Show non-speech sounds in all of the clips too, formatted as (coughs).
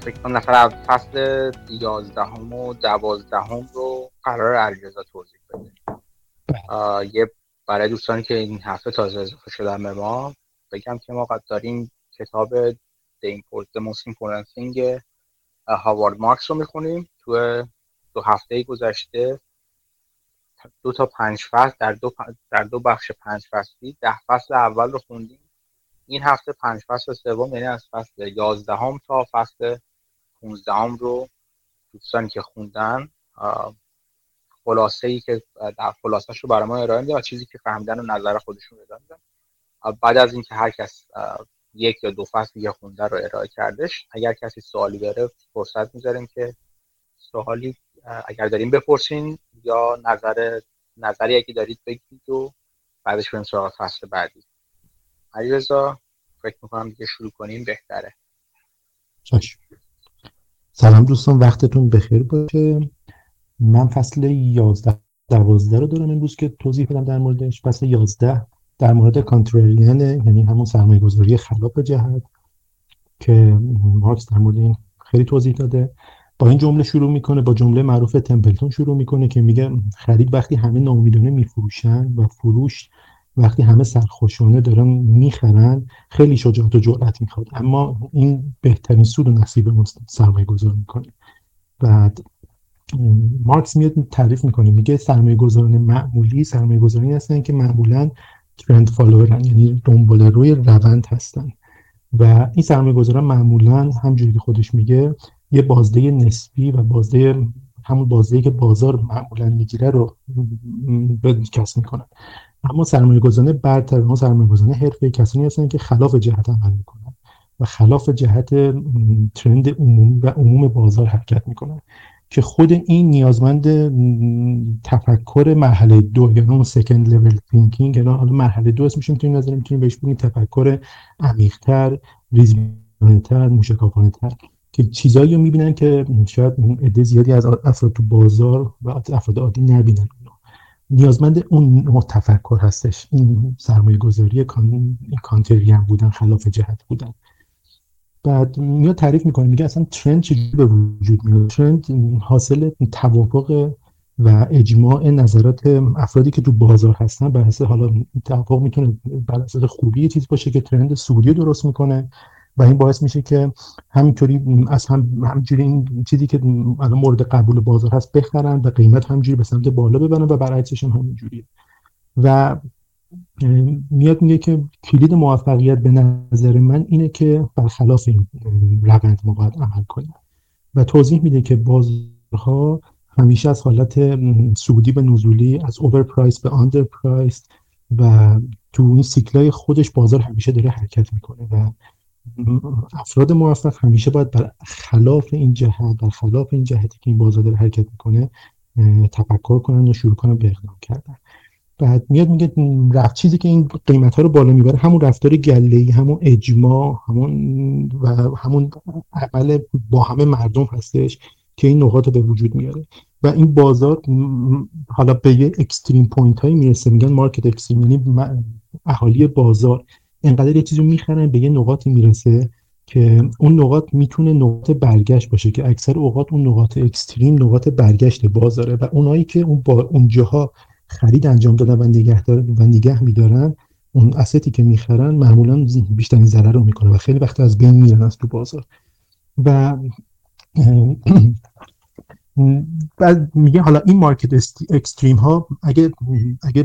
فکر کنم نفر فصل یازدهم و دوازدهم رو قرار علیرضا توضیح بده. بله. یه برای دوستانی که این هفته تازه اضافه شدن به ما بگم که ما قد داریم کتاب The Most Important Thing هاوارد مارکس رو می‌خونیم. تو دو هفته گذشته دو تا پنج فصل در دو, در دو بخش پنج فصلی ده فصل اول رو خوندیم. این هفته پنج فصل سوم یعنی از فصل یازدهم تا فصل پونزدهم رو دوستانی که خوندن خلاصه ای که در خلاصه رو برای ما ارائه میدن و چیزی که فهمیدن و نظر خودشون ارائه میدن. بعد از اینکه هر کس یک یا دو فصل دیگه خونده رو ارائه کردش اگر کسی سوالی داره فرصت می‌ذاریم که سوالی اگر داریم بپرسین یا نظر نظری اگه دارید بگید و بعدش بریم سراغ فصل بعدی. علیرضا فکر می‌کنم دیگه شروع کنیم بهتره. سلام دوستان وقتتون بخیر باشه. من فصل 11 دوازده رو دارم امروز که توضیح بدم در موردش. فصل 11 در مورد کانترریان یعنی همون سرمایه گذاری خلاف جهت که مارکس در مورد این خیلی توضیح داده. با این جمله شروع می‌کنه با جمله معروف تمپلتون شروع می‌کنه که میگه خرید وقتی همه ناامیدانه میفروشن و فروش وقتی همه سرخوشانه دارن می‌خرن خیلی شجاعت و جرأت می‌خواد. اما این بهترین سود و نصیب سرمایه گذار می‌کنه. بعد مارکس میاد تعریف می‌کنه. میگه سرمایه گذاران معمولی سرمایه گذاری هستن که معمولا ترند فالوورن یعنی دنبال روی روند هستن. و این سرمایه گذاران معمولا همجوری که خودش میگه یه بازده نسبی و بازده همون بازده که بازار معمولا می‌گیره رو کسب می‌کنن. اما سرمایه گذاران برتر اون سرمایه گذاران حرفه کسانی هستن که خلاف جهت عمل می‌کنن و خلاف جهت ترند عموم و عموم بازار حرکت می‌کنن که خود این نیازمند تفکر مرحله دو یعنی اون سکند لول تینکینگ یعنی حالا مرحله دو اسمش می‌تونیم نظر می‌تونیم بهش بگیم تفکر عمیق‌تر ریزبانه‌تر موشکافانه‌تر که چیزایی رو می‌بینن که شاید عده زیادی از افراد تو بازار و افراد عادی نبینن. نیازمند اون نوع تفکر هستش. این سرمایه گذاری کانتریان بودن خلاف جهت بودن. بعد میاد تعریف می‌کنه میگه اصلا ترند چجوری به وجود میاد؟ ترند حاصل توافق و اجماع نظرات افرادی که تو بازار هستن. بر حالا توافق می‌تونه بر اساس خوبی چیز باشه که ترند سودی درست می‌کنه. و این باعث میشه که همینطوری از هم همینجوری این چیزی که الان مورد قبول بازار هست بخرن و قیمت همینجوری به سمت بالا ببرن و برعکسش هم همینجوریه و میاد میگه که کلید موفقیت به نظر من اینه که برخلاف این روند ما باید عمل کنیم. و توضیح میده که بازارها همیشه از حالت سعودی به نزولی از اوور پرایس به آندر پرایس و تو این سیکلای خودش بازار همیشه داره حرکت می‌کنه و افراد موفق همیشه باید بر خلاف این جهت بر خلاف این جهتی که این بازار داره حرکت می‌کنه تفکر کنن و شروع کنن به اقدام کردن. بعد میاد میگه رفت چیزی که این قیمت ها رو بالا می‌بره همون رفتار گله همون اجماع همون و همون عمل با همه مردم هستش که این نقاط رو به وجود میاره. و این بازار حالا به یه extreme point هایی می‌رسه. میگن market extreme یعنی اهالی بازار. انقدر یه چیزی می‌خرن به یه نقاطی می‌رسه که اون نقاط می‌تونه نقاط برگشت باشه که اکثر اوقات اون نقاط extreme نقاط برگشت بازاره و اونایی که اون با اونجاها خرید انجام دادن و نگه و نگه میدارن اون asset ی که می‌خرن معمولا بیشترین ضرر رو می‌کنه و خیلی وقت از بین میرن از تو بازار. و بعد میگه حالا این مارکت اکستریم ها اگه اگه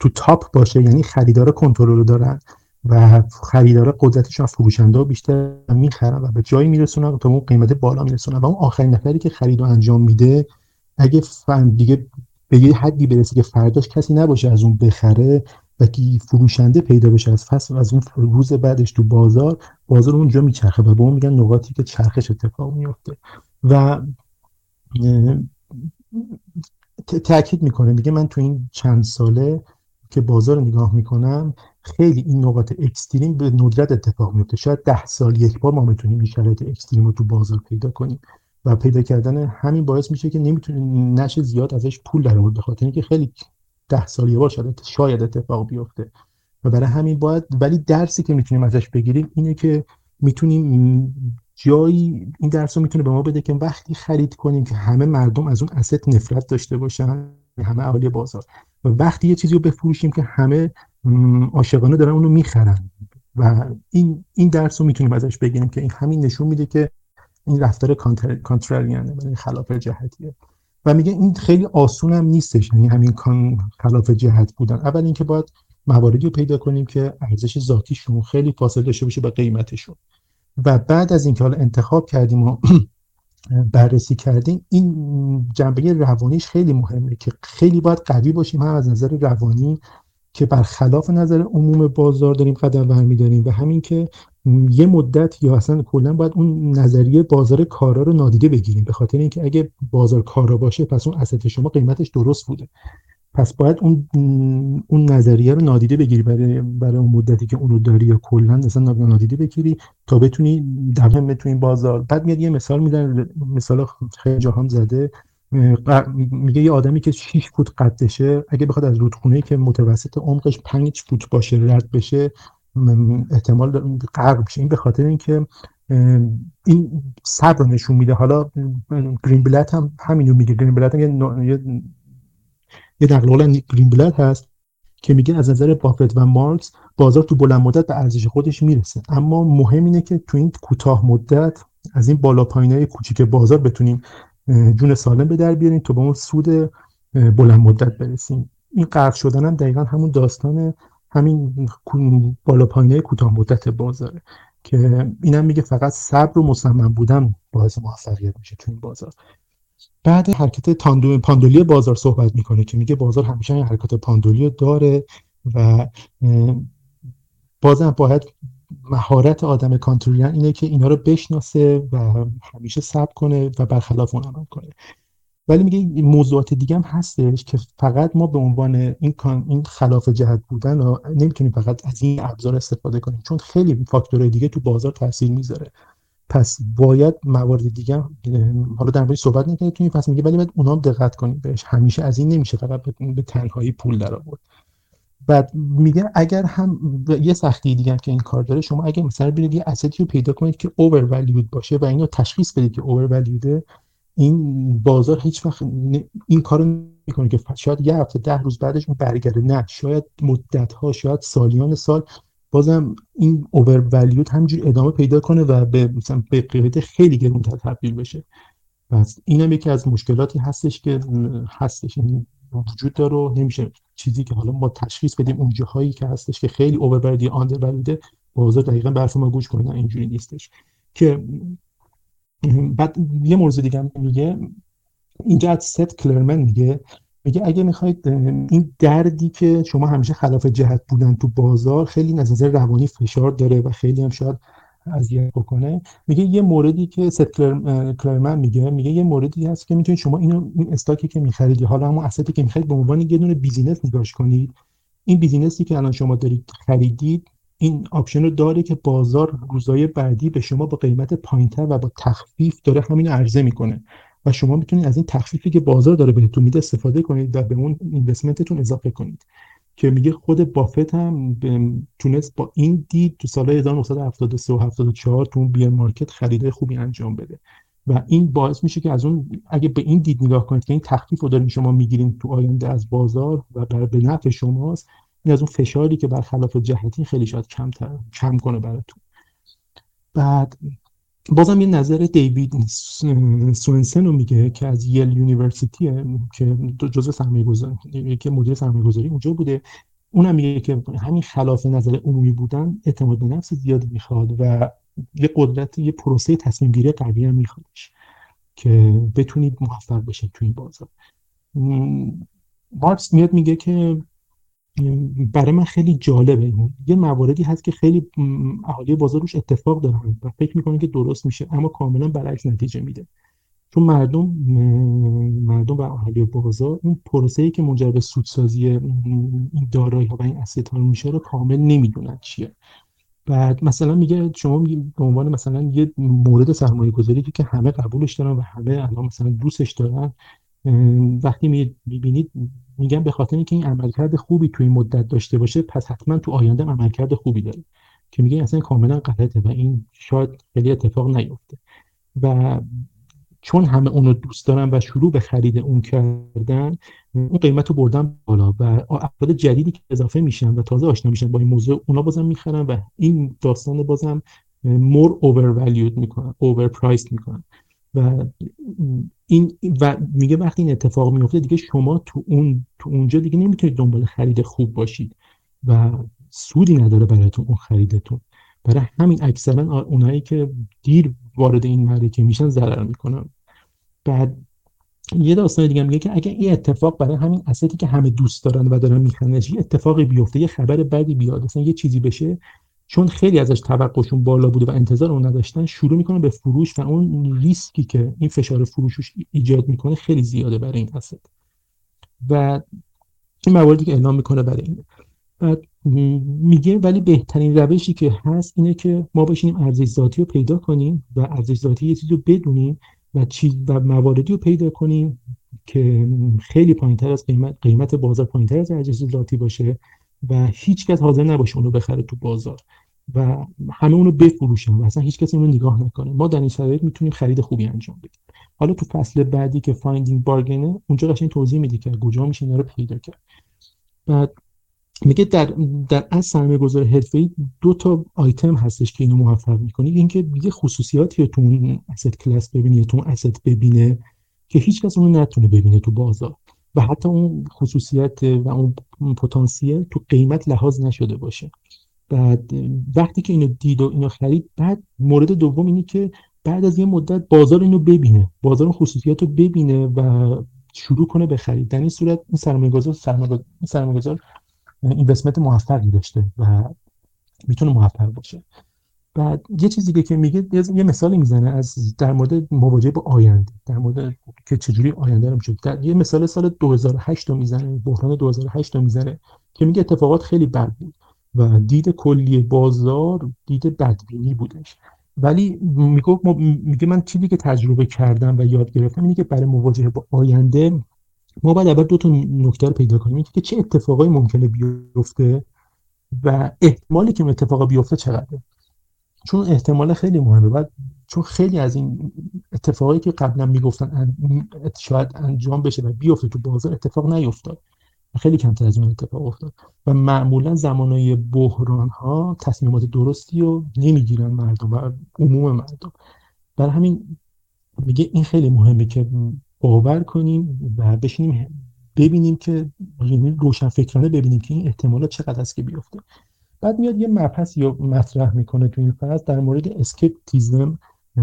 تو تاپ باشه یعنی خریدار کنترل رو دارن و خریدار قدرتشون فروشنده بیشتر می‌خرن و به جایی میرسونن تا اون قیمت بالا میرسونن. و اون آخرین نفری که خرید رو انجام میده اگه فهم دیگه به یه حدی برسه که فرداش کسی نباشه از اون بخره و که فروشنده پیدا بشه از فصل از اون روز بعدش تو بازار بازار اونجا میچرخه و به اون میگن نقاطی که چرخش اتفاق میفته و تاکید می‌کنه. میگه من تو این چند ساله که بازار رو نگاه می‌کنم خیلی این نقاط اکستریم به ندرت اتفاق میفته. شاید ده سال یک بار ما می‌تونیم این شرایط اکستریم رو تو بازار پیدا کنیم و پیدا کردن همین باعث میشه که نمی‌تونه نشه زیاد ازش پول در آورد بخاطر اینکه خیلی ده سال یه بار شاید شاید اتفاق بیفته. و برای همین باید ولی درسی که می‌تونیم ازش بگیریم اینه که می‌تونیم جایی این درس رو می‌تونه به ما بده که وقتی خرید کنیم که همه مردم از اون اسست نفرت داشته باشن همه اهالی بازار. و وقتی یه چیزی رو بفروشیم که همه عاشقانه دارن اونو می‌خرن. و این این درس رو می‌تونیم ازش بگیریم که این همین نشون میده که این رفتار کانترالیانه یعنی خلاف جهتیه. و میگه این خیلی آسون هم نیستش یعنی همین کان خلاف جهت بودن. اول اینکه باید مواردی رو پیدا کنیم که ارزش ذاتیشون خیلی فاصله داشته باشه با قیمتشون. و بعد از اینکه حالا انتخاب کردیم و (clears throat) بررسی کردیم این جنبه روانیش خیلی مهمه که خیلی باید قوی باشیم هم از نظر روانی که برخلاف نظر عموم بازار داریم قدم برمیداریم و همین که یه مدت یا اصلا کلا باید اون نظریه بازار کارا رو نادیده بگیریم. به خاطر اینکه اگه بازار کارا باشه پس اون اسست شما قیمتش درست بوده. پس باید اون اون نظریه رو نادیده بگیری برای برای اون مدتی که اونو داری یا کلا اصلا نادیده بگیری تا بتونی دوام تو این بازار. بعد میاد یه مثال میدن مثال خیلی جا هم زده. میگه یه آدمی که 6 فوت قدشه اگه بخواد از رودخونه که متوسط عمقش 5 فوت باشه رد بشه احتمال غرق بشه. این به خاطر اینکه این صبر نشون میده. حالا گرین بلت هم همینو میگه. گرین بلت هم یه نقل گرین بلد هست که میگه از نظر بافت و مارکس بازار تو بلند مدت به ارزش خودش می‌رسه. اما مهم اینه که تو این کوتاه مدت از این بالا های کوچیک بازار بتونیم جون سالم به در بیاریم تا به اون سود بلند مدت برسیم. این غرق شدن هم دقیقا همون داستان همین بالا های کوتاه مدت بازاره که اینم میگه فقط صبر و مصمم بودن باعث موفقیت میشه تو این بازار. بعد حرکت پاندولی بازار صحبت می‌کنه که میگه بازار همیشه حرکت پاندولی داره و بازم باید مهارت آدم کانترولیان اینه که اینا رو بشناسه و همیشه صبر کنه و برخلاف اون عمل کنه. ولی میگه موضوعات دیگه هم هستش که فقط ما به عنوان این این خلاف جهت بودن و نمی‌تونیم فقط از این ابزار استفاده کنیم چون خیلی فاکتورهای دیگه تو بازار تاثیر می‌ذاره. پس باید موارد دیگه حالا در موردش صحبت نکنیم تو این پس میگه ولی باید اونام دقت کنیم بهش. همیشه از این نمیشه فقط به تنهایی پول در آورد بعد میگه اگر هم یه سختی دیگه که این کار داره شما اگر مثلا برید یه استی رو پیدا کنید که اوور باشه و اینو تشخیص بدید که اوور این بازار هیچ وقت این کارو می‌کنه که شاید یه هفته ده روز بعدش اون برگرده. نه شاید مدت ها شاید سالیان سال. بازم این اوور ولیود همینجور ادامه پیدا کنه و به مثلا به قیمت خیلی گرونتر تبدیل بشه. پس اینم یکی از مشکلاتی هستش که هستش. یعنی وجود داره نمیشه چیزی که حالا ما تشخیص بدیم اون جاهایی که هستش که خیلی اوور یا آندر ولیوده بازار دقیقا برف ما گوش کنه اینجوری نیستش. که بعد یه موضوع دیگه میگه اینجا از ست کلرمن میگه میگه اگه می‌خواید این دردی که شما همیشه خلاف جهت بودن تو بازار خیلی نظر روانی فشار داره و خیلی هم شاید اذیت بکنه. میگه یه موردی که ست کلارمن میگه میگه یه موردی هست که می‌تونید شما اینو این stock ی که می‌خرید حالا همون asset ی که می‌خرید به عنوان یه دونه business نگاش کنید. این business ی که الان شما دارید خریدید این option رو داره که بازار روزهای بعدی به شما با قیمت پایینتر و با تخفیف داره همین عرضه می‌کنه. و شما می‌تونید از این تخفیفی که بازار داره بهتون میده استفاده کنید و به اون investment تون اضافه کنید. که میگه خود بافت هم تونست با این دید تو سال 1973 و 74 تو اون bear market خرید خوبی انجام بده. و این باعث میشه که از اون اگه به این دید نگاه کنید که این تخفیف رو دارین شما می‌گیرین تو آینده از بازار و بر به نفع شماست این از اون فشاری که برخلاف جهتی خیلی شاید کم, کم کنه براتون. بعد بازم یه نظر دیوید سوینسن رو میگه که از Yale University که جزء سرمایه گذاری که مدیر سرمایه گذاری اونجا بوده. اونم میگه که همین خلاف نظر عمومی بودن اعتماد به نفس زیادی می‌خواد و یه قدرت یه پروسه تصمیم گیری قوی هم میخوادش که بتونید موفق بشید توی این بازار. مارکس میاد میگه که برای من خیلی جالبه. یه مواردی هست که خیلی اهالی بازار روش اتفاق دارن و فکر می‌کنن که درست میشه اما کاملا برعکس نتیجه میده. چون مردم مردم و اهالی بازار این پروسه‌ای که منجر به سودسازی این دارایی ها و این اسید ها میشه رو کامل نمی‌دونن چیه. بعد مثلا میگه شما به عنوان مثلا یه مورد سرمایه گذاری که همه قبولش دارن و همه الان مثلا دوستش دارن وقتی می‌بینید میگن به خاطر اینکه این عملکرد خوبی توی مدت داشته باشه پس حتما تو آینده عملکرد خوبی داره. که میگه اصلا کاملا غلطه و این شاید خیلی اتفاق نیفته. و چون همه اونو دوست دارن و شروع به خرید اون کردن اون قیمت رو بردن بالا و افراد جدیدی که اضافه میشن و تازه آشنا میشن با این موضوع اونا بازم می‌خرن و این داستان بازم مور اوور می‌کنن پرایس می‌کنن. و این و میگه وقتی این اتفاق میفته دیگه شما تو اون تو اونجا دیگه نمی‌تونید دنبال خرید خوب باشید و سودی نداره براتون اون خریدتون. برای همین اکثرا اونایی که دیر وارد این معرکه میشن ضرر می‌کنن. بعد یه داستان دیگه میگه که اگه این اتفاق برای همین استی که همه دوست دارن و دارن میخرنش یه اتفاقی بیفته یه خبر بدی بیاد مثلا یه چیزی بشه چون خیلی ازش توقعشون بالا بوده و انتظار اون نداشتن شروع می‌کنه به فروش و اون ریسکی که این فشار فروشش ایجاد می‌کنه خیلی زیاده برای این اسد و این مواردی که اعلام می‌کنه برای این بعد میگه ولی بهترین روشی که هست اینه که ما بشینیم ارزش ذاتی رو پیدا کنیم و ارزش ذاتی یه چیزی رو بدونیم و چیز و مواردی رو پیدا کنیم که خیلی پایینتر از قیمت قیمت بازار پایینتر از ارزش ذاتی باشه. و هیچ کس حاضر نباشه اونو بخره تو بازار و همه اونو بفروشن و اصلا هیچ کسی اونو نگاه نکنه. ما در این شرایط می‌تونیم خرید خوبی انجام بدیم. حالا تو فصل بعدی که Finding Bargain ه اونجا قشنگ توضیح میده که کجا میشه اینا رو پیدا کرد. بعد میگه در در از سرمایه گذار حرفه‌ای دو تا آیتم هستش که اینو موفق می‌کنه. اینکه یه خصوصیاتی تو اون اسید کلاس ببینه یا تو اون اسید ببینه که هیچ کس اونو نتونه ببینه تو بازار. و حتی اون خصوصیت و اون پتانسیل تو قیمت لحاظ نشده باشه. بعد وقتی که اینو دید و اینو خرید بعد مورد دوم اینه که بعد از یه مدت بازار اینو ببینه بازار خصوصیات رو ببینه و شروع کنه به خرید. در این صورت این سرمایه‌گذار سرمایه‌گذار اینوستمنت موفقی داشته و می‌تونه موفق باشه. بعد یه چیزی که میگه یه مثالی می‌زنه از در مورد مواجهه با آینده در مورد که چجوری آینده رو میشه یه مثال سال 2008 رو می‌زنه بحران 2008 رو می‌زنه که میگه اتفاقات خیلی بد بود و دید کلی بازار دید بدبینی بودش. ولی میگه میگه من چیزی که تجربه کردم و یاد گرفتم اینه که برای مواجهه با آینده ما باید اول دو تا نکته رو پیدا کنیم که چه اتفاقایی ممکنه بیفته و احتمالی که اتفاقا بیفته چقدره. چون احتمال خیلی مهمه. بعد چون خیلی از این اتفاقایی که قبلا می‌گفتن شاید انجام بشه و بیفته تو بازار اتفاق نیفتاد. خیلی کمتر از اون اتفاق افتاد. و معمولا زمانهای بحران ها تصمیمات درستی رو نمی‌گیرن مردم و عموم مردم. برای همین میگه این خیلی مهمه که باور کنیم و بشینیم ببینیم که یعنی روشن فکرانه ببینیم که این احتمالات چقدر است که بیفته. بعد میاد یه مبحث یا مطرح می‌کنه تو این فصل در مورد اسکپتیزم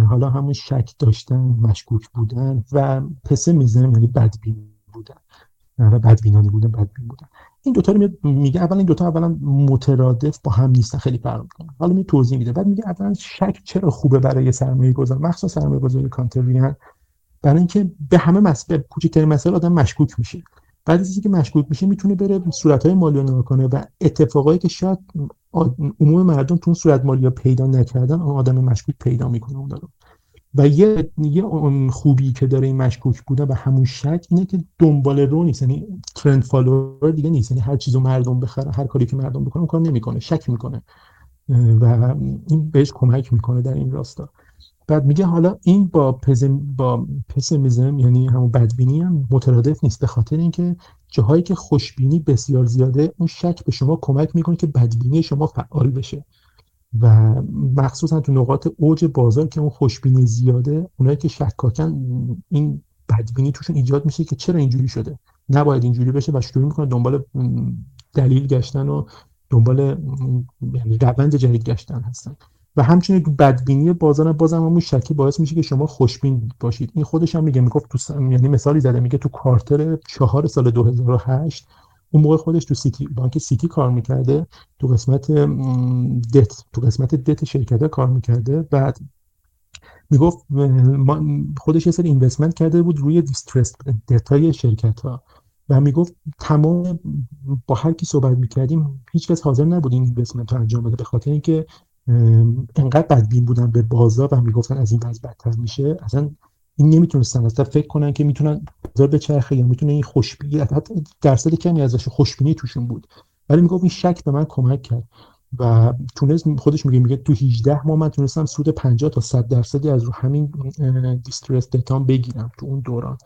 حالا همون شک داشتن مشکوک بودن و پسیمیزم یعنی بدبین بودن. و بدبینانه بودن بدبین بودن. این دوتا رو میگه اول این دوتا اولا مترادف با هم نیستن خیلی فرق می‌کنن حالا می توضیح میده. بعد میگه اولا شک چرا خوبه برای سرمایه گذار؟ مخصوصا سرمایه گذاری کانتریان برای اینکه به همه مسئله کوچکترین مسئله آدم مشکوک میشه. بعد از اینکه مشکوک میشه می‌تونه بره صورت های مالی رو کنه و اتفاقایی که شاید عموم مردم تو صورت مالی پیدا نکردن اون آدم مشکوک پیدا می‌کنه اون دارو. و یه یه خوبی که داره این مشکوک بوده و همون شک اینه که دنبال رو نیست. یعنی ترند فالوور دیگه نیست. یعنی هر چیزو مردم بخره هر کاری که مردم بکنه اون کار نمی‌کنه. شک می‌کنه. و این بهش کمک می‌کنه در این راستا. بعد میگه حالا این با پزم با پسیمیزم یعنی همون بدبینی هم مترادف نیست. به خاطر اینکه جاهایی که خوشبینی بسیار زیاده اون شک به شما کمک می‌کنه که بدبینی شما فعال بشه. و مخصوصا تو نقاط اوج بازار که اون خوشبینی زیاده اونایی که شکاکن این بدبینی توشون ایجاد میشه که چرا اینجوری شده؟ نباید اینجوری بشه و شروع می‌کنه دنبال دلیل گشتن و دنبال یعنی روند جدید گشتن هستن. و همچنین بدبینی بازار بازم همون شکی باعث میشه که شما خوشبین باشید. این خودش هم میگه می‌گفت تو یعنی مثالی زده میگه تو کارتر چهار سال 2008 اون موقع خودش تو سیتی بانک سیتی کار می‌کرده تو قسمت دت تو قسمت دت شرکت کار می‌کرده. بعد می‌گفت خودش یه سری اینوستمنت کرده بود روی دیسترس دتای شرکت ها. و می‌گفت تمام با هر کی صحبت می‌کردیم هیچ کس حاضر نبود این اینوستمنت رو انجام بده به خاطر اینکه انقدر بدبین بودن به بازار و می‌گفتن از این وضع بدتر میشه. اصلا این نمی‌تونستن اصلا فکر کنن که می‌تونن بازار بچرخه یا می‌تونه این خوشبینی حتی درصد کمی ازش خوشبینی توشون بود. ولی می‌گفت این شک به من کمک کرد و تونست خودش میگه میگه تو 18 ماه من تونستم سود 50 تا 100 درصدی از رو همین دیسترس دتام بگیرم تو اون دوران.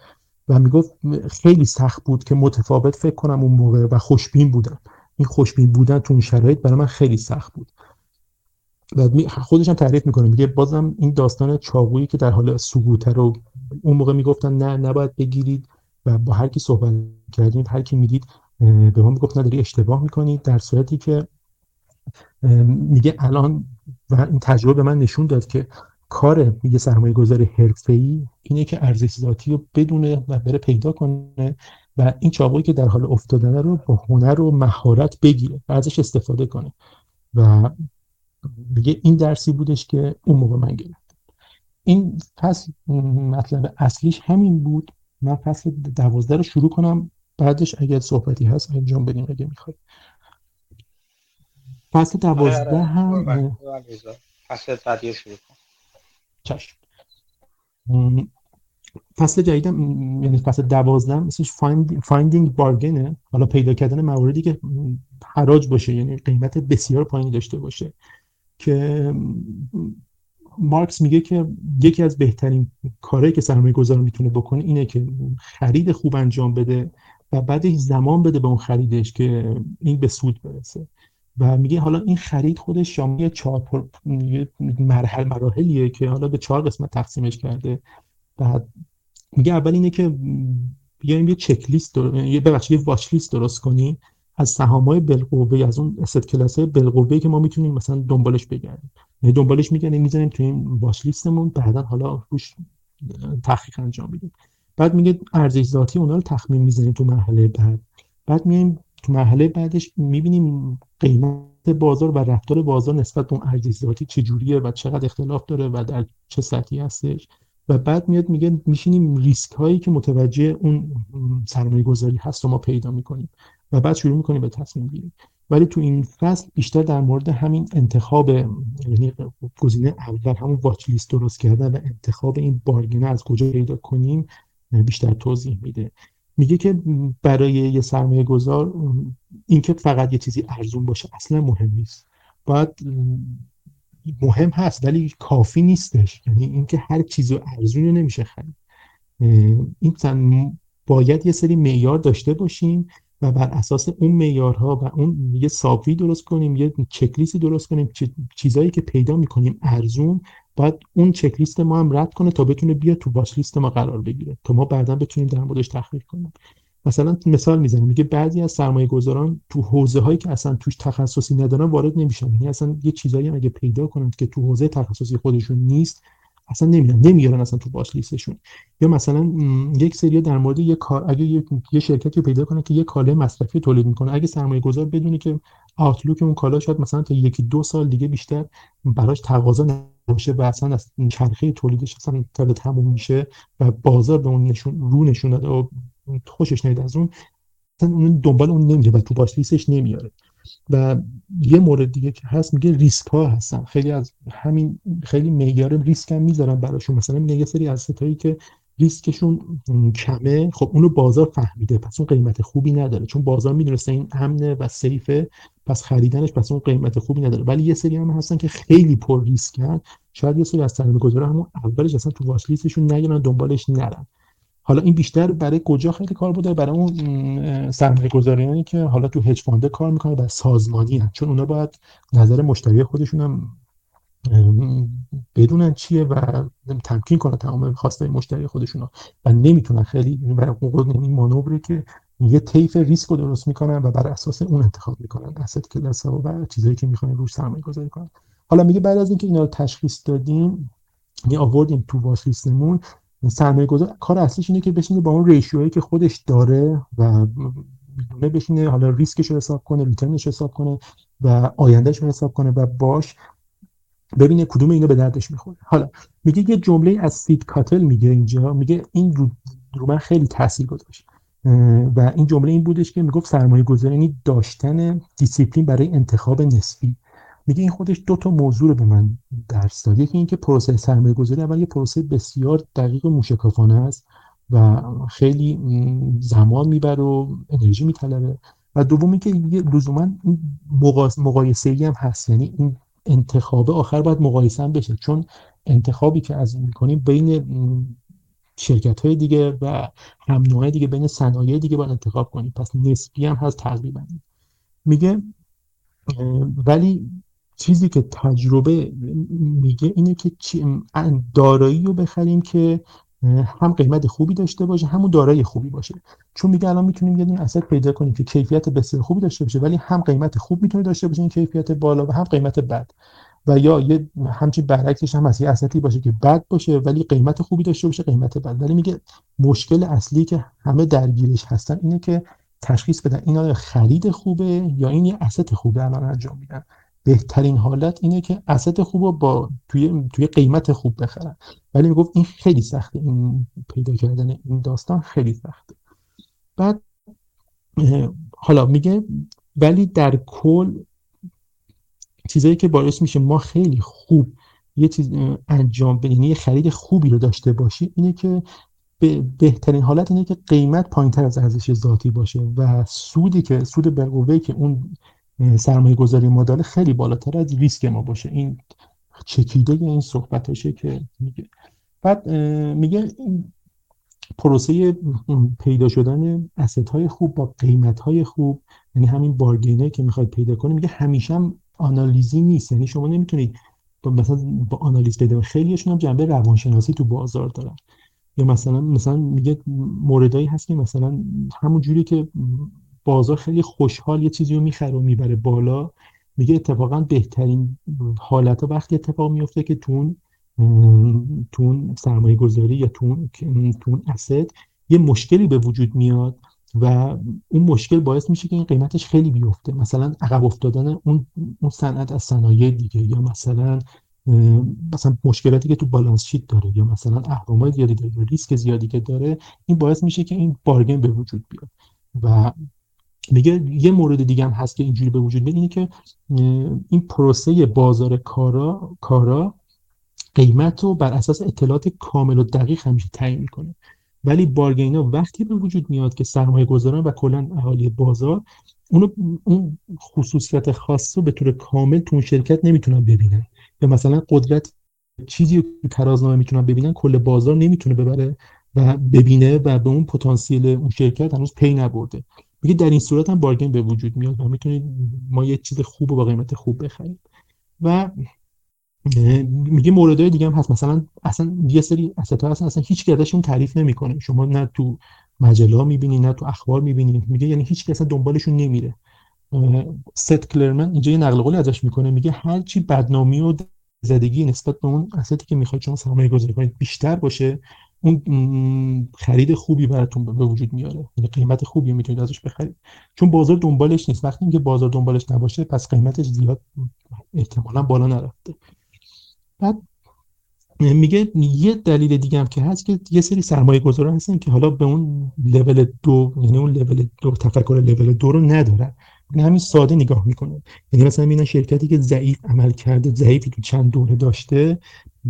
و می‌گفت خیلی سخت بود که متفاوت فکر کنم اون موقع و خوشبین بودم. این خوشبین بودن تو اون شرایط برای من خیلی سخت بود. و خودش هم تعریف می‌کنه میگه بازم این داستان چاقویی که در حال سقوطه رو اون موقع می‌گفتن نه نباید بگیرید و با هر کی صحبت کردیم هر کی می‌دید به ما می‌گفت نداری اشتباه می‌کنید در صورتی که میگه الان و این تجربه من نشون داد که کار میگه سرمایه گذار ای اینه که ارزش ذاتی رو بدونه و بره پیدا کنه و این چاقویی که در حال افتادن رو با هنر و مهارت بگیره و ازش استفاده کنه. و میگه این درسی بودش که اون موقع من گرفتم. این پس مطلب اصلیش همین بود. من فصل دوازده رو شروع کنم بعدش اگر صحبتی هست انجام بدیم اگه می‌خواد فصل دوازده آره، هم فصل بعدی شروع کن. چشم. فصل جدیدم یعنی فصل دوازده اسمش Finding Bargain ه حالا پیدا کردن مواردی که حراج باشه یعنی قیمت بسیار پایینی داشته باشه. که مارکس میگه که یکی از بهترین کارهایی که سرمایه گذار می‌تونه بکنه اینه که خرید خوب انجام بده و بعدش زمان بده به اون خریدش که این به سود برسه. و میگه حالا این خرید خودش شامل چهار مرحله مراحلیه که حالا به چهار قسمت تقسیمش کرده. بعد میگه اول اینه که بیایم یه چک لیست یه ببخشید یه واچ لیست درست کنی از سهامای بالقوه از اون اسید کلاس بالقوه که ما می‌تونیم مثلا دنبالش بگردیم. یعنی دنبالش میگردیم می‌زنیم تو این واچ لیستمون بعدا حالا روش تحقیق انجام میدیم. بعد میگه ارزش ذاتی اونا رو تخمین می‌زنیم تو مرحله بعد. بعد میایم تو مرحله بعدش می‌بینیم قیمت بازار و رفتار بازار نسبت به اون ارزش ذاتی چجوریه و چقدر اختلاف داره و در چه سطحی هستش. و بعد میاد میگه میشینیم ریسک هایی که متوجه اون سرمایه گذاری هست و ما پیدا می‌کنیم. و بعد شروع می‌کنیم به تصمیم گیری. ولی تو این فصل بیشتر در مورد همین انتخاب یعنی گزینه اول همون واچ لیست درست کردن و انتخاب این بارگینه از کجا پیدا کنیم بیشتر توضیح میده. میگه که برای یه سرمایه گذار اینکه فقط یه چیزی ارزون باشه اصلا مهم نیست. باید مهم هست ولی کافی نیستش. یعنی اینکه هر چیزو ارزون نمیشه خرید. این باید یه سری معیار داشته باشیم و بر اساس اون معیارها و اون یه سابوی درست کنیم یه چکلیستی درست کنیم چیزایی که پیدا می‌کنیم ارزون باید اون چکلیست ما هم رد کنه تا بتونه بیا تو باش لیست ما قرار بگیره. تا ما بعدا بتونیم در موردش تحقیق کنیم. مثلا مثال می‌زنیم میگه بعضی از سرمایه گذاران تو حوزه هایی که اصلا توش تخصصی ندارن وارد نمیشن. یعنی اصلا یه چیزایی هم اگه پیدا کنند که تو حوزه تخصصی خودشون نیست اصلا نمیرن نمیارن اصلا تو باش لیستشون. یا مثلا یک سری در مورد یه کار اگه یه, یه شرکتی پیدا کنه که یه کالا مصرفی تولید می‌کنه اگه سرمایه گذار بدونه که آوتلوک اون کالا شاید مثلا تا یکی دو سال دیگه بیشتر براش تقاضا نباشه و اصلا از چرخه تولیدش اصلا تا تموم میشه و بازار به اون نشون رو نشون داده و خوشش نیاد از اون اصلا اون دنبال اون نمیره و تو باش لیستش نمیاره. و یه مورد دیگه که هست میگه ریسک ها هستن. خیلی از همین خیلی معیار ریسک هم می‌ذارن براشون. مثلا میگه یه سری از ستایی که ریسکشون کمه خب اونو بازار فهمیده پس اون قیمت خوبی نداره. چون بازار می‌دونسته این امنه و سیفه پس خریدنش پس اون قیمت خوبی نداره. ولی یه سری هم هستن که خیلی پر ریسکن شاید یه سری از سرمایه گذارا همون اولش اصلا تو واچ لیستشون نگیرن دنبالش نرن. حالا این بیشتر برای کجا خیلی کار بوده برای اون سرمایه گذاریانی که حالا تو هج فانده کار می‌کنه و سازمانی هست چون اونا باید نظر مشتری خودشون هم بدونن چیه و تمکین کنن تمام خواسته مشتری خودشون و نمی‌تونن خیلی برای این مانوری که یه طیف ریسک رو درست می‌کنن و بر اساس اون انتخاب می‌کنن. asset class ها و چیزایی که می‌خوان روش سرمایه گذاری کنن. حالا میگه بعد از اینکه اینا رو تشخیص دادیم یعنی آوردیم تو watch list مون سرمایه گذار کار اصلیش اینه که بشینه با اون ratio هایی که خودش داره و می‌دونه بشینه حالا ریسکش رو حساب کنه return ش حساب کنه و آیندهش رو حساب کنه و باش ببینه کدوم اینا به دردش می‌خوره. حالا میگه یه جمله از سید کاتل میگه اینجا میگه این رو, رو من خیلی تاثیر گذاشت. و این جمله این بودش که می‌گفت سرمایه گذاری یعنی داشتن دیسیپلین برای انتخاب نسبی. میگه این خودش دو تا موضوع رو به من درس داد. یکی اینکه پروسه سرمایه گذاری اول یه پروسه بسیار دقیق و موشکافانه است و خیلی زمان می‌بره و انرژی میطلبه. و دومی که لزوما مقایسه ای هم هست. یعنی این انتخاب آخر باید مقایسه هم بشه. چون انتخابی که از می‌کنیم بین شرکت های دیگه و هم نوعه دیگه بین صنایع دیگه باید انتخاب کنیم. پس نسبی هم هست تقریبا. میگه ولی چیزی که تجربه میگه اینه که دارایی رو بخریم که هم قیمت خوبی داشته باشه همون دارایی خوبی باشه. چون میگه الان می‌تونیم یه دونه اسید پیدا کنیم که کیفیت بسیار خوبی داشته باشه ولی هم قیمت خوب می‌تونه داشته باشه این کیفیت بالا و هم قیمت بد. و یا یه همچین برعکسش هم هست یه باشه که بد باشه ولی قیمت خوبی داشته باشه قیمت بد. ولی میگه مشکل اصلی که همه درگیرش هستن اینه که تشخیص بدن اینا خرید خوبه یا این یه اسید خوبه الان انجام میدن. بهترین حالت اینه که اسید خوب با توی توی قیمت خوب بخرن. ولی می‌گفت این خیلی سخته. این پیدا کردن این داستان خیلی سخته. بعد حالا میگه ولی در کل چیزایی که باعث میشه ما خیلی خوب یه چیز انجام بدیم یه خرید خوبی رو داشته باشی اینه که بهترین حالت اینه که قیمت پایینتر از ارزش ذاتی باشه و سودی که سود بالقوه که اون سرمایه گذاری داره خیلی بالاتر از ریسک ما باشه. این چکیده این صحبتاشه که میگه. بعد میگه پروسه پیدا شدن اسست های خوب با قیمت های خوب یعنی همین بارگینه که می‌خواید پیدا کنید میگه همیشه هم آنالیزی نیست. یعنی شما نمی‌تونید با مثلا با آنالیز پیدا خیلیشون هم جنبه روانشناسی تو بازار دارن. یا مثلا مثلا میگه موردایی هست که مثلا همون جوری که بازار خیلی خوشحال یه چیزی رو می‌خره و می‌بره بالا. میگه اتفاقا بهترین حالت ها وقتی اتفاق میفته که تون تون سرمایه گذاری یا تون تون اسد یه مشکلی به وجود میاد و اون مشکل باعث میشه که این قیمتش خیلی بیفته. مثلا عقب افتادن اون اون صنعت از صنایع دیگه یا مثلا مثلا مشکلاتی که تو بالانس شیت داره یا مثلا اهرمای زیادی داره ریسک زیادی که داره این باعث میشه که این بارگن به وجود بیاد. و میگه یه مورد دیگه هم هست که اینجوری به وجود میاد اینه که این پروسه بازار کارا کارا قیمت رو بر اساس اطلاعات کامل و دقیق همیشه تعیین می‌کنه. ولی بارگینا وقتی به وجود میاد که سرمایه گذاران و کلا اهالی بازار اونو اون خصوصیت خاص رو به طور کامل تو اون شرکت نمی‌تونن ببینن. یا مثلا قدرت چیزی رو ترازنامه می‌تونن ببینن کل بازار نمی‌تونه ببره و ببینه و به اون پتانسیل اون شرکت هنوز پی نبرده. میگه در این صورت هم بارگین به وجود میاد و می‌تونید ما یه چیز خوب و با قیمت خوب بخریم. و میگه موردهای دیگه هم هست. مثلا اصلا یه سری استا هستن اصلا هیچ ازشون تعریف نمی‌کنه. شما نه تو مجله می‌بینی نه تو اخبار می‌بینی. میگه یعنی هیچ کس دنبالشون نمیره. ست کلرمن اینجا یه نقل قولی ازش می‌کنه. میگه هر چی بدنامی و زدگی نسبت به اون استی که می‌خواید شما سرمایه گذاری کنید بیشتر باشه. اون خرید خوبی براتون به وجود میاره. یعنی قیمت خوبی می‌تونید ازش بخرید. چون بازار دنبالش نیست. وقتی اینکه بازار دنبالش نباشه پس قیمتش زیاد احتمالا بالا نرفته. بعد میگه یه دلیل دیگه هم که هست که یه سری سرمایه گذاران هستن که حالا به اون لول دو یعنی اون لول دو تفکر لول دو رو ندارن. یعنی همین ساده نگاه می‌کنه یعنی مثلا می‌بینن شرکتی که ضعیف عمل کرده ضعیفی تو چند دوره داشته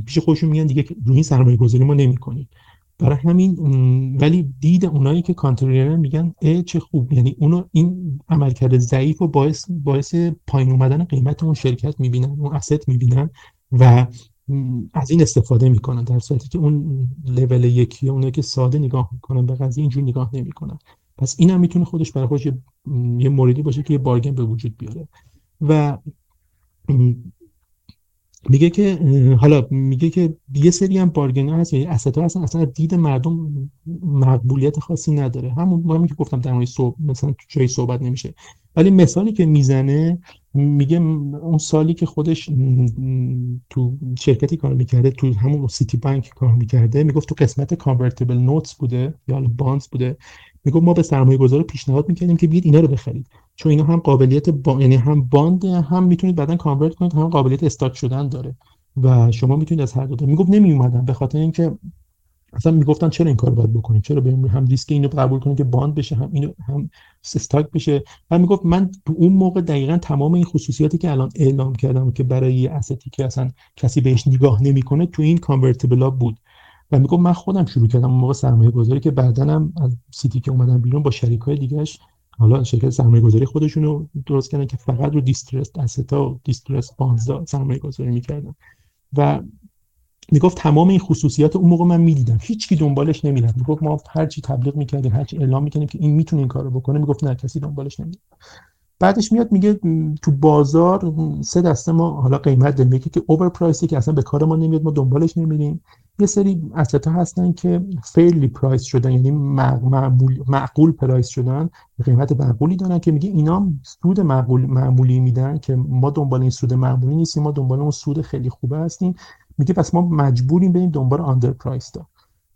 پیش خودشون میگن دیگه روی این سرمایه گذاری ما نمی‌کنیم. برای همین ولی دید اونایی که کانترولرن میگن ای چه خوب. یعنی اونو این عملکرد ضعیف و باعث باعث پایین اومدن قیمت اون شرکت می‌بینن اون اسست می‌بینن و از این استفاده می‌کنن در صورتی که اون لول یکی اونه که ساده نگاه می‌کنن به قضیه اینجور نگاه نمی‌کنن. پس این هم می‌تونه خودش برای خودش یه موردی باشه که یه بارگن به وجود بیاره. و میگه که حالا میگه که یه سری هم بارگن هست یعنی استا هستن اصلا دید مردم مقبولیت خاصی نداره. همون همون که گفتم در مورد صحبت مثلا جایی صحبت نمیشه. ولی مثالی که می‌زنه میگه اون سالی که خودش تو شرکتی کار می‌کرده تو همون سیتی بانک کار می‌کرده می‌گفت تو قسمت کانورتیبل نوتس بوده یا بانس بوده. می‌گفت ما به سرمایه گذار پیشنهاد می‌کردیم که بیاید اینا رو بخرید. چون اینا هم قابلیت با... یعنی هم bond هم می‌تونید بعدا convert کنید هم قابلیت stock شدن داره. و شما می‌تونید از هر دو می‌گفت نمی اومدن به خاطر اینکه اصلا می‌گفتن چرا این کار باید بکنیم چرا بریم هم ریسک اینو قبول کنیم که bond بشه هم اینو هم stock بشه؟ و می‌گفت من تو اون موقع دقیقا تمام این خصوصیاتی که الان اعلام کردم که برای asset ی که اصلا کسی بهش نگاه نمی‌کنه تو این convertible بود. و می‌گفت من خودم شروع کردم اون موقع سرمایه گذاری که بعدا هم از سیتی که اومدم بیرون با شریک های دیگهش حالا شرکت سرمایه گذاری خودشون رو درست کردن که فقط رو دیسترس استا و دیسترس بانزا سرمایه گذاری می‌کردن. و می‌گفت تمام این خصوصیات اون موقع من می‌دیدم. هیچکی دنبالش نمی‌رفت. می‌گفت ما هر چی تبلیغ می‌کردیم هر چی اعلام می‌کردیم که این می‌تونه این کارو بکنه می‌گفت نه کسی دنبالش نمیره بعدش میاد میگه تو بازار سه دسته ما حالا قیمت داریم که اوور پرایسی که اصلا به کار ما نمیاد ما دنبالش نمیریم. یه سری asset ا هستن که fairly price شدن یعنی معقول, معقول price شدن. قیمت معقولی دارن که میگه اینا سود معقول معمولی میدن که ما دنبال این سود معمولی نیستیم ما دنبال اون سود خیلی خوبه هستیم. میگه پس ما مجبوریم بریم دنبال underpriced ا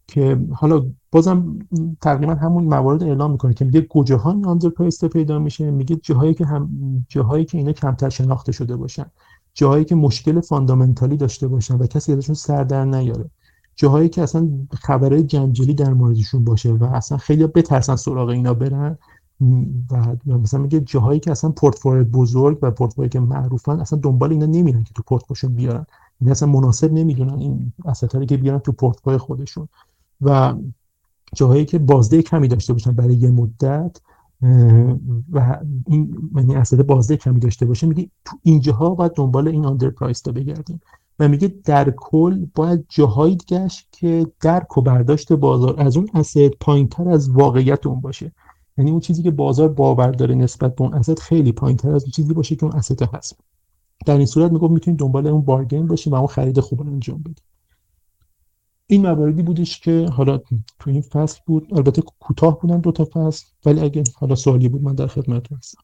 که حالا بازم تقریبا همون موارد اعلام می‌کنه که میگه کجاها این underprice پیدا میشه؟ میگه جاهایی که هم جاهایی که اینا کمتر شناخته شده باشن. جاهایی که مشکل فاندامنتالی داشته باشن و کسی ازشون سر در نیاره. جاهایی که اصلا خبره جنجالی در موردشون باشه و اصلا خیلی بترسن سراغ اینا برن. و مثلا میگه جاهایی که اصلا پورتفولیو بزرگ و پورتفولیو که معروفن اصلا دنبال اینا نمیرن که تو پورتفولیوشون بیارن. این اصلا مناسب نمی‌دونن این اسطاری که بیارن تو پورتفولیو خودشون. و جاهایی که بازده کمی داشته باشن برای یه مدت و این یعنی بازده کمی داشته باشه میگه تو اینجاها باید دنبال این آندر پرایس تا بگردیم. و میگه در کل باید جاهایی گشت که درک و برداشت بازار از اون اسید پایین تر از واقعیت اون باشه. یعنی اون چیزی که بازار باور داره نسبت به اون اسید خیلی پایین تر از اون چیزی باشه که اون اسید هست. در این صورت میگم می‌تونید دنبال اون بارگین باشیم و اون خرید خوب انجام بدیم. این مواردی بودش که حالا تو این فصل بود البته کوتاه بودن دو تا فصل ولی اگه حالا سوالی بود من در خدمت هستم.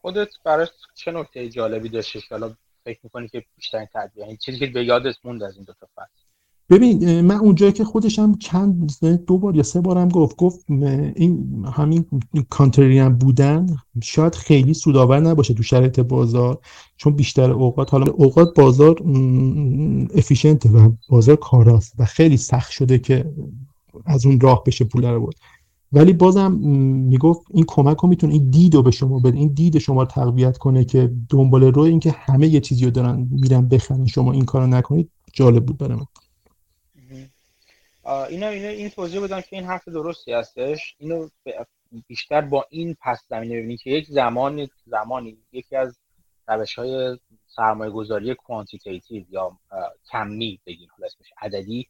خودت برای چه نکته جالبی داشتی حالا فکر می‌کنی که بیشتر تدبیر یعنی چیزی که به یادت موند از این دو تا فصل. ببین من اونجایی که خودشم چند دو بار یا سه بارم گفت گفت این همین کانتریان بودن شاید خیلی سودآور نباشه تو شرایط بازار چون بیشتر اوقات حالا اوقات بازار افیشنت و بازار کاراست و خیلی سخت شده که از اون راه بشه پول رو بود ولی بازم می‌گفت این کمک رو می‌تونه این دید رو به شما بده این دید شما رو تقویت کنه که دنبال رو این که همه یه چیزی رو دارن میرن بخرن شما این کارو نکنید جالب بود برای من. اینا اینا این توضیح بدم که این حرف درستی هستش. اینو بیشتر با این پس زمینه ببینید که یک زمان زمانی یکی از روش های سرمایه گذاری quantitative یا کمی بگیم حالا اسمش عددی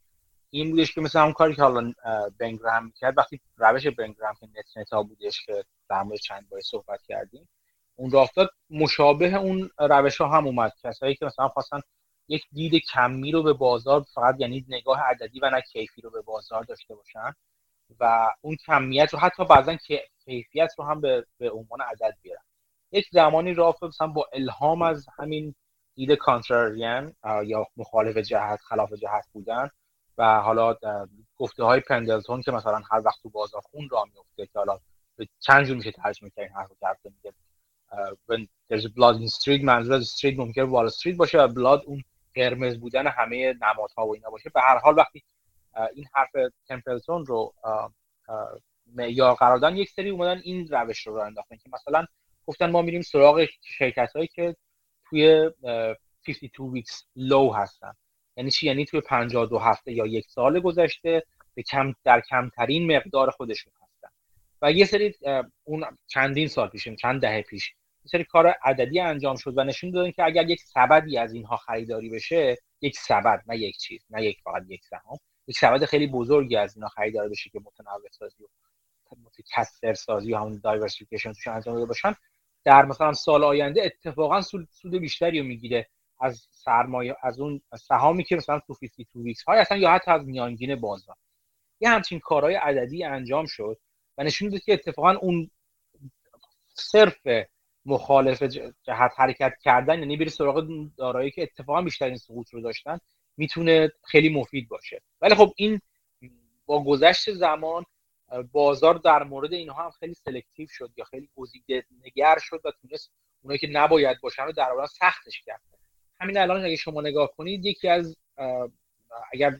این بودش که مثل همون کاری که حالا بن گراهام کرد وقتی روش بن گراهام که net net ا بودش که در مورد چند بار صحبت کردیم اون راه مشابه اون روش ها هم اومد. کسایی که مثلا خواستن یک دید کمی رو به بازار فقط یعنی نگاه عددی و نه کیفی رو به بازار داشته باشن و اون کمیت رو حتی بعضا کیفیت رو هم به, به عنوان عدد بیارن. یک زمانی را مثلا با الهام از همین دید کانتراریان یا مخالف جهت خلاف جهت بودن و حالا گفته های پندلتون که مثلا هر وقت تو بازار خون را میفته که حالا چند جور میشه ترجمه کرد این حرف رو میگه when there's blood in street منظور از street ممکنه وال استریت باشه و blood اون قرمز بودن همه نمادها و اینا باشه. به هر حال وقتی این حرف تمپلتون رو معیار قرار دادن یک سری اومدن این روش رو انداختن که مثلا گفتن ما میریم سراغ شرکت هایی که توی 52 weeks low هستن. یعنی چی؟ یعنی توی 52 هفته یا یک سال گذشته به کم در کمترین مقدار خودشون هستن. و یه سری اون چندین سال پیش چند دهه پیش سری کار عددی انجام شد و نشون دادن که اگر یک سبدی از اینها خریداری بشه یک سبد نه یک چیز نه یک فقط یک سهام. یک سبد خیلی بزرگی از اینها خریداری بشه که متنوع سازی و متکثر سازی و همون diversification توش انجام داده باشن. در مثلا سال آینده اتفاقا سود بیشتری رو می‌گیره از سرمایه از اون سهامی که مثلا تو 52 weeks high اصلا یا حتی از میانگین بازار. یه همچین کارهای عددی انجام شد و نشون داد که اتفاقا اون صرف مخالف جهت حرکت کردن یعنی بری سراغ دارایی که اتفاقا بیشترین سقوط رو داشتن می‌تونه خیلی مفید باشه. ولی خب این با گذشت زمان بازار در مورد اینها هم خیلی selective شد یا خیلی گزیده نگر شد و تونست اونایی که نباید باشن رو در سختش کرد. همین الان اگه شما نگاه کنید یکی از اگر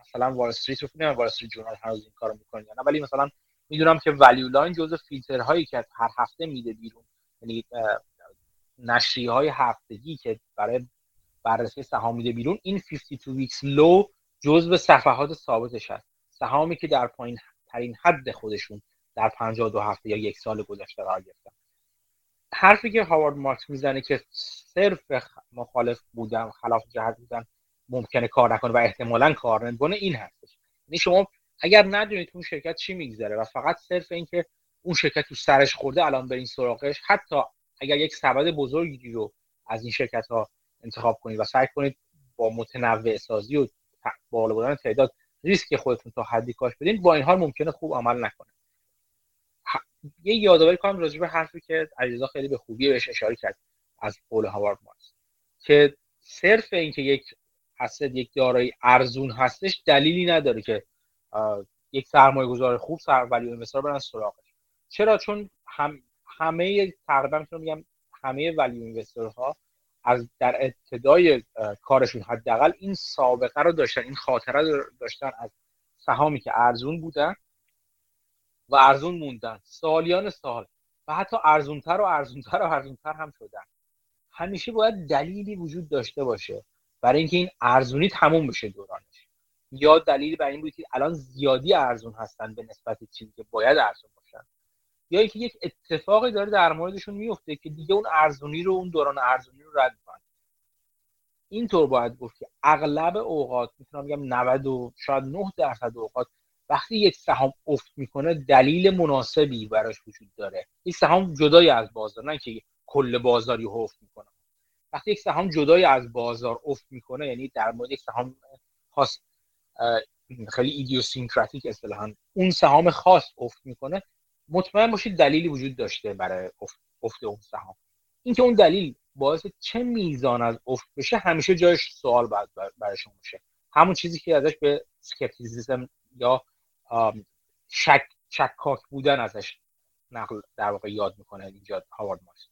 مثلا وال استریت رو نه وال استریت جورنال هنوز این کارو می‌کنه نه ولی مثلا می‌دونم که Value Line جزء فیلتر هایی که هر هفته میده بیرون. یعنی نشریه های هفتگی که برای بررسی سهام میده بیرون این 52 ویکس لو جزء صفحات ثابتش هست. سهامی که در پایین ترین حد خودشون در 52 هفته یا یک سال گذشته قرار گرفتن. حرفی که هاوارد مارکس می‌زنه که صرف مخالف بودن خلاف جهت بودن ممکنه کار نکنه و احتمالا کار نکنه این هستش. یعنی شما اگر ندونید اون شرکت چی میگذره و فقط صرف اینکه اون شرکت تو سرش خورده الان برین سراغش. حتی اگر یک سبد بزرگی رو از این شرکت ها انتخاب کنید و سعی کنید با متنوع سازی و بالا بودن تعداد ریسک خودتون تا حدی کاش بدین با این حال ممکنه خوب عمل نکنه. یه یادآوری کنم راجع به حرفی که علیرضا خیلی به خوبی بهش اشاره کرد از قول هاوارد مارکس که صرف اینکه یک اسد یک دارایی ارزون هستش دلیلی نداره که یک سرمایه گذار خوب سر ولی اینوستر برن سراغش. چرا؟ چون هم همه تقریبا می‌تونم بگم همه ولی ها از در ابتدای کارشون حداقل این سابقه رو داشتن این خاطره رو داشتن از سهامی که ارزون بودن و ارزون موندن. سالیان سال. و حتی ارزونتر و ارزونتر و ارزونتر هم شدن. همیشه باید دلیلی وجود داشته باشه برای اینکه این ارزونی تموم بشه دورانش. یا دلیلی برای این بود که الان زیادی ارزون هستن به نسبت چیزی که باید ارزون باشن یا اینکه یک اتفاقی داره در موردشون میفته که دیگه اون ارزونی رو اون دوران ارزونی رو رد کنن اینطور باید گفت که اغلب اوقات می‌تونم بگم 90 و شاید 9 درصد اوقات وقتی یک سهام افت می‌کنه دلیل مناسبی براش وجود داره. این سهام جدای از بازار نه که کل بازاری افت می‌کنه. وقتی یک سهام جدای از بازار افت می‌کنه یعنی در مورد یک سهام خاص خیلی idiosyncratic اصطلاحا اون سهام خاص افت می‌کنه مطمئن باشید دلیلی وجود داشته برای افت, افت اون سهام. اینکه اون دلیل باعث چه میزان از افت بشه همیشه جایش سوال بعد برای شما باشه همون چیزی که ازش به skepticism یا شک شکاک بودن ازش نقل در واقع یاد می‌کنه اینجا هاوارد مارکس.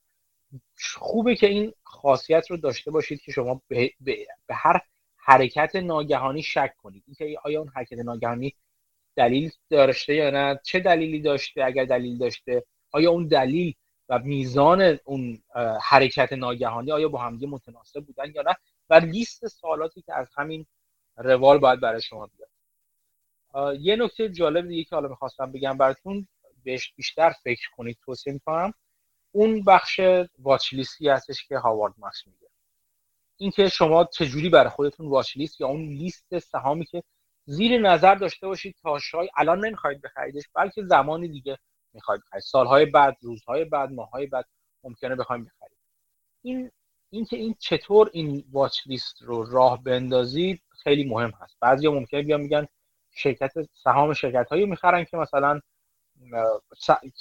خوبه که این خاصیت رو داشته باشید که شما به, به, هر حرکت ناگهانی شک کنید. اینکه آیا اون حرکت ناگهانی دلیل داشته یا نه؟ چه دلیلی داشته؟ اگر دلیل داشته آیا اون دلیل و میزان اون حرکت ناگهانی آیا با همدیگه متناسب بودن یا نه؟ و لیست سوالاتی که از همین روال باید برای شما بیاد. یه نکته جالب دیگه که حالا می‌خواستم بگم براتون بهش بیشتر فکر کنید توصیه می‌کنم. اون بخش واچ لیستی هستش که هاوارد مارکس میگه. اینکه شما چجوری برای خودتون واچ لیست یا اون لیست سهامی که زیر نظر داشته باشید تا شاید الان نمی‌خواید بخریدش بلکه زمانی دیگه می‌خواید بخرید. سالهای بعد روزهای بعد ماهای بعد ممکنه بخواید بخرید این اینکه این چطور این واچ لیست رو راه بندازید خیلی مهم هست. بعضی ممکنه بیان میگن شرکت سهام شرکت هایی می‌خرن که مثلا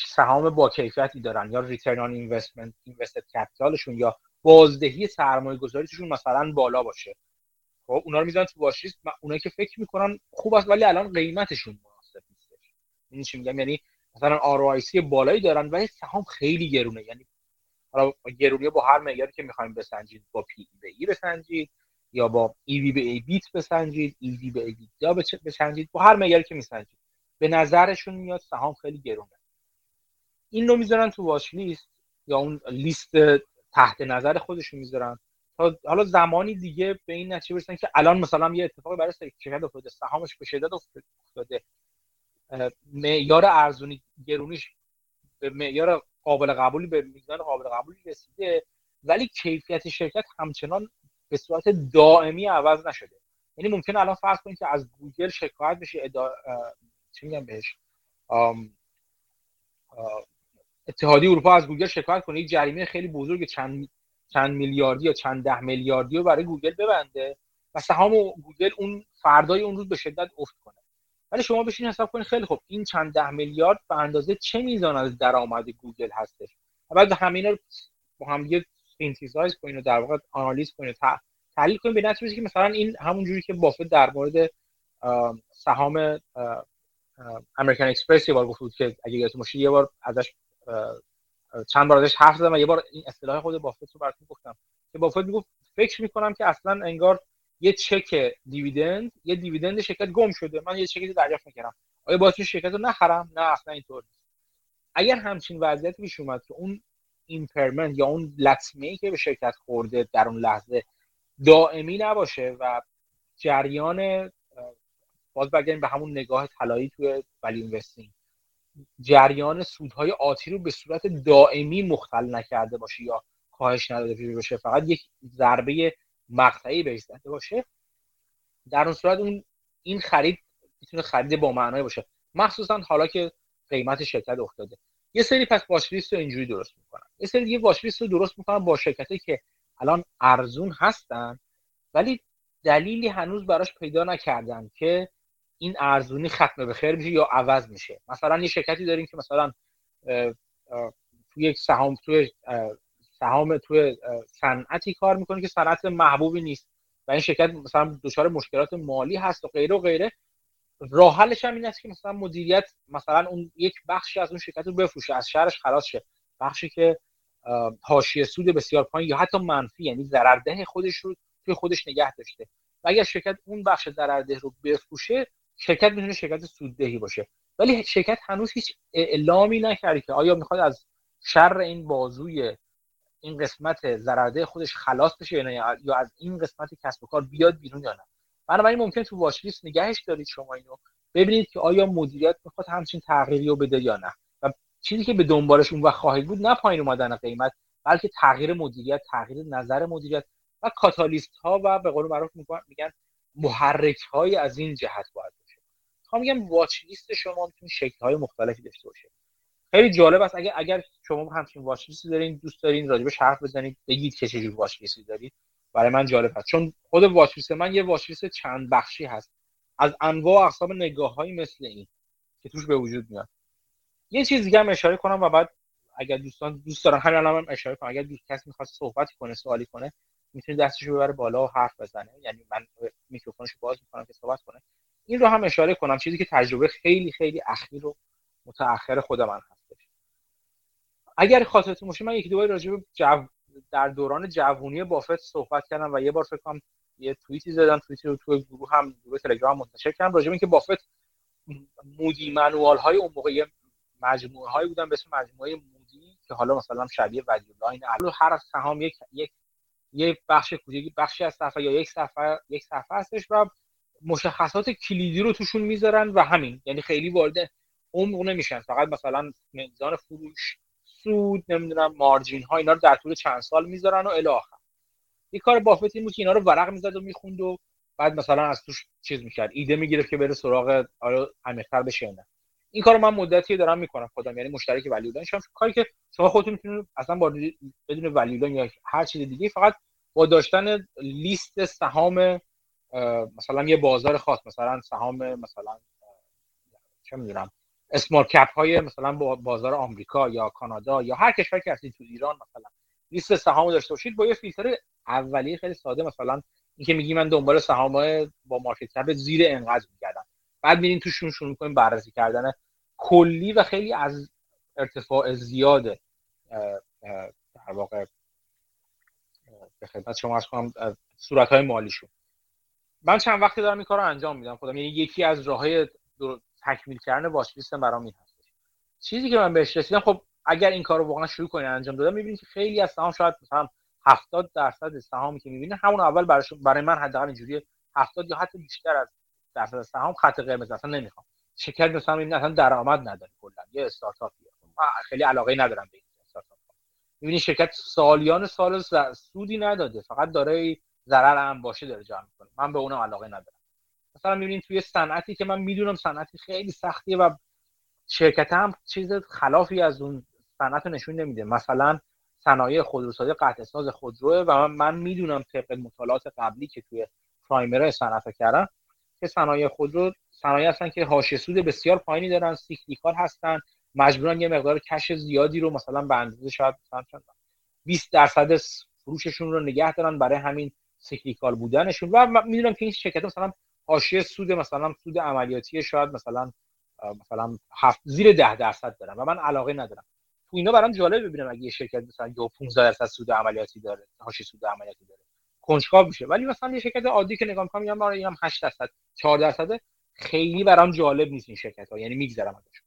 سهام با کیفیتی دارن یا ریترن آن اینوستمنت اینوستد کپیتالشون یا بازدهی سرمایه گذاریشون مثلا بالا باشه. خب اونا رو می‌ذارن تو واچ لیست اونایی که فکر می‌کنن خوب است ولی الان قیمتشون مناسب نیستش این چی میگم؟ یعنی مثلا ROIC بالایی دارن ولی سهام خیلی گرونه. یعنی حالا گرونی با هر معیاری که می‌خوایم بسنجید با پی به ای بسنجید یا با ای به ای بیت بسنجید ای به ای یا بسنجید با هر معیاری که میسنجید. به نظرشون میاد سهام خیلی گرونه. این رو می‌ذارن تو واچ لیست یا اون لیست تحت نظر خودشون می‌ذارن. تا حالا زمانی دیگه به این نتیجه برسن که الان مثلا یه اتفاقی برای شرکت افتاده سهامش به شدت افتاده. معیار ارزونی گرونیش به معیار قابل قبولی به میزان قابل قبولی رسیده ولی کیفیت شرکت همچنان به صورت دائمی عوض نشده. یعنی ممکن الان فرض کنید که از گوگل شکایت بشه ادا... چی میگم بهش؟ اتحادیه اروپا از گوگل شکایت کنه. جریمه خیلی بزرگ چند چند میلیاردی یا چند ده میلیاردی رو برای گوگل ببنده و سهام گوگل اون فردای اون روز به شدت افت کنه. ولی شما بشین حساب کنید خیلی خوب این چند ده میلیارد به اندازه چه میزان از درآمد گوگل هستش؟ و بعد همین رو با هم دیگه synthesize کنین و در واقع آنالیز کنین تحلیل کنین به نتیجه که مثلا این همون جوری که بافت در مورد سهام امریکن اکسپرس یه بار گفت که اگه یادتون باشه یه بار ازش چند بار ازش حرف زدم و یه بار این اصطلاح خود بافت رو براتون گفتم. که بافت می‌گفت فکر می‌کنم که اصلا انگار یه چک dividend یه dividend شرکت گم شده. من یه چکی دریافت می‌کردم. آیا باید شرکت رو نخرم؟ نه اصلا اینطور اگر همچین وضعیتی پیش اومد که اون impairment یا اون لطمه که به شرکت خورده در اون لحظه دائمی نباشه و جریان باز برگردیم به همون نگاه طلایی توی value investing جریان سودهای آتی رو به صورت دائمی مختل نکرده باشه یا کاهش نداده باشه. فقط یک ضربه مقطعی بهش زده باشه. در اون صورت اون این خرید می‌تونه خرید با معنای باشه. مخصوصا حالا که قیمت شرکت افتاده. یه سری پس واچ لیست رو اینجوری درست می‌کنن. یه سری دیگه لیست رو درست می‌کنن با شرکتی که الان ارزون هستن ولی دلیلی هنوز براش پیدا نکردن که این ارزونی ختم به خیر میشه یا عوض میشه. مثلا یه شرکتی داریم که مثلا توی یک سهام توی سهام توی صنعتی کار می‌کنه که صنعت محبوبی نیست و این شرکت مثلا دچار مشکلات مالی هست و غیره و غیره. راه حلش هم این است که مثلا مدیریت مثلا اون یک بخشی از اون شرکت رو بفروشه از شهرش خلاص شه. بخشی که حاشیه سود بسیار پایین یا حتی منفی یعنی ضررده خودش رو توی خودش نگه داشته. و اگر شرکت اون بخش ضررده رو بفروشه شرکت می‌تونه شرکت سوددهی باشه. ولی شرکت هنوز هیچ اعلامی نکرده که آیا می‌خواد از شر این بازوی این قسمت ضررده خودش خلاص بشه یا یا از این قسمت کسب و کار بیاد بیرون یا نه. بنابراین ممکن تو واچ لیست نگهش دارید شما اینو ببینید که آیا مدیریت می‌خواد همچین تغییری رو بده یا نه. و چیزی که به دنبالش اون وقت خواهید بود نه پایین اومدن قیمت بلکه تغییر مدیریت تغییر نظر مدیریت و کاتالیست ها و به قول معروف میگن محرک های از این جهت باید میگم واچ لیست شما می‌تونه شکل های مختلفی داشته باشه. خیلی جالب است. اگر اگر شما همچین واچ لیستی دارین دوست دارین راجبش حرف بزنید بگید که چه واچ لیستی دارید. برای من جالب هست چون خود واچ لیست من یه واچ لیست چند بخشی هست. از انواع و اقسام نگاه مثل این که توش به وجود میاد. یه چیز دیگه هم اشاره کنم و بعد اگر دوستان دوست دارن همین الان هم اشاره کنم. اگر دوست کسی می‌خواد صحبت کنه سوالی کنه می‌تونه دستش رو ببره بالا و حرف بزنه. یعنی من میکروفونش باز می‌کنم که صحبت کنه. این رو هم اشاره کنم چیزی که تجربه خیلی خیلی اخیر و متأخر خود من هستش اگر خاطرتون باشه من یک دوباره راجع به جو در دوران جوونی بافت صحبت کردم و یه بار فکر کنم یه توییتی زدم توییتی رو توی گروه هم گروه تلگرام منتشر کردم. راجع به اینکه بافت Moody's Manual های اون موقع مجموعه هایی بودن به اسم مجموعه Moody که حالا مثلا شبیه Value Line هر سهام یک یک یک بخش کوچیکی بخشی از صفحه یا یک صفحه یک صفحه هستش و مشخصات کلیدی رو توشون می‌ذارن و همین. یعنی خیلی وارد عمق نمیشن. فقط مثلا میزان فروش سود نمی‌دونم مارجین ها اینا رو در طول چند سال می‌ذارن و الی آخر. یه کار بافت این بود که اینا رو ورق می‌زد و می‌خوند و بعد مثلا از توش چیز می‌کرد. ایده می‌گرفت که بره سراغ آیا عمیق‌تر بشه نه. این کارو من مدتی دارم می‌کنم خودم. یعنی مشترک ولیو شما کاری که شما خودتون می‌تونید اصلا با بدون ولیو یا هر چیز دیگه فقط با داشتن لیست سهام مثلا یه بازار خاص مثلا سهام مثلا چه می‌دونم اسمال کپ های مثلا بازار آمریکا یا کانادا یا هر کشوری که هستید تو ایران مثلا لیست سهام داشته باشید با یه فیلتر اولیه خیلی ساده مثلا اینکه میگی من دنبال سهام با مارکت کپ زیر انقدر میگردم. بعد میرین توشون شروع می‌کنیم بررسی کردن. کلی و خیلی از ارتفاع زیاد در واقع به خدمت شما از کنم صورت های مالیشون. من چند وقتی دارم این کار رو انجام میدم خودم. یعنی یکی از راه های تکمیل کردن واچ لیست برام این هست. چیزی که من بهش رسیدم خب اگر این کار رو واقعا شروع کنید انجام دادن می‌بینید که خیلی از سهام شاید مثلا 70 درصد سهامی که می‌بینید همون اول برای برای من حداقل اینجوری 70 یا حتی بیشتر از درصد سهام خط قرمز اصلا نمی‌خوام. شرکت مثلا این اصلا درآمد نداره کلا. یه استارتاپیه خیلی علاقه ندارم به این استارتاپ. می‌بینی شرکت سالیان سال سودی نداده. فقط داره ضرر هم باشه داره جمع می‌کنه. من به اونم علاقه ندارم. مثلا می‌بینید توی صنعتی که من می‌دونم صنعتی خیلی سختیه و شرکت هم چیز خلافی از اون صنعت نشون نمیده. مثلا صنایع خودروسازی قطع ساز خودروه و من, می‌دونم طبق مطالعات قبلی که توی primer صنعت کردم که صنایع خودرو صنایع هستن که حاشیه سود بسیار پایینی دارن cyclical هستن مجبورن یه مقدار cash زیادی رو مثلا به اندازه شاید مثلا 20 درصد فروششون رو نگه دارن برای همین cyclical بودنشون. و می‌دونم که این شرکت مثلا حاشیه سود مثلا سود عملیاتی شاید مثلا مثلا هفت زیر ده درصد دارن و من علاقه ندارم. تو اینا برام جالب ببینم اگه یه شرکت مثلا یا 15 درصد سود عملیاتی داره حاشیه سود عملیاتی داره کنجکاو میشه. ولی مثلا یه شرکت عادی که نگاه می‌کنم میگم آره اینم 8 درصد 4 درصد خیلی برام جالب نیست این شرکت ها یعنی میگذرم ازش.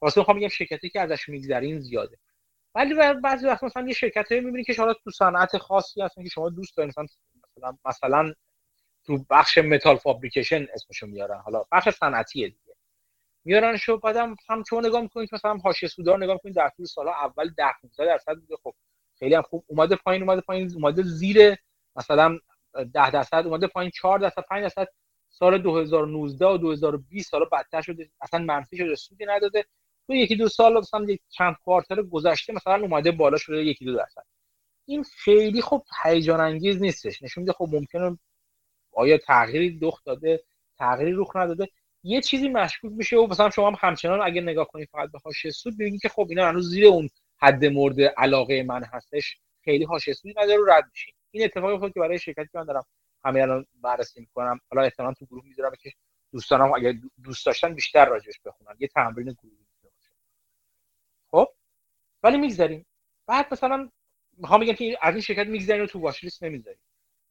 واسه می‌خوام بگم شرکتی که ازش میگذرین زیاده. ولی بعضی وقت مثلا یه شرکت هایی می‌بینی که شما تو صنعت خاصی هستن که شما دوست دارین مثلا مثلا تو بخش متال فابریکیشن اسمشو میارن. حالا بخش صنعتیه دیگه. میارن شو بعدم هم شما نگاه می‌کنید مثلا حاشیه سودار نگاه می‌کنید در طول سالا اول 10 15 درصد بوده. خب خیلی هم خوب اومده پایین اومده پایین اومده زیر مثلا 10 درصد اومده پایین 4 درصد 5 درصد. سال 2019 و 2020 سالا بدتر شده. اصلا منفی شده سودی نداده. تو یکی دو سال مثلا یک چند کوارتر گذشته مثلا اومده بالا شده یکی دو درصد. این خیلی خب هیجان انگیز نیستش. نشون میده خب ممکنه آیا تغییری رخ داده تغییری رخ نداده. یه چیزی مشکوک میشه و مثلا شما هم همچنان اگه نگاه کنید فقط به سود ببینید که خب اینا هنوز زیر اون حد مورد علاقه من هستش. خیلی حاشیه سودی نداره رو رد میشین. این اتفاقی افتاد که برای شرکتی که من دارم همین الان بررسی می‌کنم. حالا احتمالاً تو گروه می‌ذارم که دوستانم اگه دوست داشتن بیشتر راجعش بخونن. یه تمرین گروهی خب؟ ولی می‌گذاریم. بعد مثلا می‌خوام بگم که از این شرکت می‌گذاریم و تو واش لیست نمی‌ذاریم.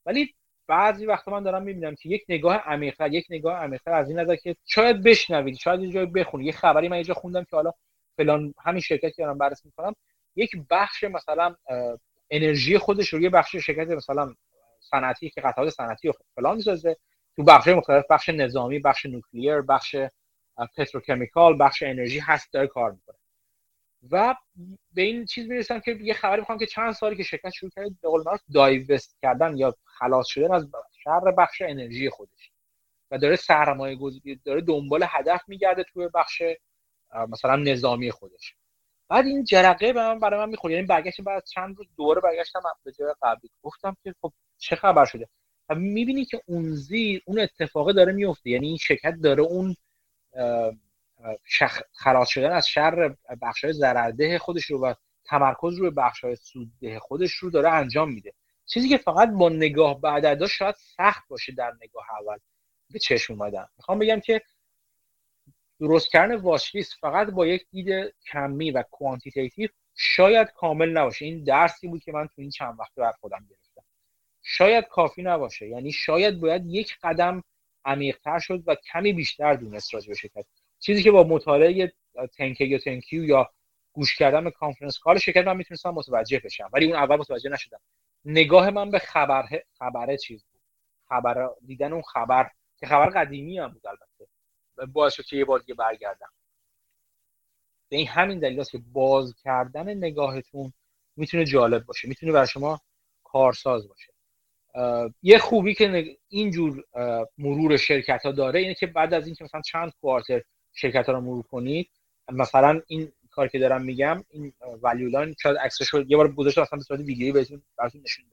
ولی بعضی وقتا من دارم می‌بینم که یک نگاه عمیق‌تر یک نگاه عمیق‌تر از این نظر که شاید بشنوید شاید یه جای بخونید. یه خبری من یه خوندم که حالا فلان همین شرکتی که دارم بررسی می‌کنم یک بخش مثلا انرژی خودش رو یه بخش شرکت مثلا صنعتی که قطعات صنعتی و فلان می‌سازه. تو بخش مختلف بخش نظامی بخش نوکلیر بخش پتروکمیکال بخش انرژی هست داره کار می‌کنه. و به این چیز می‌رسم که یه خبری می‌خوام که چند سالی که شرکت شروع کرده به قول دایوست کردن یا خلاص شدن از شر بخش انرژی خودش. و داره سرمایه گذاری داره دنبال هدف میگرده توی بخش مثلا نظامی خودش. بعد این جرقه به من برای من می‌خوره یعنی برگشتم بعد چند روز دوباره برگشتم به جای قبلی گفتم که خب چه خبر شده؟ و می‌بینی که اون زیر اون اتفاقه داره میفته یعنی این شرکت داره اون شخ... خلاص شدن از شر بخش های ضررده خودش رو و تمرکز روی بخش های سودده خودش رو داره انجام میده. چیزی که فقط با نگاه بعد شاید سخت باشه در نگاه اول. به چشم اومدن. می‌خوام بگم که درست کردن watch فقط با یک دید کمی و quantitative شاید کامل نباشه. این درسی بود که من تو این چند وقت بر خودم گرفتم. شاید کافی نباشه. یعنی شاید باید یک قدم عمیقتر شد و کمی بیشتر دونست راجع به شرکت. چیزی که با مطالعه تنکی یا تنکیو یا گوش کردن به conference call شرکت من می‌تونستم متوجه بشم ولی اون اول متوجه نشدم. نگاه من به خبر خبره چیز بود. خبر دیدن اون خبر که خبر قدیمی هم بود البته. باعث شد که یه بار دیگه برگردم. به این همین دلیل است که باز کردن نگاهتون می‌تونه جالب باشه می‌تونه برای شما کارساز باشه. یه خوبی که اینجور مرور شرکت ها داره اینه که بعد از اینکه مثلا چند کوارتر شرکت ها رو مرور کنید. مثلا این کار که دارم میگم این Value Line شاید عکسش یه بار گذاشتم اصلا به صورت ویدیویی بهتون براتون نشون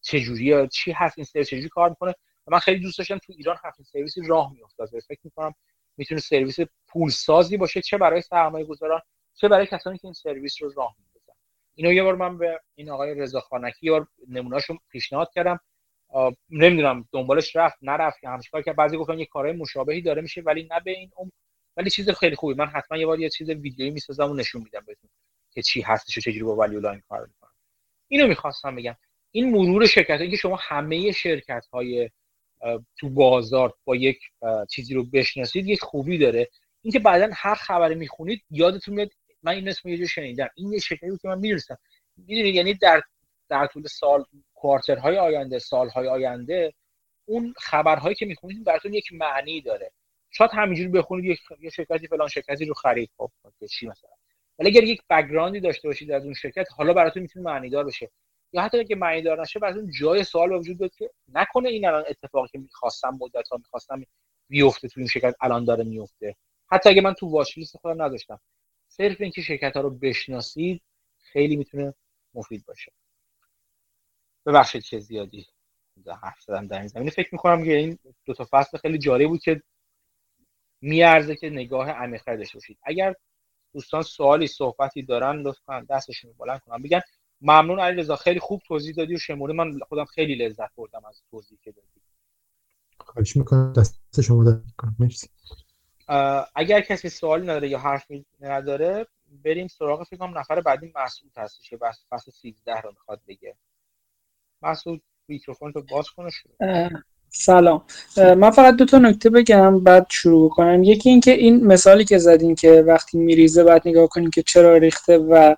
چه جوریه چی هست این سرویس؟ چجوری کار می‌کنه؟ و من خیلی دوست داشتم تو ایران همین سرویسی راه میافتاد. فکر می‌کنم می‌تونه سرویس پول سازی باشه چه برای سرمایه گذاران چه برای کسانی که این سرویس رو راه میندازن. اینو یه بار من به این آقای رضا خانکی یه بار نمونهشو پیشنهاد کردم. نمی‌دونم دنبالش رفت نرفت یا همش کار که بعضی گفتن یه کارهای مشابهی داره میشه ولی نه به این اون ولی چیز خیلی خوبی من حتما یه بار یه چیز ویدیویی می‌سازم و نشون میدم بهتون که چی هستش و چجوری با ولیو لاین کار می‌کنه اینو می‌خواستم بگم. این مرور شرکت که شما همه شرکت های تو بازار با یک چیزی رو بشناسید یک خوبی داره. اینکه بعدا هر خبری می‌خونید یادتون میاد من این اسم یه جا شنیدم. این یه شرکتی بود که من می‌دونستم. می‌دونید؟ یعنی در در طول سال کوارترهای آینده سالهای آینده اون خبرهایی که می‌خونید براتون یک معنی داره. شاید همینجوری بخونید یک یه شرکتی فلان شرکتی رو خرید. خب چی مثلا؟ ولی اگر یک بکگراندی داشته باشید از اون شرکت حالا براتون می‌تونه معنی دار بشه. یا حتی اگه معنی دار نشه براتون جای سوال وجود داره که نکنه این الان اتفاقی که می‌خواستم مدت ها می‌خواستم بیفته تو این شرکت الان داره میفته. حتی اگه من تو واچ لیست خودم نداشتم. صرف اینکه شرکت ها رو بشناسید خیلی می‌تونه مفید باشه. ببخشید که زیادی. حرف زدم در این زمینه. فکر می‌کنم که این دو تا فصل خیلی جالب بود که میارزه که نگاه عمیق‌تر داشته باشید. اگر دوستان سوالی صحبتی دارن لطفا دستشون رو بلند کنن. بگن ممنون علیرضا خیلی خوب توضیح دادی و شموری. من خودم خیلی لذت بردم از توضیحی که دادی. خواهش می‌کنم دست شما دارم مرسی. اگر کسی سوالی نداره یا حرفی نداره بریم سراغ فکر کنم نفر بعدی مسعود هستش که بس فصل 13 رو می‌خواد بگه. مسعود میکروفون تو باز کنه سلام. من فقط دو تا نکته بگم بعد شروع کنم یکی اینکه این مثالی که زدین که وقتی میریزه بعد نگاه کنیم که چرا ریخته و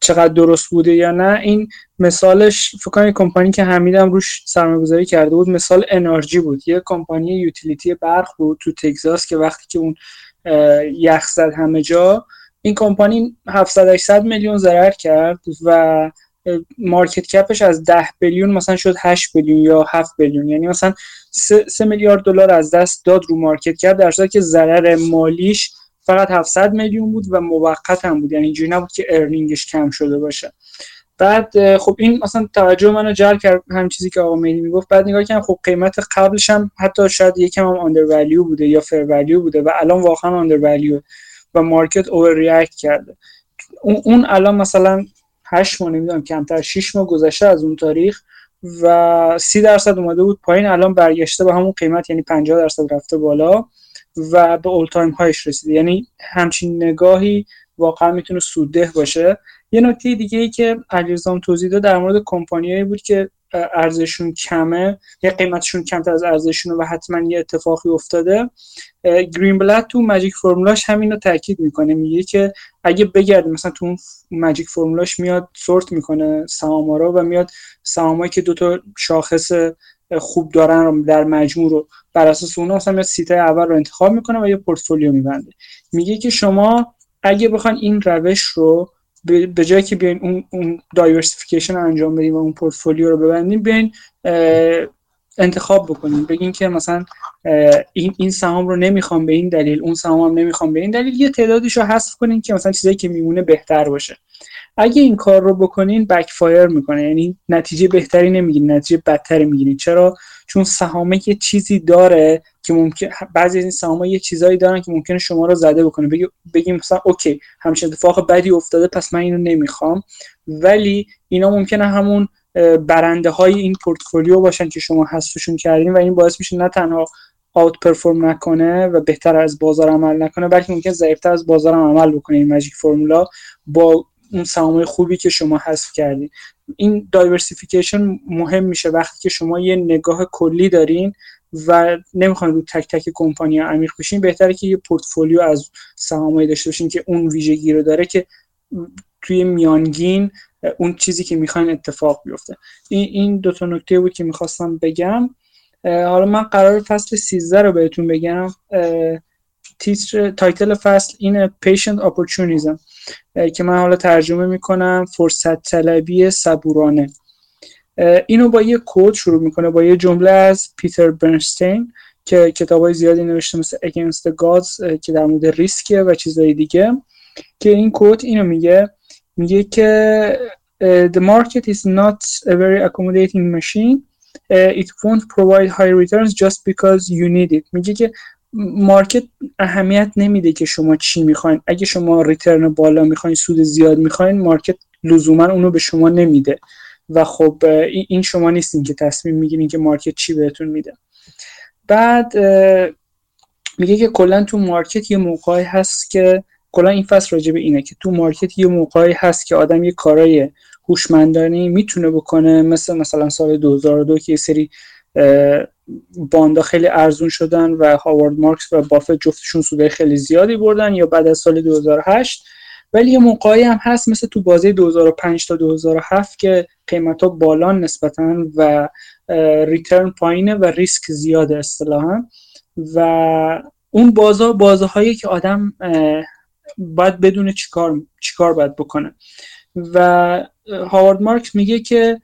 چقدر درست بوده یا نه این مثالش فکر کنم کمپانی که حمیدم روش سرمایه‌گذاری کرده بود مثال انرژی بود. یه کمپانی یوتیلیتی برق بود تو تگزاس که وقتی که اون یخ زد همه جا این کمپانی 700 800 میلیون ضرر کرد و market cap ش از 10 billion مثلا شد 8 billion یا 7 billion. یعنی مثلا 3 میلیارد دلار از دست داد رو market cap در صورتی که ضرر مالیش فقط 700 میلیون بود و موقت هم بود. یعنی اینجوری نبود که earning ش کم شده باشه. بعد خب این مثلا توجه منو جلب کرد هم چیزی که آقا میلی می‌گفت. بعد نگاه کردم خب قیمت قبلش هم حتی شاید یکم هم undervalue بوده یا fair value بوده و الان واقعا undervalue و market overreact کرده اون الان مثلا 8 ماه نمی‌دونم کمتر 6 ماه گذشته از اون تاریخ و 30 درصد اومده بود پایین الان برگشته به همون قیمت یعنی 50 درصد رفته بالا و به all time high ش رسیده. یعنی همچین نگاهی واقعا می‌تونه سودده باشه. یه نکته دیگه ای که علیرضا توضیح داد در مورد کمپانیایی بود که ارزششون کمه یا قیمتشون کمتر از ارزششون و حتما یه اتفاقی افتاده. Greenblatt تو magic formula ش همین رو تاکید می‌کنه میگه که اگه بگردیم مثلا تو اون magic formula ش میاد sort می‌کنه سهاما رو و میاد سهامایی که دو تا شاخص خوب دارن رو در مجموع رو بر اساس اونها مثلا سی تای اول رو انتخاب می‌کنه و یه پورتفولیو میبنده. میگه که شما اگه بخواین این روش رو به جایی که بیاین اون اون diversification انجام بدیم و اون پورتفولیو رو ببندیم بیاین انتخاب بکنیم. بگین که مثلا این این سهام رو نمی‌خوام به این دلیل اون سهام هم نمی‌خوام به این دلیل. یه تعدادیش رو حذف کنین که مثلا چیزایی که میمونه بهتر باشه. اگه این کار رو بکنین backfire می‌کنه. یعنی نتیجه بهتری نمی‌گیرین نتیجه بدتری می‌گیرین. چرا؟ چون سهامه یه چیزی داره که ممکن بعضی از این سهام یه چیزایی دارن که ممکنه شما رو زده بکنه. بگی بگیم مثلا okay همچین اتفاق بدی افتاده پس من اینو نمی‌خوام. ولی اینا ممکنه همون برنده های این پورتفولیو باشن که شما حذفشون کردین و این باعث میشه نه تنها outperform نکنه و بهتر از بازار عمل نکنه بلکه ممکنه ضعیفتر از بازار عمل بکنه این magic formula با اون سهام خوبی که شما حذف کردین. این diversification مهم میشه وقتی که شما یه نگاه کلی دارین و نمی‌خواین رو تک تک کمپانی عمیق بشین بهتره که یه پورتفولیو از سهامایی داشته باشین که اون ویژگی رو داره که توی میانگین اون چیزی که می‌خواین اتفاق بیفته. این این دو تا نکته بود که می‌خواستم بگم. حالا من قراره فصل 13 رو بهتون بگم. تیتر title فصل این patient opportunism که من حالا ترجمه می‌کنم فرصت طلبی صبورانه. اینو با یه quote شروع می‌کنه با یه جمله از پیتر برنستین که کتاب های زیادی نوشته مثل Against the Gods که در مورد ریسکه و چیزهای دیگه. که این quote اینو میگه میگه که the market is not a very accommodating machine. it won't provide high returns just because you need it. میگه که market اهمیت نمیده که شما چی می‌خواین. اگه شما return بالا می‌خواین سود زیاد می‌خواین market لزوما اونو به شما نمیده. و خب این شما نیستین که تصمیم می‌گیرین که market چی بهتون میده. بعد میگه که کلا تو market یه موقعی هست که کلا این فصل راجع به اینه که تو market یه موقعی هست که آدم یه کارای هوشمندانه می‌تونه بکنه. مثل مثلا سال 2002 که یه سری bond ا خیلی ارزون شدن و هاوارد مارکس و بافت جفتشون سود خیلی زیادی بردن یا بعد از سال 2008 ولی یه موقعی هم هست مثل تو بازه 2005 تا 2007 که قیمت ها بالان نسبتا و ریترن پایینه و ریسک زیاده اصطلاحا. و اون بازا بازه هایی که آدم باید بدونه چیکار چیکار باید بکنه. و هاوارد مارکس میگه که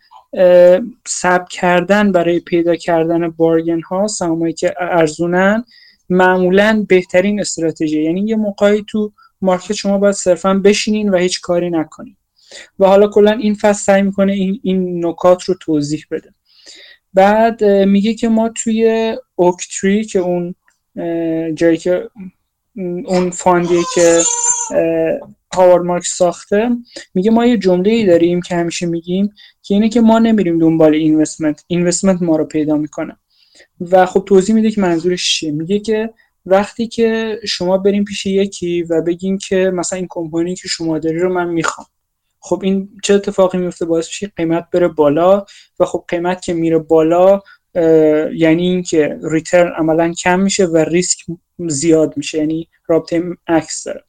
سب کردن برای پیدا کردن بارگن ها سهامایی که ارزونن معمولا بهترین استراتژی. یعنی یه موقعی تو مارکت شما باید صرفا بشینین و هیچ کاری نکنین. و حالا کلا این فصل سعی می‌کنه این, این نکات رو توضیح بده. بعد میگه که ما توی اوکتری که اون جایی که اون فاندی که هاوارد مارکس ساخته میگه ما یه جمله ای داریم که همیشه میگیم که اینه که ما نمیریم دنبال اینوستمنت اینوستمنت ما رو پیدا می‌کنه. و خب توضیح میده که منظورش چیه. میگه که وقتی که شما بریم پیش یکی و بگین که مثلا این کمپانی که شما داری رو من می‌خوام. خب این چه اتفاقی میفته باعث میشه قیمت بره بالا و خب قیمت که میره بالا یعنی اینکه ریترن عملا کم میشه و ریسک زیاد میشه یعنی رابطه عکس داره.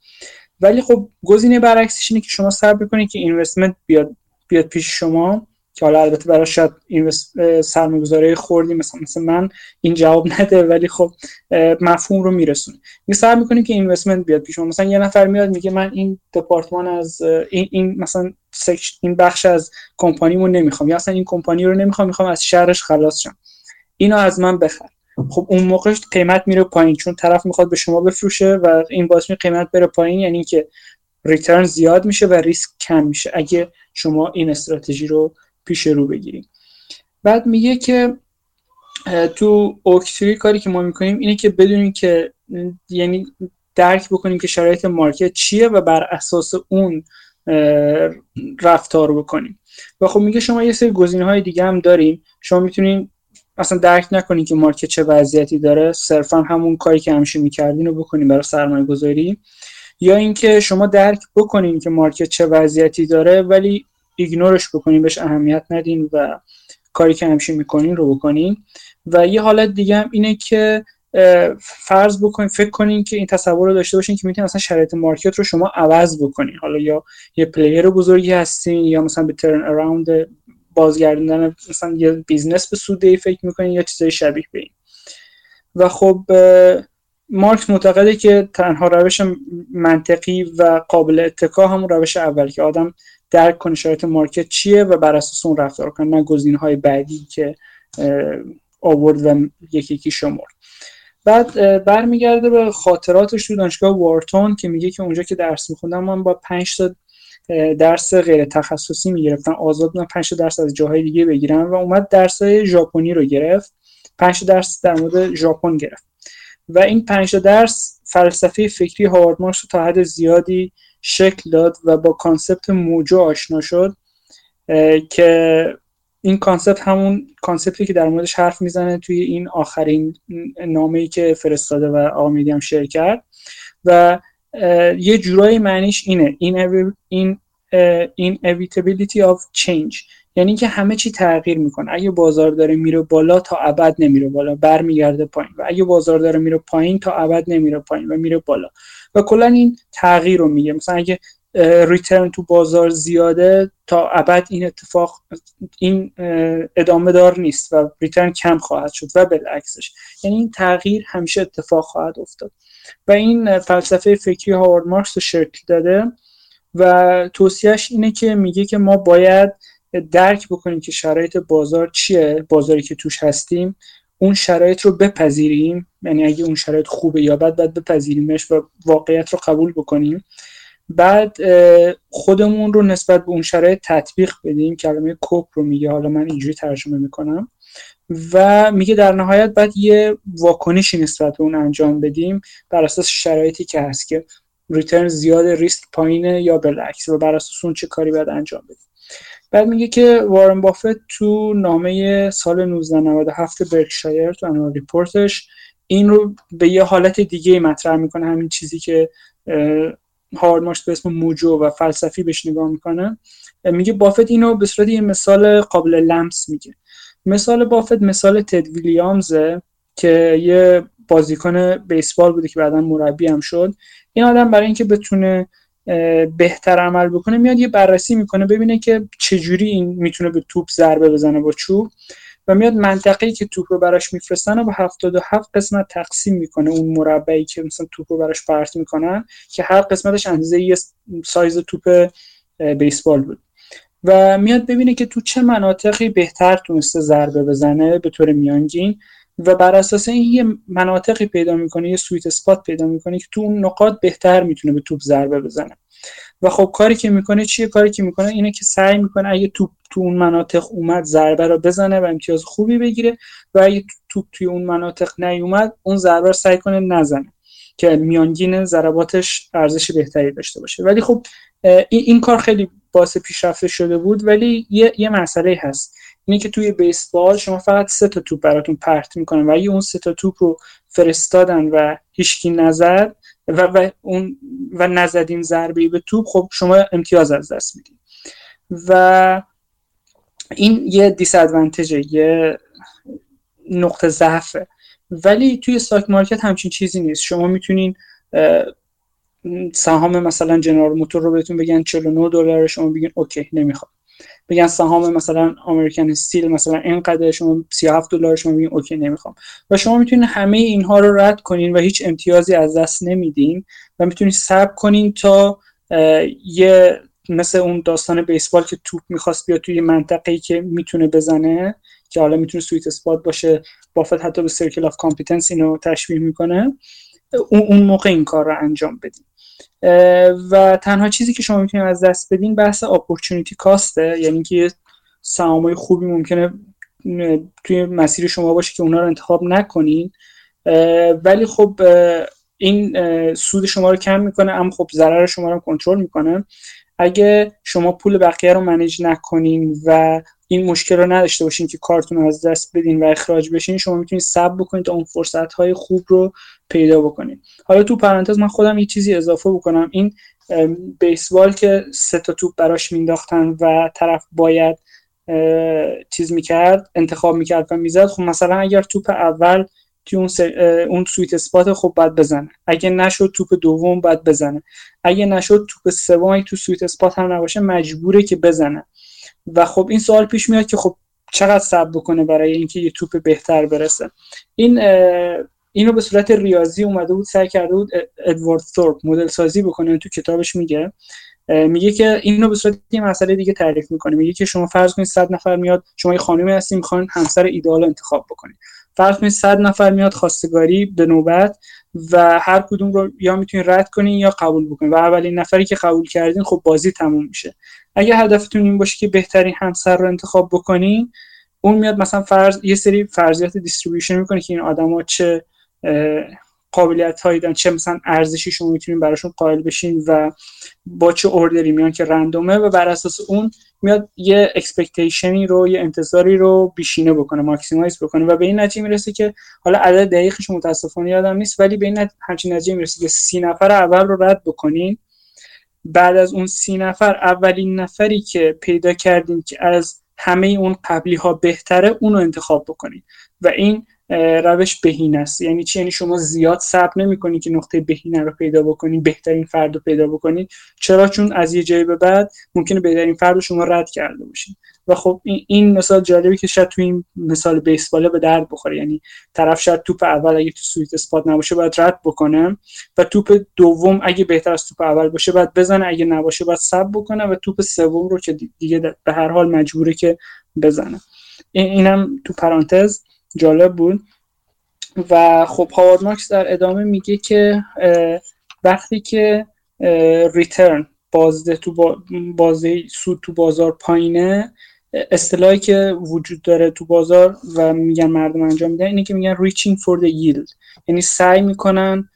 ولی خب گزینه برعکسش اینه که شما صبر بکنید که اینوستمنت بیاد بیاد پیش شما که حالا البته برای شاید سرمایه‌گذاری خوردی مثلا مثل من این جواب نده ولی خب مفهوم رو میرسونه. می سعی می‌کنیم که اینوستمنت بیاد پیش مثلا یه نفر میاد میگه من این دپارتمان از این, این مثلا این بخش از کمپانیمو نمی‌خوام. یا اصلا این کمپانی رو نمی‌خوام می‌خوام از شهرش خلاص شم. اینو از من بخر. خب اون موقعش قیمت میره پایین چون طرف می‌خواد به شما بفروشه و این باعث می قیمت بره پایین یعنی که ریترن زیاد میشه و ریسک کم میشه. اگه شما این استراتژی رو پیش رو بگیریم بعد میگه که تو اوکتری کاری که ما می‌کنیم اینه که بدونیم که یعنی درک بکنیم که شرایط مارکت چیه و بر اساس اون رفتار بکنیم. و خب میگه شما یه سری گزینه های دیگه هم داریم شما می‌تونین اصلا درک نکنین که market چه وضعیتی داره. صرفا همون کاری که همیشه می‌کردین رو بکنین برای سرمایه گذاری یا اینکه شما درک بکنین که market چه وضعیتی داره ولی ignore ش بکنین بهش اهمیت ندین و کاری که همیشه می‌کنین رو بکنین. و یه حالت دیگه هم اینه که فرض بکنین فکر کنین که این تصور رو داشته باشین که می‌تونین اصلا شرایط market رو شما عوض بکنین. حالا یا یه player بزرگی هستین یا مثلا به turnaround بازگردوندن مثلا یه business به سوددهی فکر می‌کنین یا چیزای شبیه به این. و خب مارکس معتقده که تنها روش منطقی و قابل اتکا همون روش اول که آدم درک کنه شرایط market چیه و بر اساس اون رفتار کنه نه گزینه های بعدی که آورد و یکی یکی شمرد. بعد برمیگرده به خاطراتش تو دانشگاه وارتون که میگه که اونجا که درس میخوندم من با 5 تا درس غیر تخصصی می‌گرفتم آزاد بودم 5 تا درس از جاهای دیگه بگیرم و اومد درس ژاپنی رو گرفت. 5 درس در مورد ژاپن گرفت. و این 5 درس فلسفه فکری هاوارد مارکس رو تا حد زیادی شکل داد و با concept mujo آشنا شد که این concept همون concept ی که در موردش حرف می‌زنه توی این آخرین نامه ای که فرستاده و آقا هم share کرد. و یه جورایی معنیش اینه. این این این inevitability of change. یعنی که همه چی تغییر می‌کنه. اگه بازار داره میره بالا تا ابد نمیره بالا برمیگرده پایین. و اگه بازار داره میره پایین تا ابد نمیره پایین و میره بالا. و کلا این تغییر رو میگه. مثلا اگه ریترن تو بازار زیاده تا ابد این اتفاق این ادامه دار نیست و ریترن کم خواهد شد و بالعکسش. یعنی این تغییر همیشه اتفاق خواهد افتاد. و این فلسفه فکری هاوارد مارکس رو شکل داده و توصیهش اینه که میگه که ما باید درک بکنیم که شرایط بازار چیه بازاری که توش هستیم اون شرایط رو بپذیریم یعنی اگه اون شرایط خوبه یا بد باید بپذیریمش و واقعیت رو قبول بکنیم. بعد خودمون رو نسبت به اون شرایط تطبیق بدیم. کلمه کوپ رو میگه. حالا من اینجوری ترجمه می‌کنم. و میگه در نهایت باید یه واکنشی نسبت به اون انجام بدیم بر اساس شرایطی که هست که return زیاد ریسک پایینه یا بالعکس و بر اساس اون چه کاری باید انجام بدیم. بعد میگه که وارن بافت تو نامه سال 1997 برکشایر تو annual report ش این رو به یه حالت دیگه مطرح می‌کنه همین چیزی که هاوارد مارکس به اسم mujo و فلسفی بهش نگاه می‌کنه. میگه بافت اینو به صورت یه مثال قابل لمس میگه. مثال بافت مثال تد ویلیامزه که یه بازیکن بیسبال بوده که بعدا مربی هم شد. این آدم برای اینکه بتونه بهتر عمل بکنه میاد یه بررسی می‌کنه ببینه که چجوری این می‌تونه به توپ ضربه بزنه با چوب و میاد منطقه‌ای که توپ رو براش میفرستن و با 77 قسمت تقسیم می‌کنه. اون مربعی که مثلا توپ رو براش پرت می‌کنن که هر قسمتش اندازه یه سایز توپ بیسبال بود. و میاد ببینه که تو چه مناطقی بهتر تونسته ضربه بزنه به طور میانگین و بر اساس این یه مناطقی پیدا می‌کنه یه سویت اسپات پیدا می‌کنه که تو اون نقاط بهتر می‌تونه به توپ ضربه بزنه. و خب کاری که می‌کنه چیه؟ کاری که می‌کنه اینه که سعی می‌کنه اگه توپ تو اون مناطق اومد ضربه رو بزنه و امتیاز خوبی بگیره و اگه توپ توی اون مناطق نیومد اون ضربه رو سعی کنه نزنه که میانگین ضرباتش ارزش بهتری داشته باشه. ولی خب این, کار خیلی باعث پیشرفته شده بود ولی یه, یه مسئله هست. اینه که توی بیسبال شما فقط سه تا توپ براتون پرت می‌کنن و اگه اون سه تا توپ رو فرستادن و هیچکی نظر و, و اون و نزدین ضربه به توپ خب شما امتیاز از دست میدین. و این یه دیس یه نقطه ضعفه. ولی توی stock market همچین چیزی نیست. شما می‌تونین سهام مثلا جنرال موتور رو بهتون بگن 49 دلار شما بگین OK نمی‌خوام بگن سهام مثلا امریکن استیل مثلا اینقدر شما 37 دلار شما بگین OK نمی‌خوام. و شما می‌تونید همه اینها رو رد کنین و هیچ امتیازی از دست نمیدین و می‌تونید صبر کنین تا یه مثل اون داستان بیسبال که توپ می‌خواست بیاد توی منطقه‌ای که می‌تونه بزنه که حالا می‌تونه sweet spot باشه بافت حتی به circle of competence اینو تشبیه می‌کنه اون موقع این کار رو انجام بدین. و تنها چیزی که شما می‌تونید از دست بدین بحث opportunity cost ه یعنی که سهامای خوبی ممکنه توی مسیر شما باشه که اونا رو انتخاب نکنین. ولی خب این سود شما رو کم می‌کنه اما خب ضرر شما رو کنترل می‌کنه. اگه شما پول بقیه رو manage نکنین و این مشکل رو نداشته باشین که کارتون رو از دست بدین و اخراج بشین شما می‌تونید صبر بکنید تا اون فرصت های خوب رو پیدا بکنید حالا تو پرانتز من خودم یه چیزی اضافه بکنم. این بیسبال که سه تا توپ براش مینداختن و طرف باید چیز می‌کرد انتخاب می‌کرد و می‌زد خب مثلا اگر توپ اول توی اون, اون sweet spot خب باید بزنه. اگه نشد توپ دوم باید بزنه. اگه نشد توپ سوم تو sweet spot هم نباشه مجبوره که بزنه. و خب این سوال پیش میاد که خب چقدر صبر بکنه برای اینکه یه توپ بهتر برسه. این اینو به صورت ریاضی اومده بود سعی کرده بود ادوارد ثورپ مدل سازی بکنه تو کتابش میگه. میگه که اینو به صورت یه مسئله دیگه تعریف می‌کنه. میگه که شما فرض کنید 100 نفر میاد شما یه خانمی هستین می‌خواین همسر ایدئال انتخاب بکنید. فرض کنید 100 نفر میاد خواستگاری به نوبت و هر کدوم رو یا می‌تونید رد کنین یا قبول بکنین. و اولین نفری که قبول کردین خب بازی تموم میشه. اگه هدفتون این باشه که بهترین همسر رو انتخاب بکنین اون میاد مثلا فرض یه سری فرضیات distribution می‌کنه که این آدما چه قابلیت هایی دارن. چه مثلا ارزشی شما می‌تونین براشون قائل بشین و با چه order ی میان که random ه و بر اساس اون میاد یه expectation ی رو یه انتظاری رو بیشینه بکنه maximize بکنه و به این نتیجه می‌رسه که حالا عدد دقیقش متاسفانه یادم نیست ولی به این همچین نتیجه می‌رسه که سی نفر اول رو رد بکنین. بعد از اون سی نفر اولین نفری که پیدا کردین که از همه اون قبلی ها بهتره اونو انتخاب بکنین. و این روش بهینه است. یعنی چی؟ یعنی شما زیاد صبر نمی‌کنید که نقطه بهینه رو پیدا بکنید بهترین فرد رو پیدا بکنید چرا؟ چون از یه جایی به بعد ممکنه بهترین فرد رو شما رد کرده باشید و خب این مثال جالبی که شاید تو این مثال بیسباله به درد بخوره. یعنی طرف شاید توپ اول اگه تو سویت اسپات نباشه باید رد بکنه و توپ دوم اگه بهتر از توپ اول باشه باید بزنه. اگه نباشه باید سب بکنه و توپ سوم رو که دیگه به هر حال مجبوره که بزنه. اینم تو پرانتز. جالب بود. و خب هاوارد مارکس در ادامه میگه که وقتی که ریترن بازده تو بازده سود تو بازار پایینه اصطلاحی که وجود داره تو بازار و میگن مردم انجام میدن اینه که میگن reaching for the yield. یعنی سعی می‌کنن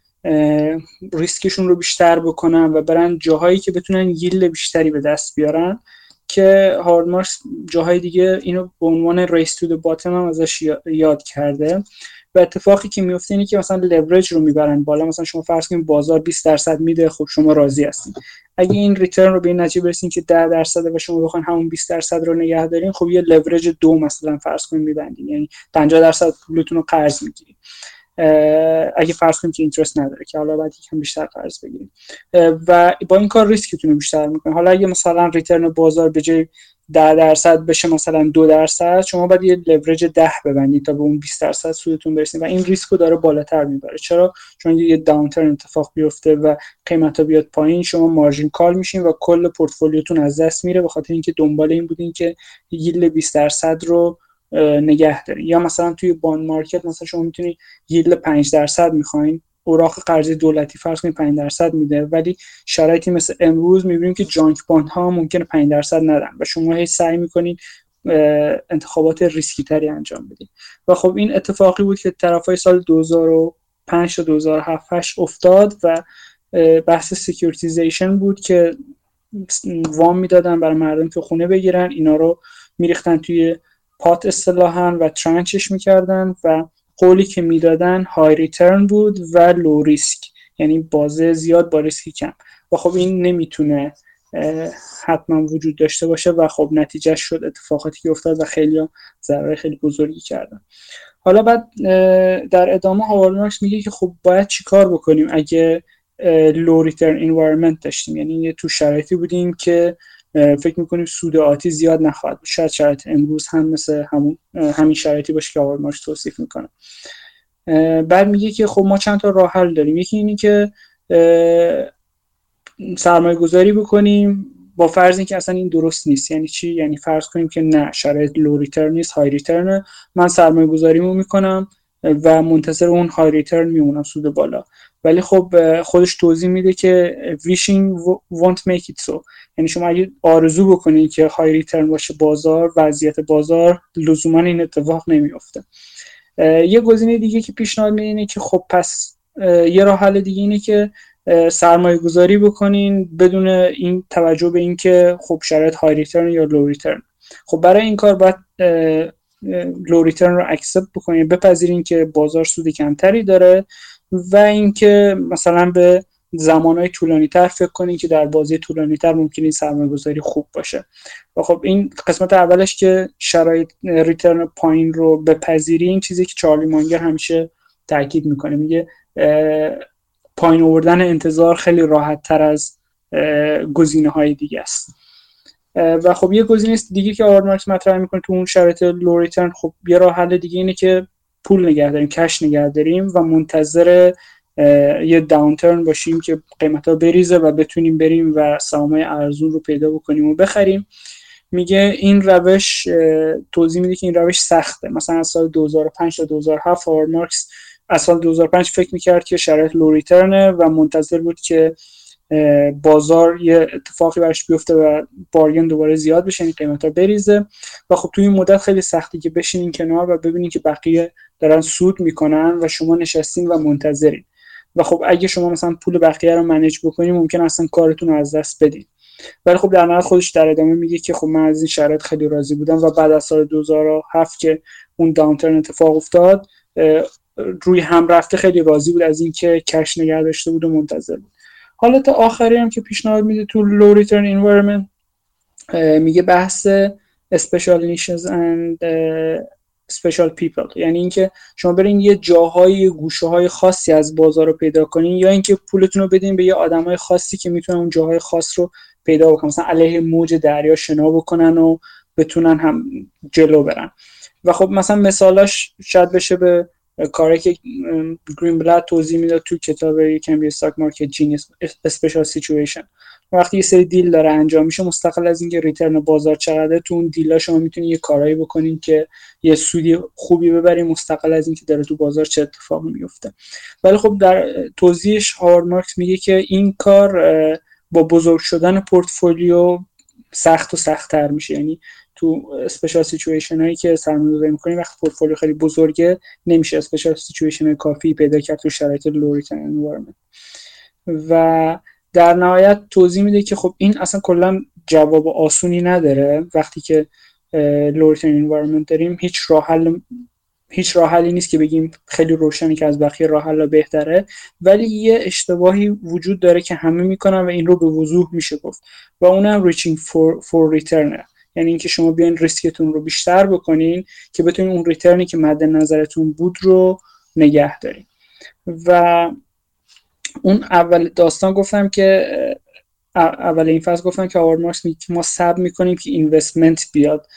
ریسکشون رو بیشتر بکنن و برن جاهایی که بتونن yield بیشتری به دست بیارن. که هاوارد مارکس جاهای دیگه اینو به عنوان race to bottom هم ازش یاد کرده. و اتفاقی که میفته اینه که مثلا لورج رو می‌برن بالا. مثلا شما فرض کنید بازار 20 درصد میده خب شما راضی هستین. اگه این return رو به این نتیجه برسین که 10 درصد و شما بخواین همون 20 درصد رو نگه دارین خب یه لورج دو مثلا فرض کنید میبندین. یعنی 50 درصد پولتون رو قرض می‌گیرین. اگه فرض کنیم که interest نداره که حالا باید یکم بیشتر قرض بگیریم. و با این کار ریسکتون رو بیشتر می‌کنه حالا اگه مثلا return بازار به جای 10 درصد بشه مثلا دو درصد شما باید یه لورج 10 ببندید تا به اون 20 درصد سودتون برسید و این ریسک رو داره بالاتر می‌بره. چرا؟ چون یه downturn اتفاق بیفته و قیمتا بیاد پایین شما margin call میشین و کل پورتفولیوتون از دست میره به خاطر اینکه دنبال این بودین که yield 20 درصد رو نگه دارین یا مثلا توی bond market مثلا شما می‌تونید yield 5 درصد می‌خواین اوراق قرضه دولتی فرض کنید 5 درصد میده ولی شرایطی مثل امروز می‌بینیم که junk bond ها ممکنه 5 درصد ندن و شما هی سعی می‌کنید انتخابای ریسکی تری انجام بدید. و خب این اتفاقی بود که طرفای سال 2005 تا 2007 افتاد و بحث securitization بود که وام می‌دادن برای مردم که خونه بگیرن اینا رو میریختن توی pot اصطلاحا و tranche ش می‌کردن و قولی که می‌دادن high return بود و low risk یعنی بازه زیاد با ریسکی کم. و خب این نمی‌تونه حتما وجود داشته باشه و خب نتیجه شد اتفاقاتی که افتاد و خیلی ضرر خیلی بزرگی کردن. حالا بعد در ادامه هاوارد میگه که خب باید چیکار بکنیم اگه low return environment داشتیم؟ یعنی تو شرایطی بودیم که فکر می‌کنیم سود آتی زیاد نخواهد شد شاید شرایط امروز هم مثل همون همین شرایطی باشه که هاوارد مارکس توصیف می‌کنه. بعد میگه که خب ما چند تا راه حل داریم. یکی اینی که سرمایه گذاری بکنیم با فرض اینکه اصلا این درست نیست. یعنی چی؟ یعنی فرض کنیم که نه شرایط low return نیست high return من سرمایه گذاریمو می‌کنم و منتظر اون high return میمونم سود بالا. ولی خب خودش توضیح میده که wishing won't make it so. یعنی شما اگه آرزو بکنید که high return باشه بازار وضعیت بازار لزوما این اتفاق نمیافته. یه گزینه دیگه که پیشنهاد میده اینه که خب پس یه راه حل دیگه اینه که سرمایه گذاری بکنین بدون این توجه به اینکه خب شرایط high return یا low return خب برای این کار باید low return رو accept بکنین. بپذیرین که بازار سود کمتری داره. و اینکه مثلا به زمانهای طولانی تر فکر کنین که در بازی طولانی تر ممکن این سرمایه گذاری خوب باشه. و خب این قسمت اولش که شرایط return پایین رو بپذیرین چیزی که چارلی مانگر همیشه تاکید می‌کنه. میگه پایین آوردن انتظار خیلی راحت تر از گزینه های دیگه است. و خب یه گزینه دیگه که هاوارد مارکس مطرح می‌کنه تو اون شرایط low return خب یه راه حل دیگه اینه که پول نگه داریم cash نگه داریم و منتظر یه downturn باشیم که قیمت ها بریزه و بتونیم بریم و سهامای ارزون رو پیدا بکنیم و بخریم. میگه این روش توضیح میده که این روش سخته. مثلا از سال 2005 تا 2007 هاوارد مارکس از سال 2005 فکر می‌کرد که شرایط low return ه و منتظر بود که بازار یه اتفاقی برش بیفته و بارگن دوباره زیاد بشه این قیمت ها بریزه. و خب توی این مدت خیلی سختی که بشینین کنار و ببینین که بقیه دارن سود می‌کنن و شما نشستین و منتظرین. و خب اگه شما مثلا پول بقیه رو منیج بکنین ممکن اصلا کارتون از دست بدین. ولی خب در نهایت خودش در ادامه میگه که خب من از این شرایط خیلی راضی بودم و بعد از سال 2007 که اون داونترن اتفاق افتاد روی هم رفته خیلی راضی بود از اینکه کش نگه داشته بود و منتظر بود. حالت آخری هم که پیشنهاد میده تو لو ریترن انوایرمنت میگه بحث special niches and special people یعنی اینکه شما برین یه جاهای گوشه های خاصی از بازار رو پیدا کنین یا اینکه پولتون رو بدین به یه آدمای خاصی که می‌تونن اون جاهای خاص رو پیدا بکنن. مثلا علیه موج دریا شنا بکنن و بتونن هم جلو برن. و خب مثلا مثالاش شاید بشه به کاری که گرین بلات توضیح می‌داد تو کتاب You Can Be a Stock Market Genius special situation وقتی یه سری deal داره انجام میشه مستقل از اینکه return بازار چقدره تو اون deal ا شما می‌تونید یه کارایی بکنین که یه سودی خوبی ببرین مستقل از اینکه داره تو بازار چه اتفاقی میفته ولی خب در توضیحش هاوارد مارکس میگه که این کار با بزرگ شدن پورتفولیو سخت و سختتر میشه. یعنی تو special situation هایی که سرمایه‌گذاری می‌کنیم وقتی پورتفولیو خیلی بزرگه نمیشه special situation کافی پیدا کرد تو شرایط low return environment و در نهایت توضیح میده که خب این اصلا کلا جواب آسونی نداره. وقتی که low return environment داریم هیچ راه حل هیچ راه حلی نیست که بگیم خیلی روشنی که از بقیه راه حل بهتره. ولی یه اشتباهی وجود داره که همه می‌کنن و این رو به وضوح میشه گفت. و اونم reaching for for return یعنی اینکه شما بیاین ریسکتون رو بیشتر بکنین که بتونین اون return ی که مد نظرتون بود رو نگه دارین. و اون اول داستان گفتم که اول این فصل گفتم که هاوارد مارکس میگه ما صبر می‌کنیم که investment بیاد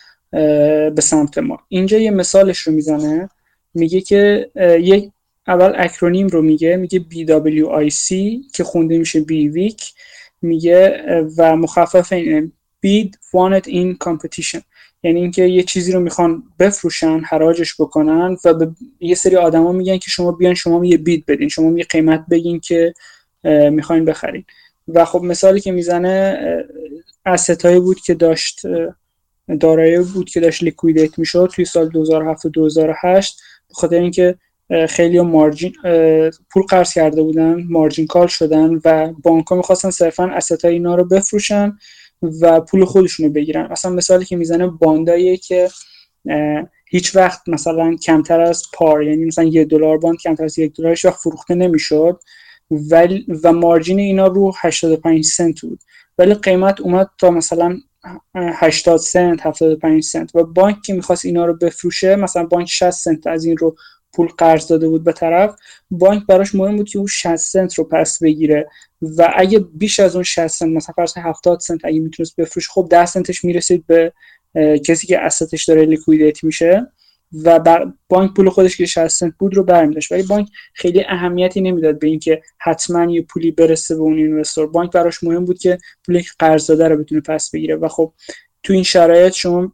به سمت ما. اینجا یه مثالش رو می‌زنه میگه که یک اول acronym رو میگه میگه BWIC که خونده میشه بی ویک میگه و مخفف این bid wanted in competition یعنی اینکه یه چیزی رو می‌خوان بفروشن حراجش بکنن و به یه سری آدما میگن که شما بیان شما یه بید بدین شما یه قیمت بگین که می‌خواین بخرین. و خب مثالی که می‌زنه هایی بود که داشت دارایی بود که داشت لیکویدیت می‌شد توی سال 2007 و 2008 به خاطر اینکه خیلی مارجین پول قرض کرده بودن مارجین کال شدن و بانک ها می‌خواستن صرفا اسست های اینا رو بفروشن. و پول خودشونو بگیرن. مثلا مثالی که می‌زنه باندایی که هیچ وقت مثلا کمتر از پار یعنی مثلا یه دلار باند کمتر از یک دلارش وقت فروخته نمی‌شد ولی و مارجین اینا رو 85 سنت بود. ولی قیمت اومد تا مثلا 80 سنت 75 سنت. و بانک که می‌خواست اینا رو بفروشه مثلا بانک 60 سنت از این رو پول قرض داده بود به طرف بانک براش مهم بود که اون 60 سنت رو پس بگیره. و اگه بیش از اون 60 سنت مثلا فرض 70 سنت اگه می‌تونست بفروشه خب 10 سنتش می‌رسید به کسی که asset اش داره liquidate میشه و بانک پول خودش که 60 سنت بود رو برمیداشت. ولی بانک خیلی اهمیتی نمی‌داد به اینکه حتما یه پولی برسه به اون investor. بانک براش مهم بود که پولی که قرض داده رو بتونه پس بگیره. و خب تو این شرایط شما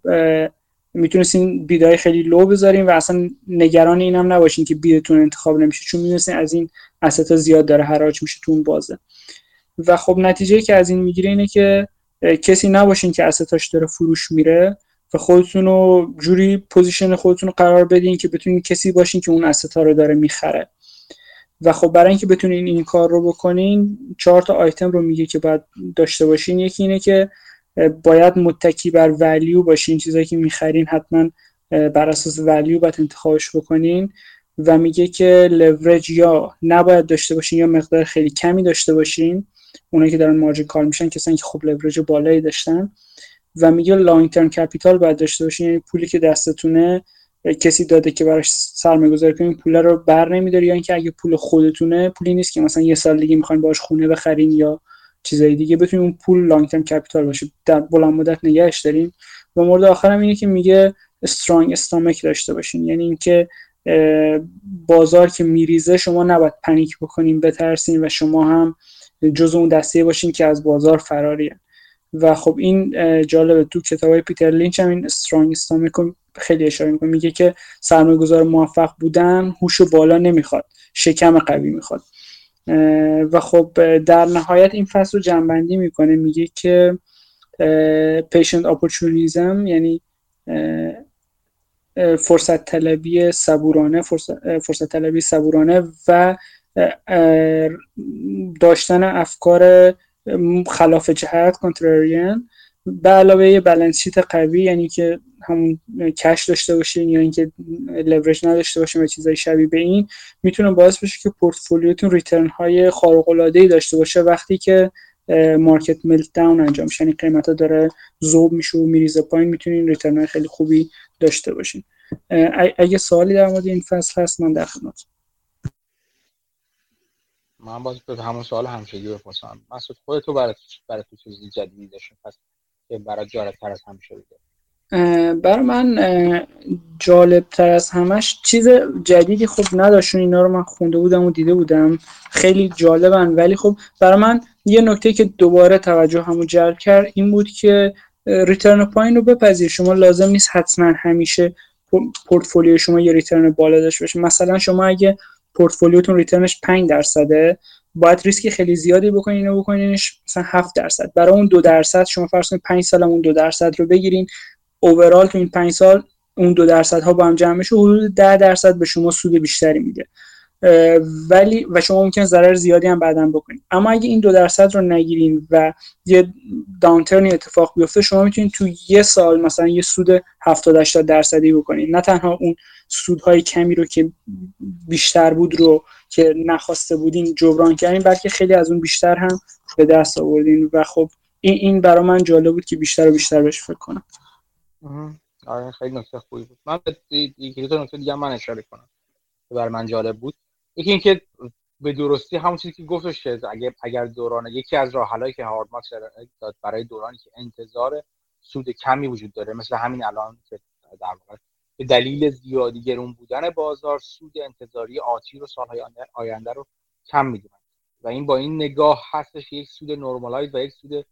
می‌تونستین bidای خیلی low بذارین و اصلا نگران این هم نباشین که bidتون انتخاب نمیشه چون می‌دونستین از این asset ا زیاد داره حراج میشه تو اون بازه. و خب نتیجه که از این می‌گیره اینه که کسی نباشین که asset اش داره فروش میره و خودتون رو جوری position خودتون رو قرار بدین که بتونین کسی باشین که اون asset ا رو داره می‌خره. و خب برای اینکه بتونین این کار رو بکنین چهار تا آیتم رو میگه که باید داشته باشین. یکی اینه که باید متکی بر ولیو باشین. چیزایی که می‌خرین حتما بر اساس ولیو باید انتخابش بکنین. و میگه که لورج یا نباید داشته باشین یا مقدار خیلی کمی داشته باشین. اونایی که دارن مارجین کار میشن کسانی که خب لورج بالایی داشتن. و میگه لانگ ترم کپیتال باید داشته باشین. یعنی پولی که دستتونه کسی داده که براش سرمایه گذاری کنین پول رو بر نمیداری. یا اینکه اگه پول خودتونه پولی نیست که مثلا یه سال دیگه می‌خواین باش خونه بخرین یا چیزای دیگه بتونیم اون پول long term capital باشه. در بلند مدت نگهش داریم. و مورد آخرم اینه که میگه strong stomach داشته باشین. یعنی اینکه بازار که میریزه شما نباید panic بکنین بترسین و شما هم جز اون دسته باشین که از بازار فراریه و خب این جالبه. تو کتاب های پیتر لینچ هم این strong stomach رو خیلی اشاره می‌کنه. میگه که سرمایه گذار موفق بودن هوش بالا نمی‌خواد شکم قوی می‌خواد. و خب در نهایت این فصل رو جنبندی می‌کنه میگه که پیشنت اپورتونیزم یعنی فرصت طلبی صبورانه فرصت, طلبی صبورانه و داشتن افکار خلاف جهت کنتراریان به علاوه یه بالانس شیت قوی یعنی که همون cash داشته باشین یا اینکه لورج نداشته باشین و چیزای شبیه به این می‌تونه باعث بشه که portfolio تون return های خارق العاده ای داشته باشه وقتی که market meltdown انجام میشه. یعنی قیمتا داره ذوب میشه و میریزه پایین می‌تونین return های خیلی خوبی داشته باشین. اگه سوالی در مورد این فصل هست من در خدمت من باز به همون سوال همشگی بپرسم. مسعود خودتو برای برای تو چیزی جدیدی داشتیم پس برای جالب تر از همیشه برای من جالب تر از همش چیز جدیدی خب نداشتون اینا رو من خونده بودم و دیده بودم. خیلی جالبن. ولی خب برای من یه نکته که دوباره توجهمو جلب کرد این بود که return پایین رو بپذیر. شما لازم نیست حتما همیشه پورتفولیو شما یه return بالا داشته باشه. مثلا شما اگه portfolio تون return ش 5 درصده باید ریسک خیلی زیادی بکنین اینو بکنینش مثلا 7 درصد. برای اون دو درصد شما فرض کنید 5 سال اون دو درصد رو بگیرین. اوورال تو این 5 سال اون دو درصد ها با هم جمع میشه حدود 10 درصد به شما سود بیشتری میده. ولی و شما ممکن ضرر زیادی هم بعدا بکنید. اما اگه این دو درصد رو نگیرین و یه داونترنی اتفاق بیفته شما می‌تونید تو یه سال مثلا یه سود 70 80 درصدی بکنید. نه تنها اون سودهای کمی رو که بیشتر بود رو که نخواسته بودین جبران کردین بلکه خیلی از اون بیشتر هم به دست آوردین. و خب این این برای من جالب بود که بیشتر و بیشتر بهش فکر کنم. آره خیلی نکته خوبی بود. من یکی دو نکته دیگه من اشاره کنم که برای من جالب بود. یکی اینکه به درستی همون چیزی که گفتش اگر اگر دوران یکی از راهحلایی که هارد ماکس داد برای دورانی که انتظار سود کمی وجود داره مثل همین الان که در واقع به دلیل زیادی گرون بودن بازار سود انتظاری آتی رو سالهای آینده رو کم می‌دونن. و این با این نگاه هستش یک سود نرمالایز و یک سود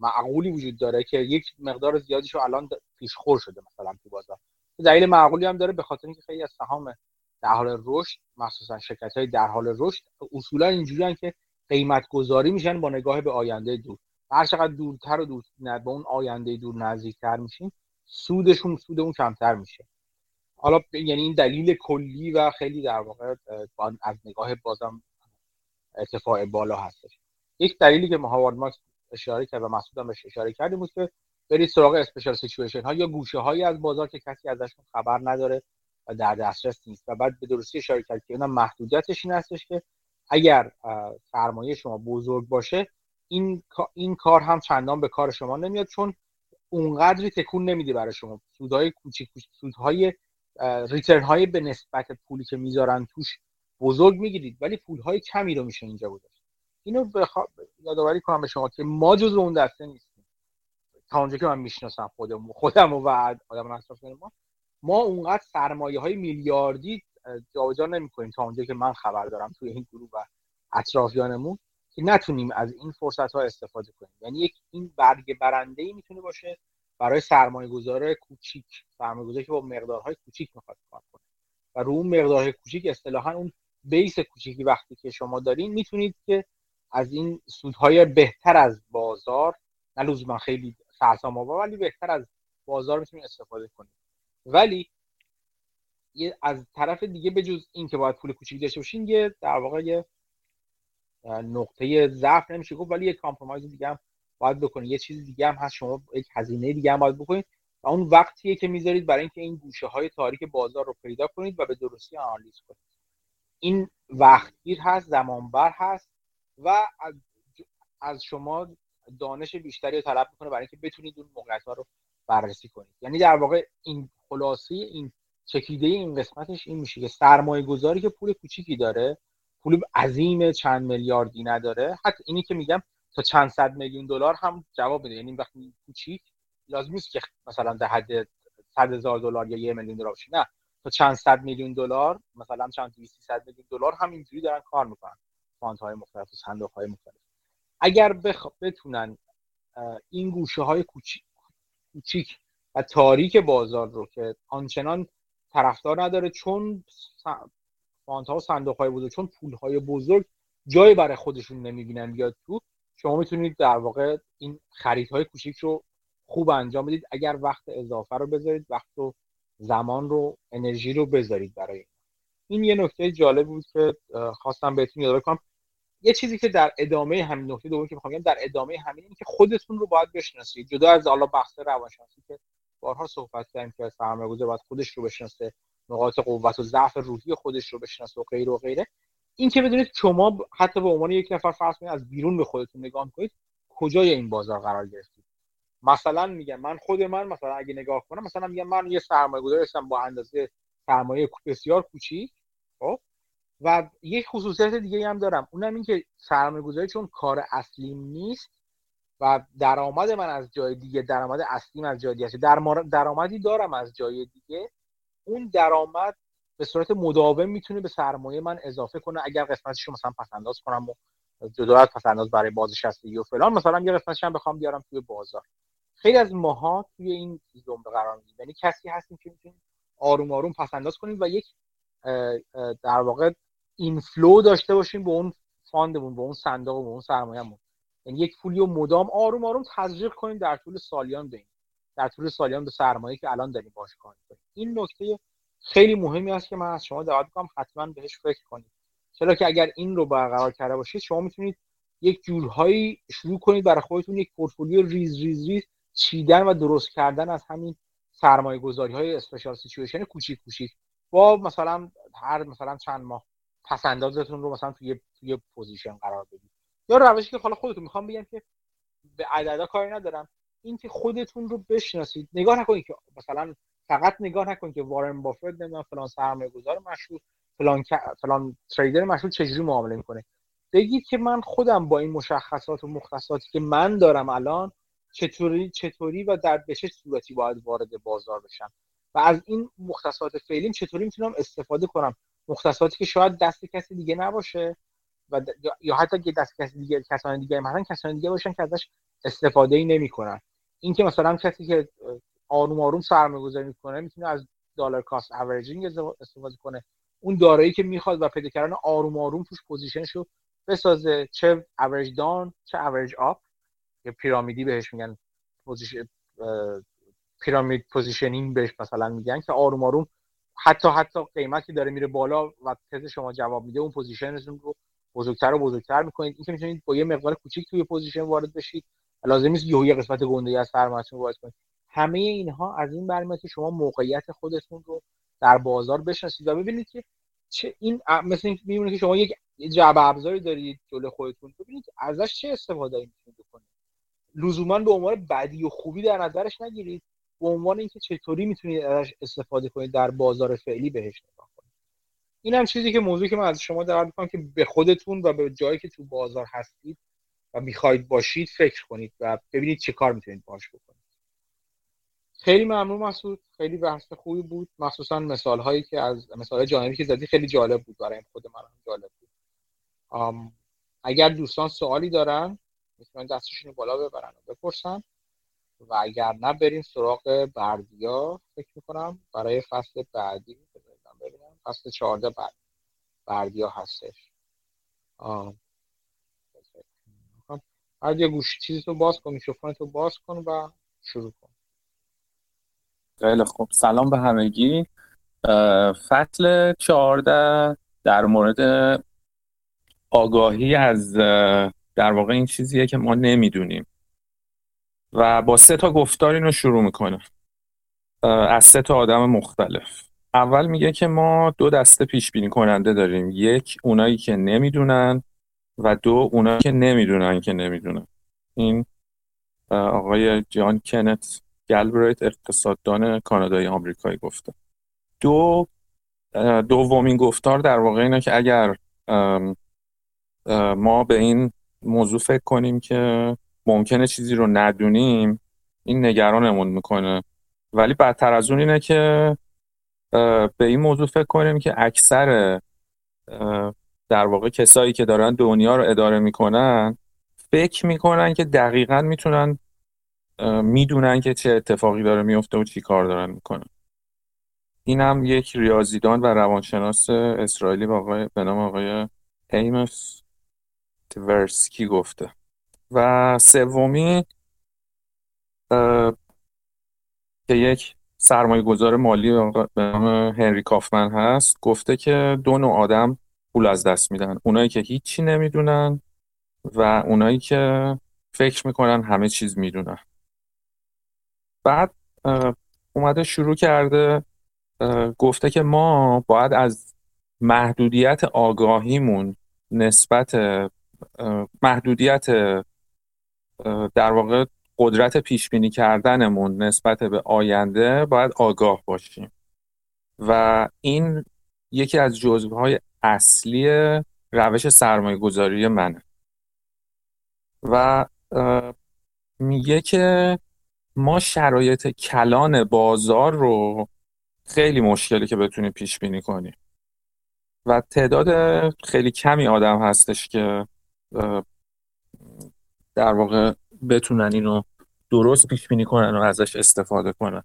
معقولی وجود داره که یک مقدار زیادیش رو الان پیشخور شده مثلا تو بازار. دلیل معقولی هم داره به خاطر اینکه خیلی از سهام در حال رشد مخصوصا شرکت های در حال رشد اصولا اینجوریان که قیمت گذاری میشن با نگاه به آینده دور. هر چقدر دورتر و دور به اون آینده دور نزدیکتر میشین سودشون سود اون کمتر میشه. حالا یعنی این دلیل کلی و خیلی در واقع از نگاه بازم ارتفاع بالا هستش. یک دلیلی که ما ماکس اشاره کرد و مسعود هم بهش اشاره کردیم بود که برید سراغ اسپیشال سیچویشن ها یا گوشه هایی از بازار که کسی ازشون خبر نداره و در دسترس نیست. و بعد به درستی اشاره کرد که اینا محدودیتش این هستش که اگر سرمایه شما بزرگ باشه این این کار هم چندان به کار شما نمیاد چون اونقدری تکون نمیده برای شما. سودهای کوچیک سودهای ریترن های به نسبت پولی که می‌ذارن توش بزرگ می‌گیرید ولی پول های کمی رو میشه اینجا گذاشت. اینو بخوا... یادآوری کنم به شما که ما جز اون دسته نیستیم. تا اونجا که من می‌شناسم خودم خودم و آدم اطراف ما ما اونقدر سرمایه های میلیاردی جابجا نمی‌کنیم تا اونجا که من خبر دارم توی این گروه و اطرافیانمون که نتونیم از این فرصت ها استفاده کنیم. یعنی یک این برگ برنده ای می‌تونه باشه برای سرمایه گذار کوچیک. سرمایه گذاری که با مقدارهای کوچیک می‌خواد کار کنه. و رو اون مقدارهای کوچیک اصطلاحا اون بیس کوچیکی وقتی که شما دارین می‌تونید که از این سودهای بهتر از بازار نه لزوما خیلی سرسام ولی بهتر از بازار می‌تونید استفاده کنید ولی یه از طرف دیگه به جز این که باید پول کوچیک داشته باشین یه در واقع یه نقطه ضعف نمیشه. گفت ولی یه compromise دیگه هم باید بکنید. یه چیز دیگه هم هست شما یک هزینه دیگه هم باید بکنید و اون وقتیه که می‌ذارید برای اینکه این گوشه های تاریک بازار رو پیدا کنید و به درستی آنالیز کنید. این وقتگیر هست زمانبر هست. و از شما دانش بیشتری رو طلب می‌کنه برای اینکه بتونید اون موقعیت ها رو بررسی کنید. یعنی در واقع این خلاصه این چکیده این قسمتش این میشه که سرمایه گذاری که پول کوچیکی داره پول عظیم چند میلیاردی نداره. حتی اینی که میگم تا چند صد میلیون دلار هم جواب میده. یعنی وقتی کوچیک لازم نیست که مثلا در حد صد هزار دلار یا یه میلیون دلار باشه. نه. تا چند صد میلیون دلار مثلا چند 200 صد میلیون دلار هم اینجوری دارن کار می‌کنن. فانت های مختلف و صندوق های مختلف. اگر بخ... بتونن این گوشه های کوچیک و تاریک بازار رو که آنچنان طرفدار نداره چون فانت ها و صندوق های بزرگ چون پول های بزرگ جایی برای خودشون نمی‌بینن بیاد تو شما می‌تونید در واقع این خریدهای کوچیک رو خوب انجام بدید. اگر وقت اضافه رو بذارید وقت و زمان رو انرژی رو بذارید برای این. یه نکته جالب بود که خواستم بهتون یادآوری کنم. یه چیزی که در ادامه همین نکته دومی که می‌خوام در ادامه همین این که خودتون رو باید بشناسید. جدا از حالا بحث روانشناسی که بارها صحبت کردیم که سرمایه‌گذار باید خودش رو بشناسه نقاط قوت و ضعف روحی خودش رو بشناسه و غیره و غیره. این که بدونید شما حتی به عنوان یک نفر فرض کنید از بیرون به خودتون نگاه کنید کجای این بازار قرار گرفتید؟ مثلا میگم من خود من مثلا اگه نگاه کنم مثلا میگم من یه سرمایه گذاری هستم با اندازه سرمایه بسیار کوچیک. و یک خصوصیت دیگه هم دارم. اونم این که سرمایه گذاری چون کار اصلیم نیست و درآمد من از جای دیگه درآمد اصلیم از جای دیگه در درآمدی دارم از جای دیگه. اون درآمد به صورت مداوم می‌تونه به سرمایه من اضافه کنه. اگر قسمتش رو مثلا پس انداز کنم و جدا از پس انداز برای بازنشستگی و فلان مثلا یه قسمتش هم بخوام بیارم توی بازار. خیلی از ماها توی این زمره قرار می‌گیریم. یعنی کسی هستیم که می‌تونیم آروم آروم پس انداز کنیم و یک در واقع اینفلو داشته باشیم به اون fund مون به اون صندوق به اون سرمایه‌مون. یعنی یک پولی و مدام آروم آروم تزریق کنیم در طول سالیان بین در طول سالیان به سرمایه که الان داریم باش کار این نکته خیلی مهمی است که من از شما دعوت می‌کنم حتما بهش فکر کنید. چرا که اگر این رو برقرار کرده باشید شما می‌تونید یک جورهایی شروع کنید برای خودتون یک پورتفولیو ریز ریز ریز چیدن و درست کردن از همین سرمایه گذاری های special situation کوچیک کوچیک. با مثلا هر مثلا چند ماه پس اندازتون رو مثلا توی توی position قرار بدید. یا روشی که حالا خودتون می‌خوام بگم که به عددا کاری ندارم. اینکه خودتون رو بشناسید. نگاه نکنید که مثلا فقط نگاه نکنید که وارن بافت نمی‌دونم فلان سرمایه گذار مشهور فلان فلان trader مشهور چجوری معامله می‌کنه. بگید که من خودم با این مشخصات و مختصاتی که من دارم الان چطوری چطوری و در به چه صورتی باید وارد بازار بشم؟ و از این مختصات فعلیم چطوری می‌تونم استفاده کنم؟ مختصاتی که شاید دست کسی دیگه نباشه و یا حتی که دست کسی دیگه کسان دیگه مثلا کسان دیگه باشن که ازش استفاده ای نمی‌کنن. این که مثلا کسی که آروم آروم سرمایه گذاری می‌کنه می‌تونه از dollar cost averaging استفاده کنه. اون دارایی که می‌خواد و پیدا کردن آروم آروم توش position ش رو بسازه. چه average down چه average up یا pyramid ی بهش میگن position pyramid positioning بهش مثلا میگن که آروم آروم حتی حتی قیمتی داره میره بالا و تز شما جواب میده اون position تون رو بزرگتر و بزرگتر می‌کنید. این که می‌تونید با یه مقدار کوچیک توی position وارد بشید. لازم نیست یه قسمت گنده از سرمایه‌تون وارد کنید. همه اینها از این برمیاد که شما موقعیت خودتون رو در بازار بشناسید و ببینید که چه این مثل میمونه که شما یک یه جعبه ابزاری دارید جلو خودتون. ببینید ازش چه استفاده می‌تونید بکنید. لزوما به عنوان بدی و خوبی در نظرش نگیرید. به عنوان اینکه چطوری می‌تونید ازش استفاده کنید در بازار فعلی بهش نگاه کنید این هم چیزی که موضوعی که من از شما دارم می‌کنم که به خودتون و به جایی که تو بازار هستید و می‌خواید باشید فکر کنید و ببینید چه کار می‌تونید باش بکنید. خیلی ممنون مسعود. خیلی بحث خوبی بود. مخصوصا مثال هایی که از مثال جانبی که زدی خیلی جالب بود. برای خود من هم جالب بود. اگر دوستان سوالی دارن می‌تونن دستشون بالا ببرن و بپرسن. و اگر نه بریم سراغ بردیا فکر می‌کنم برای فصل بعدی ببینم فصل چهارده بعد بردیا هستش. هر یه گوش چیزی تو باز کن میکروفون تو باز کن و شروع کن. خیلی خوب. سلام به همگی. فصل چهارده در مورد آگاهی از در واقع این چیزیه که ما نمی‌دونیم. و با سه تا گفتار اینو شروع می‌کنه. از سه تا آدم مختلف. اول میگه که ما دو دسته پیش بینی کننده داریم. یک اونایی که نمی‌دونن و دو اونایی که نمی‌دونن که نمی‌دونن. این آقای جان کنت گلبریت اقتصاددان کانادایی آمریکایی گفته. دو دومین گفتار در واقع اینه که اگر ما به این موضوع فکر کنیم که ممکنه چیزی رو ندونیم این نگرانمون می‌کنه. ولی بدتر از اون اینه که به این موضوع فکر کنیم که اکثر در واقع کسایی که دارن دنیا رو اداره می‌کنن فکر می‌کنن که دقیقا می‌تونن می‌دونن که چه اتفاقی داره میفته و چی کار دارن می‌کنن. این هم یک ریاضیدان و روانشناس اسرائیلی به نام آقای هیمس تورسکی گفته. و سومی که یک سرمایه گذار مالی به نام هنری کافمن هست گفته که دو نوع آدم پول از دست میدن. اونایی که هیچی نمی‌دونن و اونایی که فکر می‌کنن همه چیز می‌دونن. بعد اومده شروع کرده گفته که ما باید از محدودیت آگاهیمون نسبت محدودیت در واقع قدرت پیش بینی کردنمون نسبت به آینده باید آگاه باشیم. و این یکی از های اصلی روش سرمایه گذاری منه. و میگه که ما شرایط کلان بازار رو خیلی مشکلی که بتونیم پیش بینی کنیم. و تعداد خیلی کمی آدم هستش که در واقع بتونن اینو درست پیش بینی کنن و ازش استفاده کنن.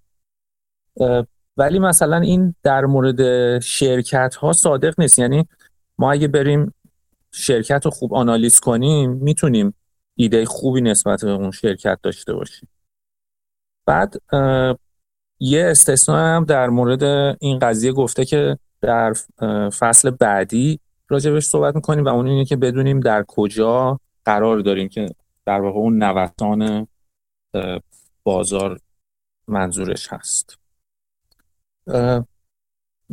ولی مثلا این در مورد شرکت ها صادق نیست. یعنی ما اگه بریم شرکت رو خوب آنالیز کنیم می‌تونیم ایده خوبی نسبت به اون شرکت داشته باشیم. بعد یه استثناء هم در مورد این قضیه گفته که در فصل بعدی راجبش صحبت می‌کنیم و اون اینه که بدونیم در کجا قرار داریم که در واقع اون نوسان بازار منظورش هست.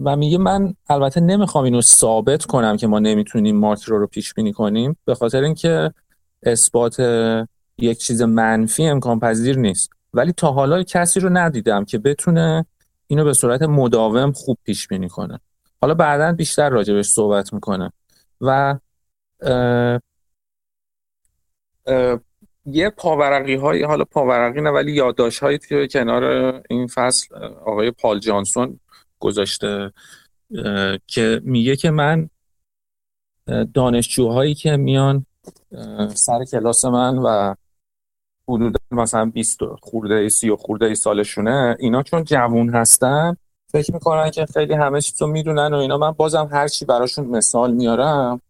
و میگه من البته نمی‌خوام اینو ثابت کنم که ما نمی‌تونیم ماکرو رو پیش بینی کنیم به خاطر اینکه اثبات یک چیز منفی امکان پذیر نیست. ولی تا حالا کسی رو ندیدم که بتونه اینو به صورت مداوم خوب پیش بینی کنه. حالا بعدا بیشتر راجبش صحبت می‌کنه. و یه پاورقی های حالا پاورقی نه ولی یادداشت هایی که کنار این فصل آقای پال جانسون گذاشته که میگه که من دانشجوهایی که میان سر کلاس من و حدود مثلا 20 خورده 30 خورده ای سالشونه اینا چون جوون هستن فکر می‌کنن که خیلی همه چیز رو می‌دونن و اینا. من بازم هر چی براشون مثال میارم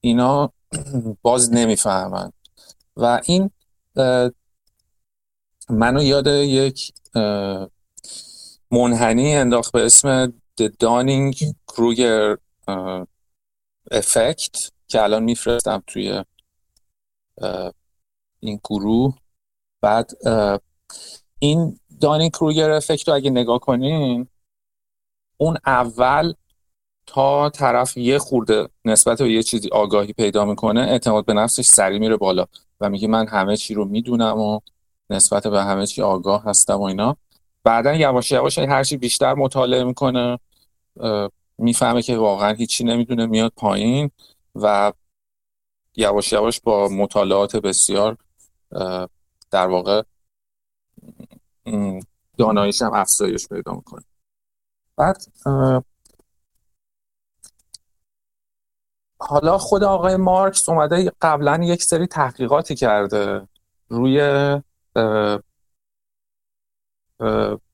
اینا (clears throat) باز نمی‌فهمن. و این منو یاد یک منحنی انداخت به اسم The Dunning Kruger افکت که الان میفرستم توی این گروه. بعد این دانینگ کروگر افکت رو اگه نگاه کنین اون اول تا طرف یه خورده نسبت به یه چیزی آگاهی پیدا می‌کنه اعتماد به نفسش سریع میره بالا. و میگه من همه چی رو می‌دونم و نسبت به همه چی آگاه هستم و اینا. بعدا یواش یواش هر چی بیشتر مطالعه می‌کنه می‌فهمه که واقعا هیچی نمی‌دونه میاد پایین و یواش یواش با مطالعات بسیار در واقع دانایش هم افزایش پیدا می‌کنه. بعد حالا خود آقای مارکس اومده قبلا یک سری تحقیقاتی کرده روی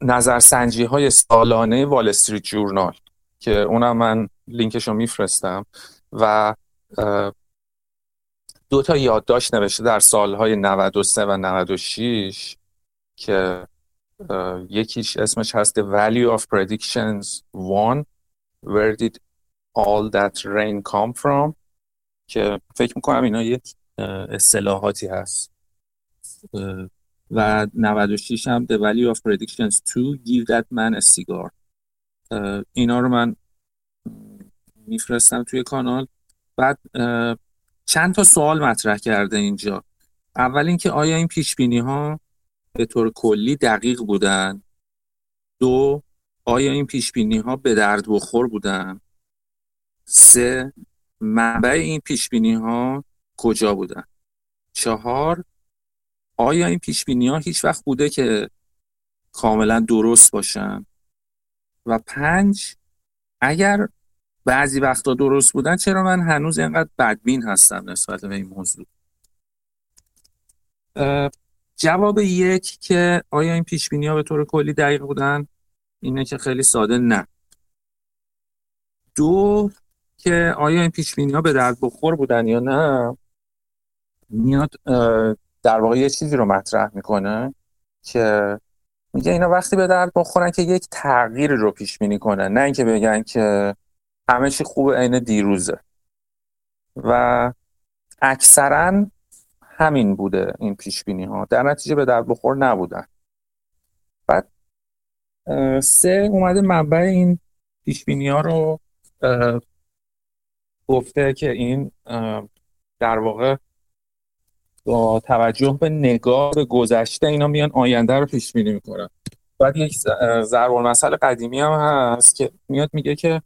نظرسنجی های سالانه وال استریت جورنال که اونم من لینکش رو میفرستم و دو تا یادداشت نوشته در سالهای 93 و 96 که یکیش اسمش هست The Value of Predictions One Where did all that rain come from که فکر می‌کنم اینا یک اصطلاحاتی هست. و 96 هم The Value of Predictions 2 Give That Man a Cigar. اینا رو من میفرستم توی کانال. بعد چند تا سوال مطرح کرده اینجا. اول اینکه آیا این پیش بینی ها به طور کلی دقیق بودن؟ دو آیا این پیش بینی ها به درد بخور بودن؟ سه منبع این پیش بینی ها کجا بودن؟ چهار آیا این پیش بینی ها هیچ وقت بوده که کاملا درست باشن؟ و پنج اگر بعضی وقتا درست بودن چرا من هنوز اینقدر بدبین هستم نسبت به این موضوع؟ جواب یک که آیا این پیش ها به طور کلی دقیق بودن؟ اینه که خیلی ساده نه. دو که آیا این پیش ها به درد بخور بودن یا نه؟ میاد در واقع یه چیزی رو مطرح می‌کنه که میگه اینا وقتی به درد بخورن که یک تغییر رو پیش بینی کنن نه اینکه بگن که همه چی خوب عین دیروزه. و اکثرا همین بوده این پیش بینی ها در نتیجه به در بخور نبودن. بعد سه اومده منبع این پیش بینی ها رو گفته که این در واقع با توجه به نگاه به گذشته اینا میان آینده رو پیش بینی می‌کنن. بعد یک ضرب المثل قدیمی هم هست که میاد میگه که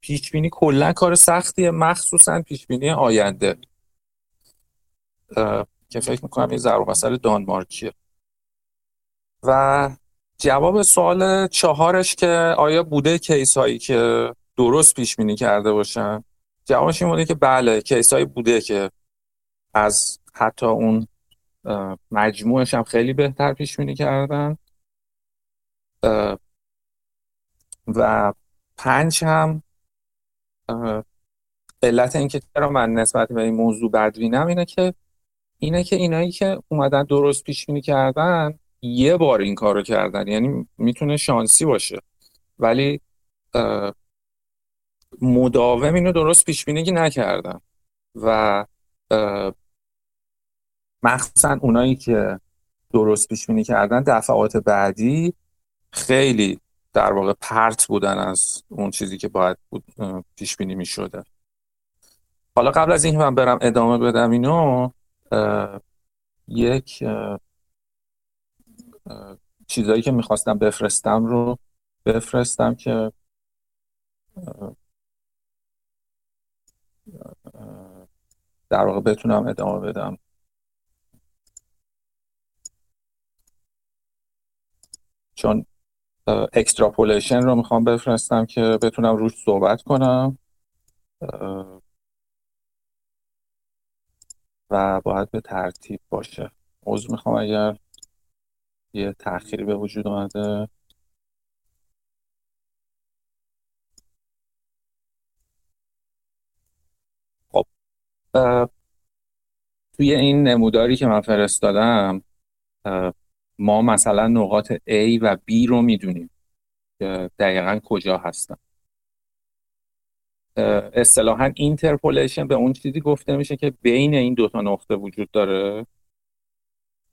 پیش بینی کلا کار سختیه مخصوصا پیش بینی آینده که فکر می‌کنم این ضرب مسئله دانمارکیه. و جواب سوال چهارش که آیا بوده کیس هایی که درست پیش بینی کرده باشن؟ جوابش این بوده که بله کیس هایی بوده که از حتی اون مجموعش هم خیلی بهتر پیش بینی کردن. و پنج هم علت اینکه چرا من نسبت به این موضوع بدبینم اینه که اینه که اینایی که اومدن درست پیش بینی کردن یه بار این کارو کردن. یعنی می‌تونه شانسی باشه. ولی مداوم اینو درست پیش بینی نکردن و مخصوصا اونایی که درست پیش بینی کردن دفعات بعدی خیلی در واقع پرت بودن از اون چیزی که باید بود پیش بینی می شده حالا قبل از اینکه من برم ادامه بدم اینو یک چیزایی که می‌خواستم بفرستم رو بفرستم که در واقع بتونم ادامه بدم. چون extrapolation رو می‌خوام بفرستم که بتونم روش صحبت کنم. و باید به ترتیب باشه. عذر می‌خوام اگر یه تأخیری به وجود اومده. توی این نموداری که من فرستادم ما مثلا نقاط A و B رو می‌دونیم دقیقا کجا هستن. اصطلاحا interpolation به اون چیزی گفته میشه که بین این دوتا نقطه وجود داره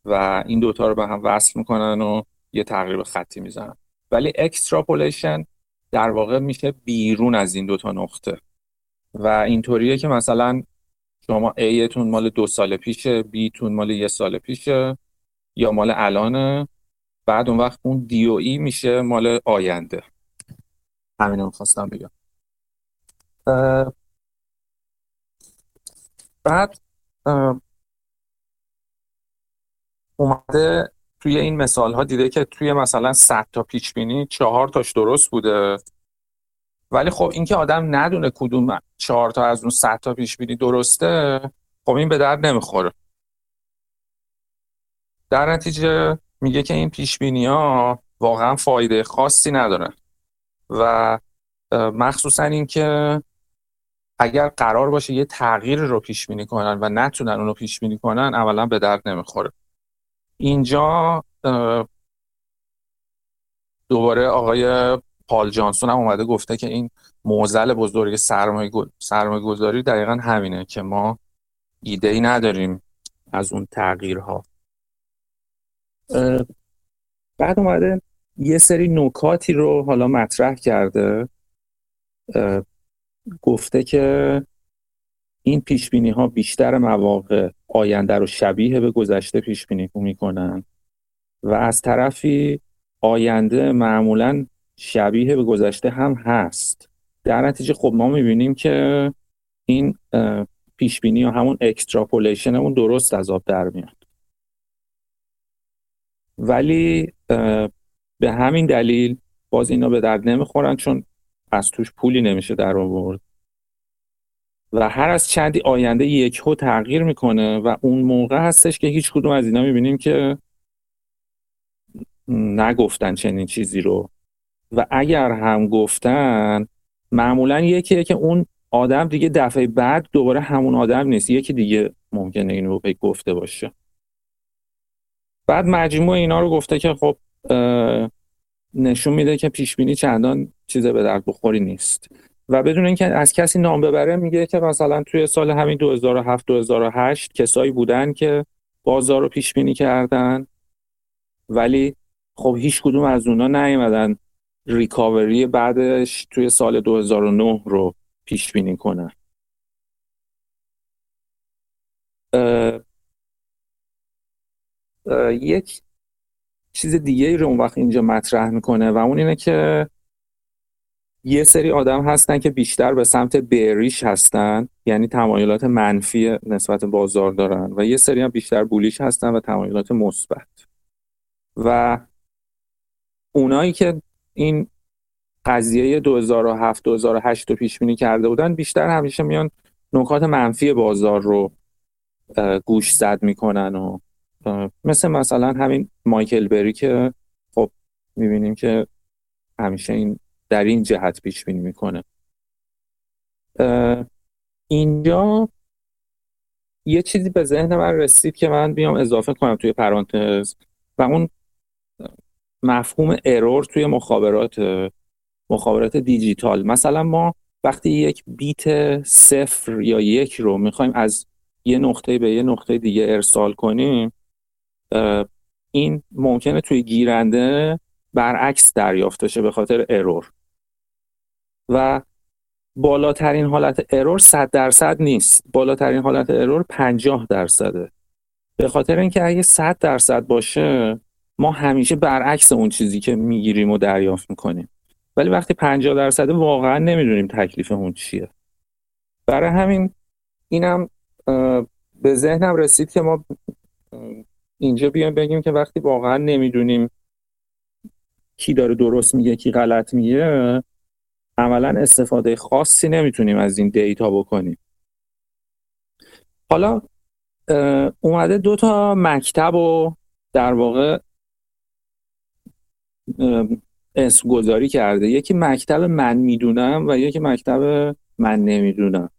و این دوتا رو به هم وصل می‌کنن و یه تقریب خطی می‌زنن. ولی extrapolation در واقع میشه بیرون از این دوتا نقطه. و اینطوریه که مثلا شما A مال دو سال پیشه B تون مال یه سال پیشه یا مال الانه. بعد اون وقت اون دی و ای میشه مال آینده. همینو می‌خواستم بگم. بعد اومده توی این مثال ها دیده که توی مثلا 100 تا پیش بینی چهار تاش درست بوده. ولی خب اینکه آدم ندونه کدوم چهار تا از اون 100 تا پیش بینی درسته خب این به درد نمی‌خوره. در نتیجه میگه که این پیش بینی ها واقعا فایده خاصی نداره و مخصوصا اینکه اگر قرار باشه یه تغییر رو پیش بینی کنن و نتونن اون رو پیش بینی کنن اولا به درد نمی‌خوره. اینجا دوباره آقای پال جانسون هم اومده گفته که این موزل بزرگ سرمایه گذاری دقیقا همینه که ما ایده ای نداریم از اون تغییرها. بعد اومده یه سری نکاتی رو حالا مطرح کرده گفته که این پیش ها بیشتر مواقع آینده رو شبیه به گذشته پیش بینی می‌کنن و از طرفی آینده معمولا شبیه به گذشته هم هست. در نتیجه خب ما می‌بینیم که این پیش بینی یا همون extrapolation همون درست از آب در میاد. ولی به همین دلیل باز اینا به درد نمی‌خورن چون از توش پولی نمیشه در آورد. و هر از چندی آینده یک هو تغییر می‌کنه و اون موقع هستش که هیچ کدوم از اینا می‌بینیم که نگفتن چنین چیزی رو. و اگر هم گفتن معمولا یکیه که اون آدم دیگه دفعه بعد دوباره همون آدم نیست. یکی دیگه ممکنه اینو به گفته باشه. بعد مجموع اینا رو گفته که خب نشون میده که پیش بینی چندان چیز به درد بخوری نیست. و بدون اینکه از کسی نام ببره میگه که مثلا توی سال همین 2007 2008 کسایی بودن که بازار رو پیش بینی کردن ولی خب هیچ کدوم از اونا نیومدن ریکاوری بعدش توی سال 2009 رو پیش بینی کنن. یک چیز دیگه ای رو اون وقت اینجا مطرح می‌کنه و اون اینه که یه سری آدم هستن که بیشتر به سمت بریش هستن یعنی تمایلات منفی نسبت بازار دارن و یه سری هم بیشتر بولیش هستن و تمایلات مثبت. و اونایی که این قضیه 2007 2008 رو پیش بینی کرده بودن بیشتر همیشه میان نکات منفی بازار رو گوش زد می‌کنن و مثل مثلا همین مایکل بری که خب می‌بینیم که همیشه این در این جهت پیش بینی می‌کنه. اینجا یه چیزی به ذهن من رسید که من بیام اضافه کنم توی پرانتز و اون مفهوم ارور توی مخابرات مخابرات دیجیتال. مثلا ما وقتی یک بیت صفر یا یک رو می‌خوایم از یه نقطه به یه نقطه دیگه ارسال کنیم این ممکنه توی گیرنده برعکس دریافت بشه به خاطر ارور و بالاترین حالت ارور 100 درصد نیست. بالاترین حالت ارور 50 درصده. به خاطر اینکه اگه 100 درصد باشه ما همیشه برعکس اون چیزی که می‌گیریم و دریافت می‌کنیم. ولی وقتی 50 درصده واقعا نمی‌دونیم تکلیف اون چیه. برای همین اینم به ذهنم رسید که ما اینجا بیایم بگیم که وقتی واقعا نمی‌دونیم کی داره درست میگه کی غلط میگه عملا استفاده خاصی نمی‌تونیم از این دیتا بکنیم. حالا اومده دو تا مکتب و در واقع اسم گذاری کرده. یکی مکتب من می‌دونم و یکی مکتب من نمی‌دونم.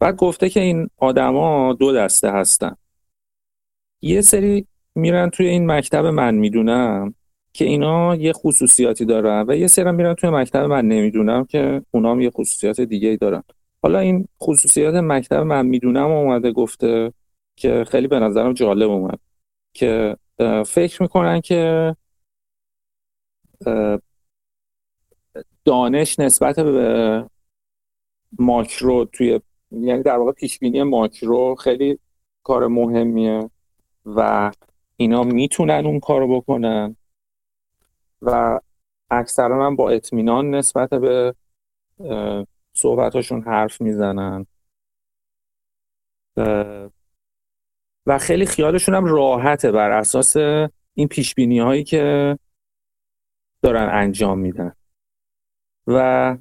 بعد گفته که این آدما دو دسته هستن. یه سری میرن توی این مکتب من می‌دونم که اینا یه خصوصیاتی دارن و یه سری میرن توی مکتب من نمی‌دونم که اونا هم یه خصوصیات دیگه دارن. حالا این خصوصیات مکتب من می‌دونم اومده گفته که خیلی به نظرم جالب اومد که فکر می‌کنن که دانش نسبت به ماکرو توی یعنی در واقع پیش بینی ماکرو خیلی کار مهمیه و اینا می‌تونن اون کارو بکنن و اکثرا هم با اطمینان نسبت به صحبتاشون حرف می‌زنن. و خیلی خیالشون هم راحته بر اساس این پیش بینی هایی که دارن انجام میدن. و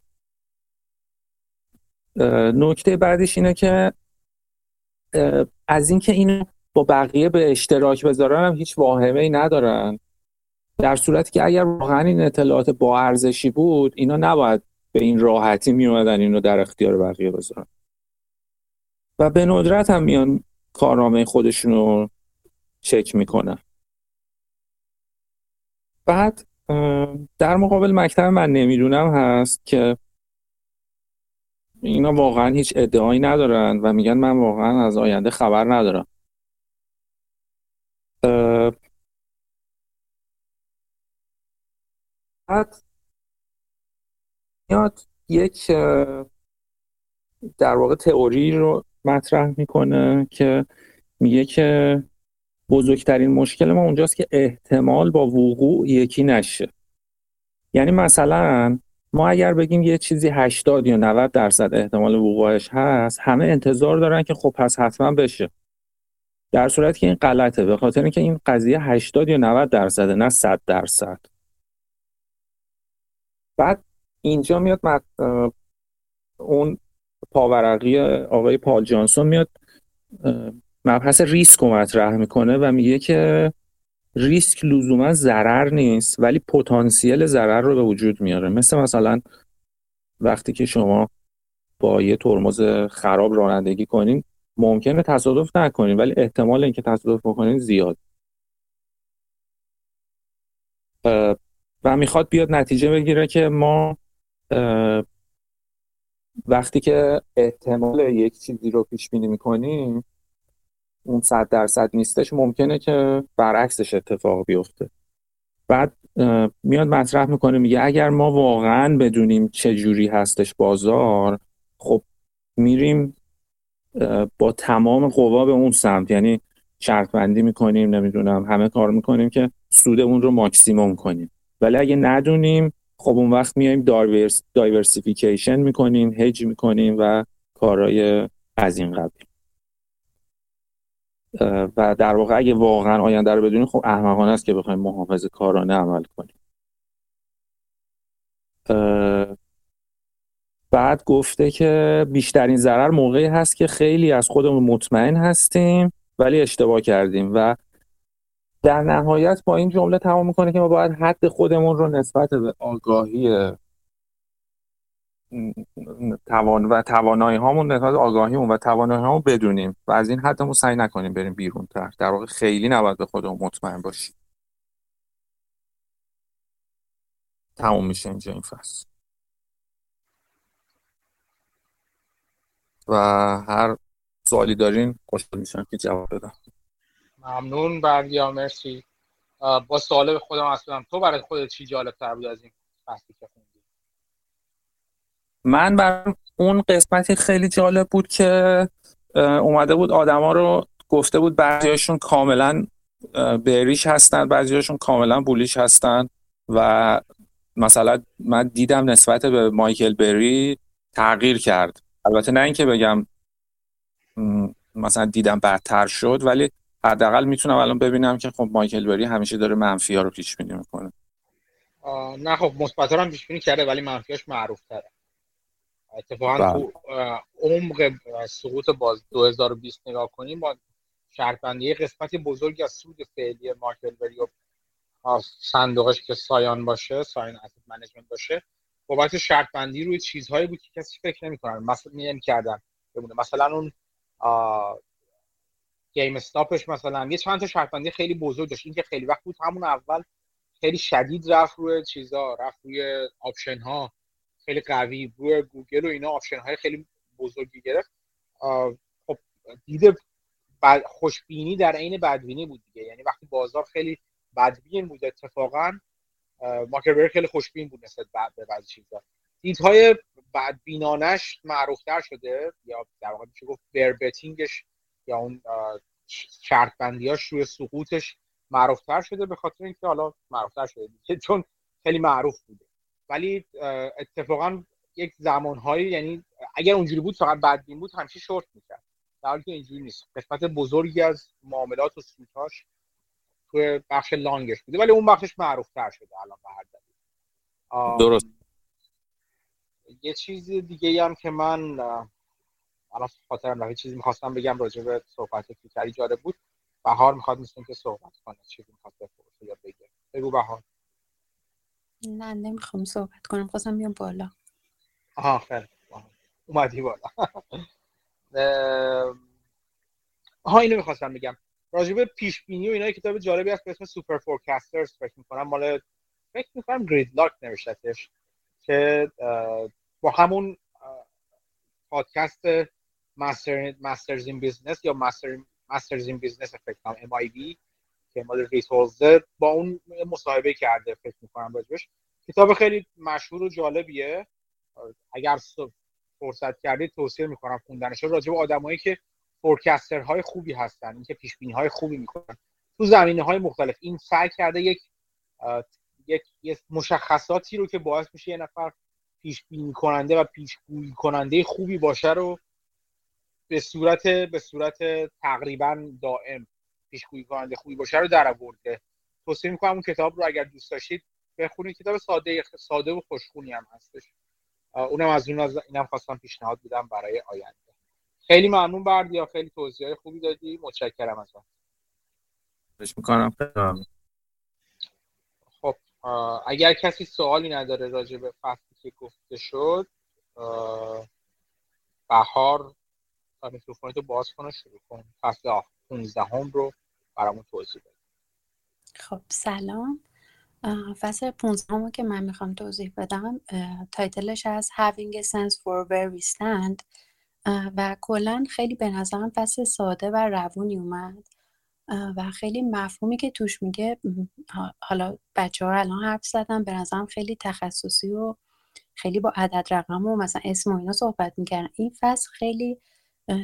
نکته بعدش اینه که از اینکه اینو با بقیه به اشتراک بذارن هم هیچ واهمه ای ندارن. در صورتی که اگر واقعا این اطلاعات با ارزشی بود اینا نباید به این راحتی میومدن اینو در اختیار بقیه بذارن. و به ندرت هم میان کارنامه خودشون چک می‌کنن. بعد در مقابل مکتب من نمی‌دونم هست که اینا واقعا هیچ ادعایی ندارن و میگن من واقعا از آینده خبر ندارم. بعد میاد یک در واقع تئوری رو مطرح می‌کنه که میگه که بزرگترین مشکل ما اونجاست که احتمال با وقوع یکی نشه. یعنی مثلا ما اگر بگیم یه چیزی 80 یا 90 درصد احتمال وقوعش هست همه انتظار دارن که خب پس حتما بشه. در صورتی که این غلطه به خاطر اینکه این قضیه 80 یا 90 درصده نه 100 درصد. بعد اینجا میاد اون پاورقی آقای پال جانسون میاد مبحث ریسک رو مطرح می‌کنه و میگه که ریسک لزوما ضرر نیست ولی پتانسیل ضرر رو به وجود میاره. مثل مثلا وقتی که شما با یه ترمز خراب رانندگی کنین ممکنه تصادف نکنین ولی احتمال اینکه تصادف بکنین زیاد. و می‌خواد بیاد نتیجه بگیره که ما وقتی که احتمال یک چیزی رو پیش بینی می‌کنیم اون صد درصد نیستش ممکنه که برعکسش اتفاق بیفته. بعد میاد مطرح می‌کنه میگه اگر ما واقعا بدونیم چه جوری هستش بازار خب میریم با تمام قوا به اون سمت. یعنی شرط بندی می‌کنیم نمی‌دونم همه کار می‌کنیم که سودمون رو ماکسیموم کنیم. ولی اگه ندونیم خب اون وقت میایم divers diversification می‌کنیم هج می‌کنیم و کارهای از این قبیل. و در واقع اگه واقعا آینده رو بدونیم خب احمقانه است که بخوایم محافظ کارانه عمل کنیم. بعد گفته که بیشترین ضرر موقعی هست که خیلی از خودمون مطمئن هستیم ولی اشتباه کردیم و در نهایت با این جمله تمام می‌کنه که ما باید حد خودمون رو نسبت به آگاهی توان و توانایی هامون نسبت آگاهیمون و توانایی هامون بدونیم و از این حدمون سعی نکنیم بریم بیرون تر. در واقع خیلی نباید به خودمون مطمئن باشیم. تموم میشه اینجا این فصل. و هر سوالی دارین خوشحال میشم که جواب بدم. ممنون بردیا مرسی. با سوال خودم اصلا تو برای خودت چی جالب تر بود از این فصلی که من بر اون قسمتی خیلی جالب بود که اومده بود آدما رو گفته بود بعضیاشون کاملا بریش هستن بعضیاشون کاملا بولیش هستن و مثلا من دیدم نسبت به مایکل بری تغییر کرد. البته نه اینکه بگم مثلا دیدم بدتر شد ولی حداقل می‌تونم الان ببینم که خب مایکل بری همیشه داره منفی ها رو پیش بینی می‌کنه. نه خب مثبت هم پیش بینی کرده ولی منفیاش معروف تره اتفاقا بله. تو عمق سقوط باز 2020 نگاه کنیم با شرط بندی قسمتی بزرگی از سود فعلی مایکل بری و صندوقش که سایان باشه سایان اسید منیجمنت باشه بابت شرط بندی روی چیزهایی بود که کسی فکر نمی‌کنن مثلا کردن. بمونه مثلا اون گیم استاپش مثلا یه چند تا شرط بندی خیلی بزرگ داشت. این که خیلی وقت بود همون اول خیلی شدید رفت روی چیزا رفت روی option ها خیلی قوی روی گوگل و اینا option های خیلی بزرگی گرفت. خب دیده خوشبینی در عین بدبینی بود دیگه. یعنی وقتی بازار خیلی بدبین بود اتفاقا ماکربر خیلی خوشبین بود نسبت به بعضی چیزا. دیدهای بعد بینانش معروفتر شده یا در واقع میشه گفت بربتینگش یا اون شرط بندیاش روی سقوطش معروفتر شده به خاطر اینکه حالا معروفتر شده چون خیلی معروف بوده. ولی اتفاقا یک زمانهایی یعنی اگر اونجوری بود فقط بدبین بود همیشه شورت می‌کرد. در حالی که اینجوری نیست. قسمت بزرگی از معاملات و سوتاش توی بخش لانگش بوده. ولی اون بخشش معروف تر شده الان به هر دلیل. درست. یه چیز دیگه هم که من الان خاطرم رفت. چیزی می‌خواستم بگم راجع به صحبت فیکری جالب بود. بهار می‌خواد مثل که صحبت کنه. چیزی می‌خواد بپرسه یا بگه. بگو بهار. نه نمی‌خوام صحبت کنم خواستم بیام بالا. آها خیلی اومدی بالا. ها اینو می‌خواستم بگم. راجبه پیش بینی و اینا کتاب جالبی هست به اسم Superforecasters فکر می‌کنم. مال فکر می‌کنم گرید لاک نوشتش که با همون پادکست Master Masters in Business یا Master Masters in Business فکر کنم MIB که مال ریتهولتز با اون مصاحبه کرده فکر می‌کنم راجبش. کتاب خیلی مشهور و جالبیه. اگر فرصت کردید توصیه می‌کنم خوندنش. راجع به آدمایی که فورکستر های خوبی هستن اینکه پیش بینی های خوبی می‌کنن. تو زمینه های مختلف. این سعی کرده یک یک مشخصاتی رو که باعث میشه یه نفر پیش بینی کننده و پیش گویی کننده خوبی باشه رو به صورت به صورت تقریبا دائم پیشگویی کننده خوبی باشه رو در آورده. توصیه می‌کنم اون کتاب رو اگر دوست داشتید بخونید. کتاب ساده ساده و خوشخونی هم هستش. اونم از اون از اینم خواستم پیشنهاد بدم برای آینده. خیلی ممنون بردیا. خیلی توضیح خوبی دادی. متشکرم از می‌کنم. خب اگر کسی سوالی نداره راجع به فصلی که گفته شد بهار میکروفونتو باز کنه شروع کن. فصل 15 هم رو برامون توضیح بده. خب سلام. فصل 15 که من می‌خوام توضیح بدم تایتلش از Having a Sense for Where We Stand و کلا خیلی به نظرم فصل ساده و روونی اومد. و خیلی مفهومی که توش میگه حالا بچه ها الان حرف زدن به نظرم خیلی تخصصی و خیلی با عدد رقم و مثلا اسم و اینا صحبت می‌کردن. این فصل خیلی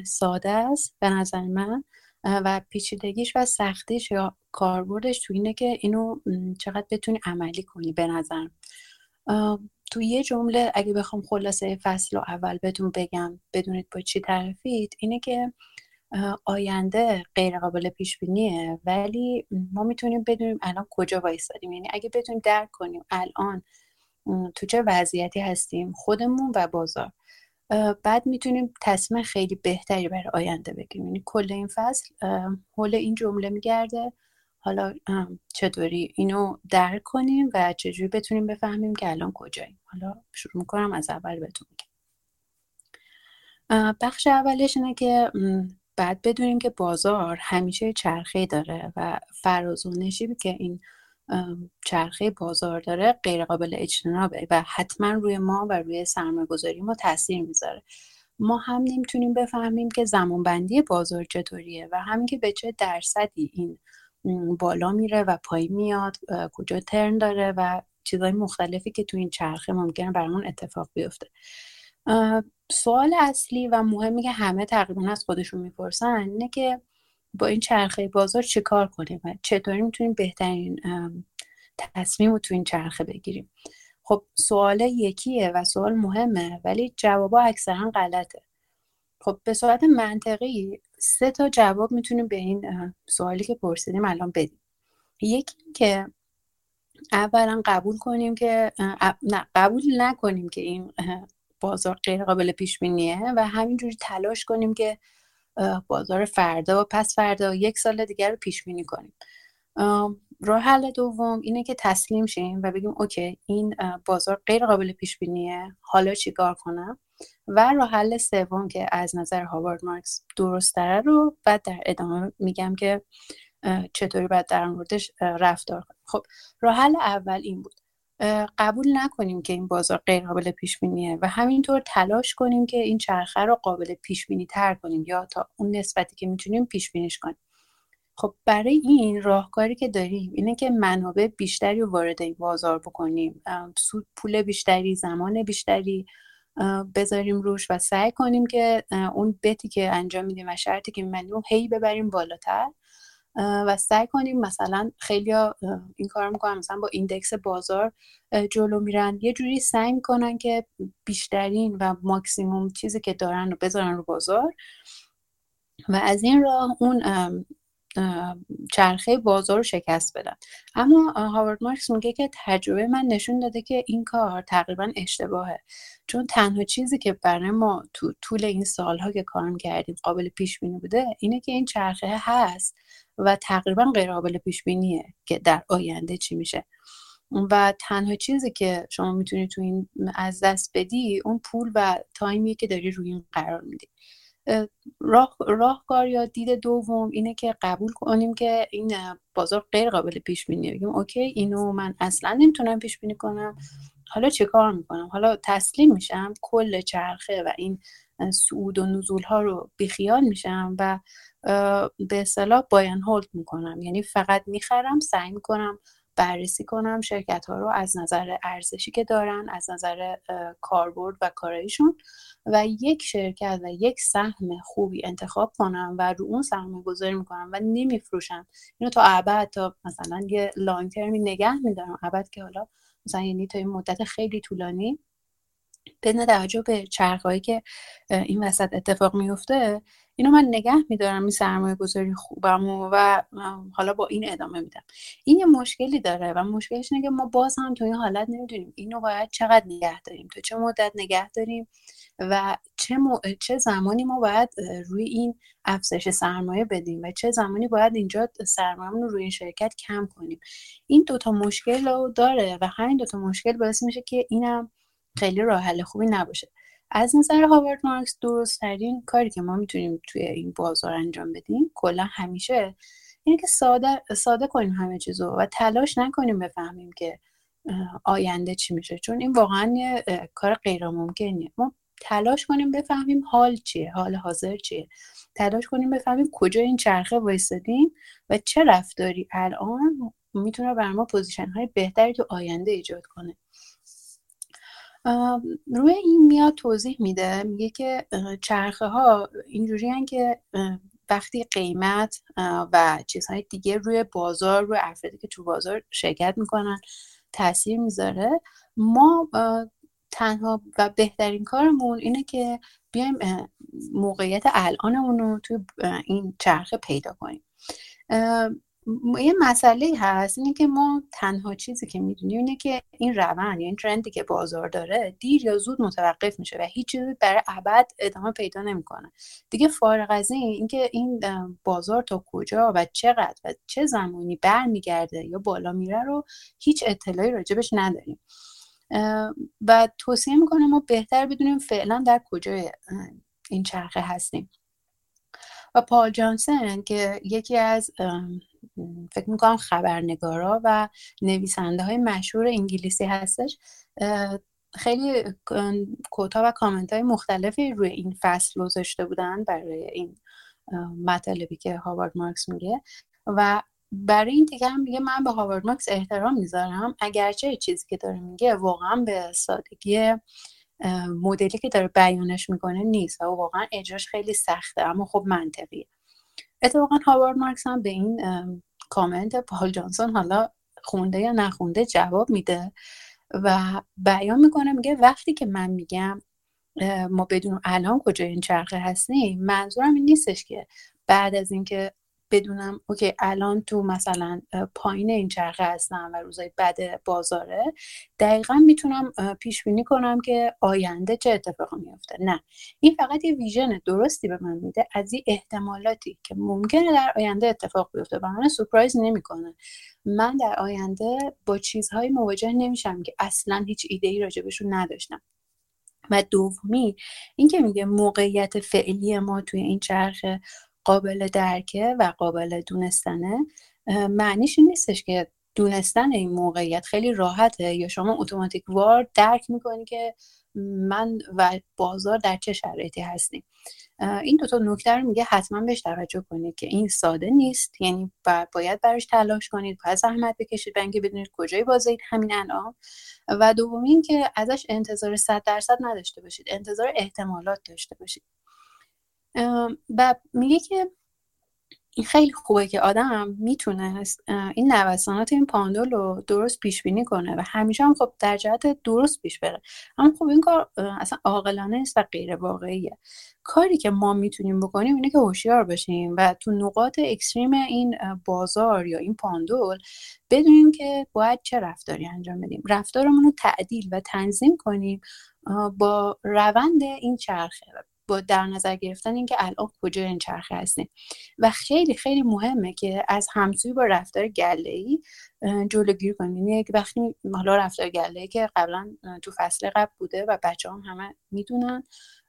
ساده است به نظر من. و پیچیدگیش و سختیش یا کاربردش تو اینه که اینو چقدر بتونی عملی کنی به نظر تو یه جمله اگه بخوام خلاصه فصل رو اول بهتون بگم بدونید با چی طرفید اینه که آینده غیر قابل پیش بینیه ولی ما می‌تونیم بدونیم الان کجا وایسادیم. یعنی اگه بتونیم درک کنیم الان تو چه وضعیتی هستیم خودمون و بازار. بعد می‌تونیم تصمیم خیلی بهتری برای آینده بگیریم. یعنی کل این فصل حول این جمله میگرده. حالا چطوری اینو درک کنیم و چجوری بتونیم بفهمیم که الان کجاییم. حالا شروع می‌کنم از اول بهتون میگم. بخش اولش اینه که بعد بدونیم که بازار همیشه چرخه داره و فراز و که این چرخه بازار داره غیر قابل اجتنابه و حتما روی ما و روی سرمایه گذاری ما تاثیر می‌ذاره. ما هم نمی‌تونیم بفهمیم که زمانبندی بازار چطوریه و همین که به چه درصدی این بالا میره و پایین میاد کجا ترن داره و چیزهای مختلفی که تو این چرخه ممکنه برامون اتفاق بیفته. سوال اصلی و مهمی که همه تقریبا از خودشون می‌پرسن اینه که با این چرخه بازار چه کار کنیم و چطوری می‌تونیم بهترین تصمیم رو تو این چرخه بگیریم؟ خب سوال یکیه و سوال مهمه ولی جوابا اکثرا غلطه. خب به صورت منطقی سه تا جواب می‌تونیم به این سوالی که پرسیدیم الان بدیم. یکی که اولا قبول کنیم که نه قبول نکنیم که این بازار غیر قابل پیش بینیه و همینجوری تلاش کنیم که بازار فردا و پس فردا یک سال دیگر رو پیش بینی کنیم. راه حل دوم اینه که تسلیم شیم و بگیم اوکی این بازار غیر قابل پیش بینیه. حالا چیکار کنم؟ و راه حل سوم که از نظر هاوارد مارکس درست رو بعد در ادامه میگم که چطوری باید در موردش رفتار کنیم. خب راه حل اول این بود. قبول نکنیم که این بازار غیر قابل پیش بینیه و همینطور تلاش کنیم که این چرخه رو قابل پیش بینی تر کنیم یا تا اون نسبتی که می‌تونیم پیش بینیش کنیم. خب برای این راهکاری که داریم اینه که منابع بیشتری رو وارد این بازار بکنیم. پول بیشتری زمان بیشتری بذاریم روش و سعی کنیم که اون بتی که انجام میدیم و شرطی که میبندیم هی ببریم بالاتر. و سعی کنیم مثلا خیلی این کار می‌کنن مثلا با ایندکس بازار جلو میرن. یه جوری سعی می‌کنن که بیشترین و ماکسیموم چیزی که دارن رو بذارن رو بازار. و از این راه اون چرخه بازار رو شکست بدن. اما هاوارد مارکس میگه که تجربه من نشون داده که این کار تقریبا اشتباهه. چون تنها چیزی که برای ما تو طول این سالها که کارم کردیم قابل پیش بینی بوده اینه که این چرخه هست. و تقریبا غیر قابل پیش بینیه که در آینده چی میشه. و تنها چیزی که شما می‌تونی تو این از دست بدی اون پول و تایمی که داری روی این قرار میدی. راه راهکار یا دید دوم اینه که قبول کنیم که این بازار غیر قابل پیش بینی بگیم اوکی اینو من اصلا نمی‌تونم پیش بینی کنم. حالا چه کار می‌کنم؟ حالا تسلیم میشم کل چرخه و این سعود و نزول ها رو بیخیال میشم و به اصطلاح باین هولد می‌کنم. یعنی فقط می‌خرم سعی می‌کنم بررسی کنم شرکت ها رو از نظر ارزشی که دارن از نظر کاربرد و کارایشون و یک شرکت و یک سهم خوبی انتخاب کنم و رو اون سهم گذاری می‌کنم و نمیفروشم. اینو تا ابد تا مثلا یه لانگ ترمی نگه میدارم. ابد که حالا مثلا یعنی تا این مدت خیلی طولانی. بدون توجه به چرخهایی که این وسط اتفاق میفته اینو من نگه میدارم این سرمایه گذاری خوبم و حالا با این ادامه میدم. این یه مشکلی داره و مشکلش اینه که ما باز هم تو این حالت نمی‌دونیم اینو باید چقدر نگه داریم تو چه مدت نگه داریم و چه, چه زمانی ما باید روی این افزایش سرمایه بدیم و چه زمانی باید اینجا سرمایه رو روی این شرکت کم کنیم. این دوتا مشکل رو داره و همین دوتا مشکل باعث میشه که اینم خیلی راه حل خوبی نباشه. از نظر هاوارد مارکس درست ترین کاری که ما می‌تونیم توی این بازار انجام بدیم کلا همیشه اینه که ساده, ساده کنیم همه چیزو و تلاش نکنیم بفهمیم که آینده چی میشه. چون این واقعا یه کار غیر ممکنیه ما تلاش کنیم بفهمیم حال چیه حال حاضر چیه. تلاش کنیم بفهمیم کجا این چرخه وایستادیم و چه رفتاری الان می‌تونه بر ما position های بهتری تو آینده ایجاد کنه. روی این میاد توضیح میده میگه که چرخه ها اینجوری که وقتی قیمت و چیزهای دیگه روی بازار روی افرادی که تو بازار شرکت می‌کنن تاثیر می‌ذاره. ما تنها و بهترین کارمون اینه که بیایم موقعیت الانمون رو توی این چرخه پیدا کنیم. یه مسئله هست اینه که ما تنها چیزی که می‌دونیم اینه که این روند یا این ترندی که بازار داره دیر یا زود متوقف میشه و هیچ چیزی برای ابد ادامه پیدا نمی‌کنه. دیگه فارغ از این اینکه این بازار تا کجا و چقدر و چه زمانی برمیگرده یا بالا میره رو هیچ اطلاعی راجبش نداریم. و توصیه می‌کنه ما بهتر بدونیم فعلا در کجای این چرخه هستیم. و پال جانسن که یکی از فکر می‌کنم خبرنگارا و نویسنده های مشهور انگلیسی هستش خیلی کوتا و کامنت های مختلفی روی این فصل گذاشته بودن برای این مطالبی که هاوارد مارکس میگه. و برای این دیگه هم میگه من به هاوارد مارکس احترام می‌ذارم. اگرچه چیزی که داره میگه واقعا به سادگی مدلی که داره بیانش می‌کنه نیست و واقعا اجراش خیلی سخته اما خب منطقیه. اتفاقا هاوارد مارکس هم به این کامنت پال جانسون حالا خونده یا نخونده جواب میده و بیان می‌کنه میگه وقتی که من میگم ما بدون الان کجای این چرخه هستیم منظورم این نیستش که بعد از اینکه بدونم اوکی الان تو مثلا پایین این چرخه هستم و روزای بد بازاره دقیقا می‌تونم پیش بینی کنم که آینده چه اتفاقی میفته نه این فقط یه ویژن درستی به من میده از این احتمالاتی که ممکنه در آینده اتفاق بیفته و من سورپرایز نمی‌کنه. من در آینده با چیزهایی مواجه نمیشم که اصلا هیچ ایده ای راجبشون نداشتم. و دومی اینکه میگه موقعیت فعلی ما توی این چرخه قابل درکه و قابل دونستنه معنیش این نیستش که دونستن این موقعیت خیلی راحته یا شما اتوماتیک وار درک می‌کنی که من و بازار در چه شرایطی هستیم. این دوتا نکته رو میگه حتما بهش توجه کنید که این ساده نیست یعنی باید براش تلاش کنید باید زحمت بکشید برای اینکه بدونید کجای بازید همین الان. و دومین که ازش انتظار صد درصد نداشته باشید انتظار احتمالات داشته باشید. و میگه که این خیلی خوبه که آدم می‌تونه این نوسانات این پاندول رو درست پیش بینی کنه و همیشه هم خب در جهت درست پیش بره. اما خب این کار اصلا عاقلانه است و غیر واقعیه. کاری که ما می‌تونیم بکنیم اینه که هوشیار باشیم و تو نقاط اکستریم این بازار یا این پاندول بدونیم که باید چه رفتاری انجام بدیم. رفتارمون رو تعدیل و تنظیم کنیم با روند این چرخه. با در نظر گرفتن اینکه الان کجا این چرخه هستیم. و خیلی خیلی مهمه که از همسوی با رفتار گله ای جلوگیری کنیم. یعنی وقتی حالا رفتار گله ای که قبلا تو فصل قبل بوده و بچه هم همه می‌دونن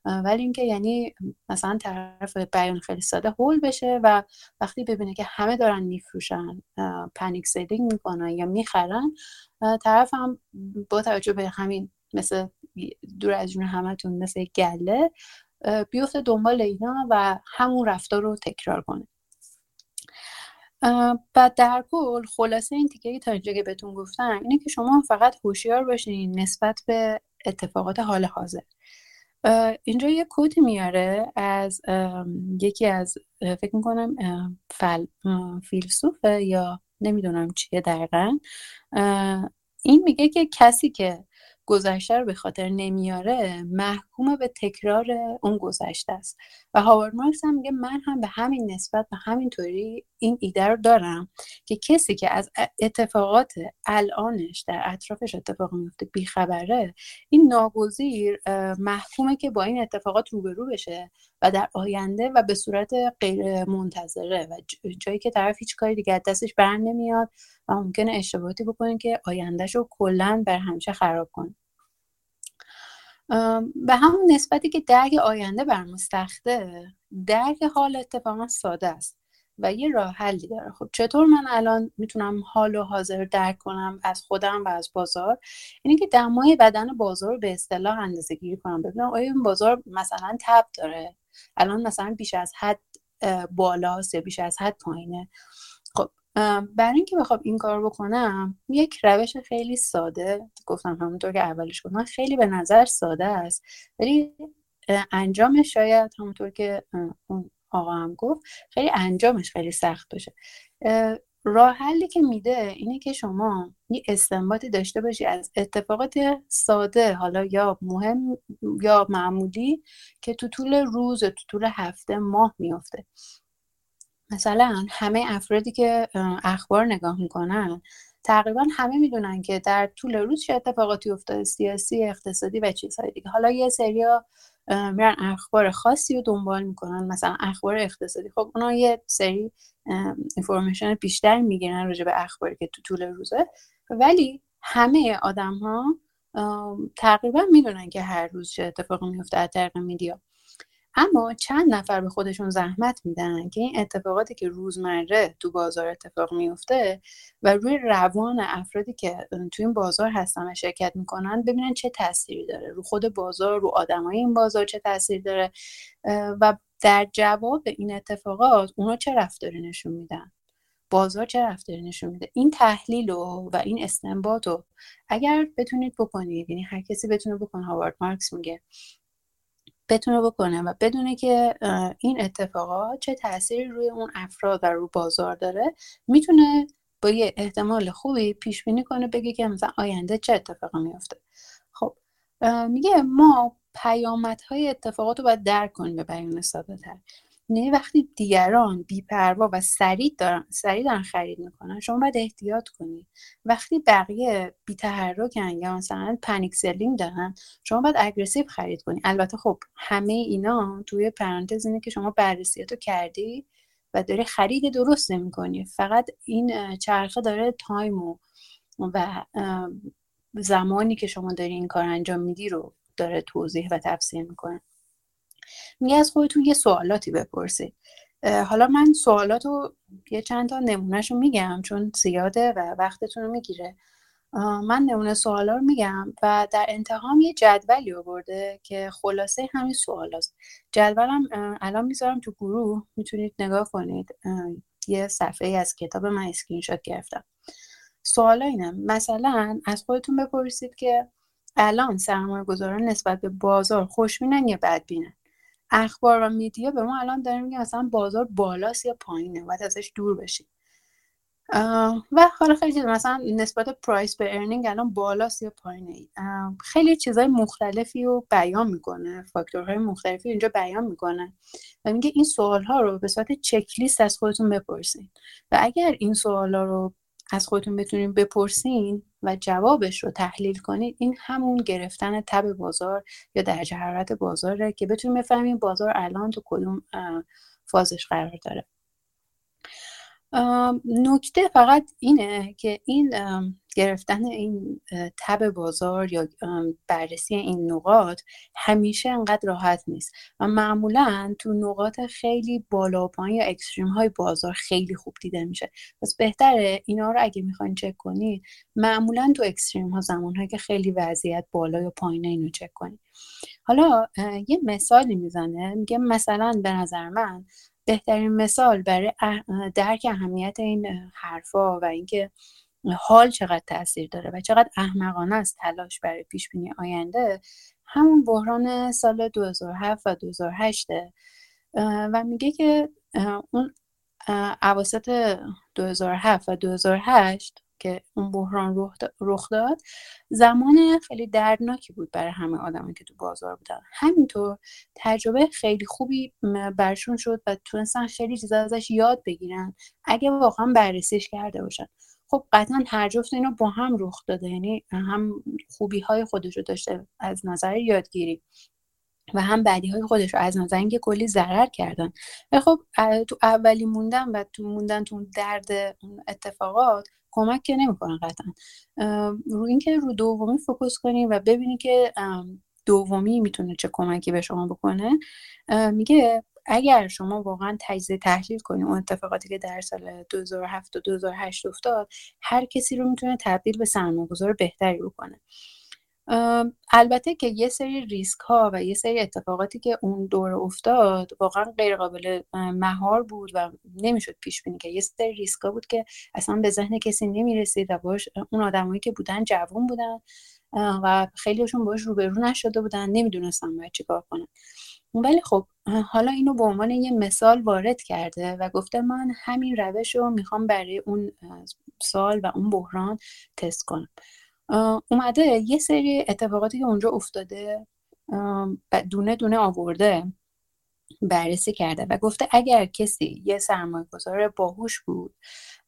ولی اینکه یعنی مثلا طرف بیان خیلی ساده هول بشه و وقتی ببینه که همه دارن میفروشن پنیک سیلینگ می‌کنن یا می‌خرن طرف هم با توجه به همین مثل دور از جون همتون مثل گله بیفته دنبال اینا و همون رفتار رو تکرار کنه. و در کل خلاصه این تیکه تا اینجا که بهتون گفتم اینه که شما فقط هوشیار باشین نسبت به اتفاقات حال حاضر. اینجا یه کودی میاره از یکی از فکر می‌کنم فل فیلسوفه یا نمی‌دونم چیه دقیقا. این میگه که کسی که گذشته رو به خاطر نمیاره محکوم به تکرار اون گذشته است. و هاوارد مارکس هم میگه من هم به همین نسبت و همین طوری این ایده رو دارم که کسی که از اتفاقات الانش در اطرافش اتفاق میفته بیخبره این ناگزیر محکومه که با این اتفاقات روبرو بشه. و در آینده و به صورت غیر منتظره و جایی که طرف هیچ کاری دیگه دستش بر نمیاد و ممکنه اشتباهاتی بکنه که آیندهش رو کلا بر همیشه خراب کنه. به همون نسبتی که درک آینده بر مستخته درک حال اتفاقا ساده است و یه راه حلی داره. خب چطور من الان می‌تونم حال و حاضر درک کنم از خودم و از بازار؟ اینه که دمای بدن بازار رو به اصطلاح اندازه گیری کنم. ببینم آیا این بازار مثلا تب داره؟ الان مثلا بیش از حد بالاست یا بیش از حد پایینه. برای اینکه بخوام این کار بکنم یک روش خیلی ساده گفتم همونطور که اولش گفتم خیلی به نظر ساده است ولی انجامش شاید همونطور که اون آقا هم گفت خیلی انجامش خیلی سخت باشه. راه حلی که میده اینه که شما یه استنباطی داشته باشی از اتفاقات ساده حالا یا مهم یا معمولی که تو طول روز تو طول هفته ماه میافته. مثلا همه افرادی که اخبار نگاه می‌کنن تقریبا همه می‌دونن که در طول روز چه اتفاقاتی افتاده سیاسی اقتصادی و چیزهای دیگه. حالا یه سریا میرن اخبار خاصی رو دنبال می‌کنن. مثلا اخبار اقتصادی. خب اونا یه سری اینفورمیشن بیشتر می‌گیرن راجع به اخباری که تو طول روزه. ولی همه آدم ها تقریبا می‌دونن که هر روز چه اتفاقی میفته از طریق میدیا. اما چند نفر به خودشون زحمت میدن که این اتفاقاتی که روزمره تو بازار اتفاق میفته و روی روان افرادی که تو این بازار هستن و شرکت می‌کنن ببینن چه تاثیری داره. رو خود بازار رو آدمای این بازار چه تاثیر داره و در جواب این اتفاقات اونا چه رفتاری نشون میدن؟ بازار چه رفتاری نشون میده؟ این تحلیل و, و این استنباط رو اگر بتونید بکنید یعنی هر کسی بتونه بکنه هاوارد مارکس میگه بتونه بکنه و بدونه که این اتفاقات چه تاثیری روی اون افراد و رو بازار داره می‌تونه با یه احتمال خوبی پیش بینی کنه بگه که مثلا آینده چه اتفاقی میفته خب میگه ما پیامدهای اتفاقات رو باید درک کنیم به بیان ساده تر یعنی وقتی دیگران بیپروا و سریع دارن سریع دارن خرید می‌کنن شما باید احتیاط کنید وقتی بقیه بیتحرکن یا مثلا panic selling دارن شما باید aggressive خرید کنید البته خب همه اینا توی پرانتز اینه که شما بررسیاتو کردی و داری خرید درست نمی‌کنی. فقط این چرخه داره time و, و زمانی که شما داری این کار انجام میدی رو داره توضیح و تفسیر می‌کنه. میگه از خودتون یه سوالاتی بپرسید. حالا من سوالات رو یه چند تا نمونهش رو میگم چون زیاده و وقتتون رو می‌گیره. من نمونه سوالا رو میگم و در انتهام یه جدولی آورده که خلاصه همین سوال هست جدولم الان می‌ذارم تو گروه می‌تونید نگاه کنید. یه صفحه از کتاب من اسکرین شات گرفتم. سوالا اینه. مثلا از خودتون بپرسید که الان سرمایه گذاران نسبت به بازار خوشبینن یا بدبینن؟ اخبار و media به ما الان داره میگه مثلا بازار بالاست یا پایینه باید ازش دور بشید و حالا خیلی چیز مثلا نسبت price به earning الان بالاست یا پایینه. خیلی چیزهای مختلفی رو بیان می‌کنه فاکتورهای مختلفی اینجا بیان می‌کنه و میگه این سوال ها رو به صورت چک لیست از خودتون بپرسین. و اگر این سوال ها رو از خودتون بتونین بپرسین و جوابش رو تحلیل کنید این همون گرفتن تب بازار یا درجه حرارت بازاره که بتونیم بفهمیم بازار الان تو کدوم فازش قرار داره. نکته فقط اینه که این گرفتن این تب بازار یا بررسی این نقاط همیشه انقدر راحت نیست و معمولا تو نقاط خیلی بالا و پایین یا اکستریم های بازار خیلی خوب دیده میشه. پس بهتره اینا رو اگه می‌خواین چک کنید معمولا تو اکستریم ها زمان که خیلی وضعیت بالا یا پایین اینو چک کنید حالا یه مثالی می‌زنه میگه مثلا به نظر من بهترین مثال برای درک اهمیت این حرفا و اینکه حال چقدر تاثیر داره و چقدر احمقانه است تلاش برای پیش بینی آینده همون بحران سال 2007 و 2008 و میگه که اون اواسط 2007 و 2008 که اون بحران رخ داد. زمان خیلی دردناکی بود برای همه آدمایی که تو بازار بودن. همینطور تجربه خیلی خوبی برشون شد و تونستن خیلی چیزا ازش یاد بگیرن. اگه واقعا بررسیش کرده باشن. خب قطعا هر جفت اینا با هم رخ داده. یعنی هم خوبی های خودش رو داشته از نظر یادگیری و هم بعدی های خودش رو. از نظر اینکه کلی ضرر کردن. و خب تو اولی موندن و تو موندن تو درد اتفاقات کمک که نمی‌کنه قطعا. رو اینکه رو دومی فوکس کنیم و ببینی که دومی می‌تونه چه کمکی به شما بکنه میگه اگر شما واقعا تجزیه تحلیل کنید اون اتفاقاتی که در سال 2007 و 2008 افتاد هر کسی رو می‌تونه تبدیل به سرمایه‌گذار بهتری بکنه. البته که یه سری ریسک ها و یه سری اتفاقاتی که اون دور افتاد واقعا غیر قابل مهار بود و نمی‌شد پیش بینی که یه سری ریسک ها بود که اصلا به ذهن کسی نمی‌رسید و باش اون آدمایی که بودن جوون بودن و خیلیشون باش روبرو نشده بودن نمی‌دونستن باید چیکار کنن. ولی خب حالا اینو به عنوان یه مثال وارد کرده و گفته من همین روش رو می‌خوام برای اون سال و اون بحران تست کنم. اومده یه سری اتفاقاتی که اونجا افتاده دونه دونه آورده بررسی کرده و گفته اگر کسی یه سرمایه گذار باهوش بود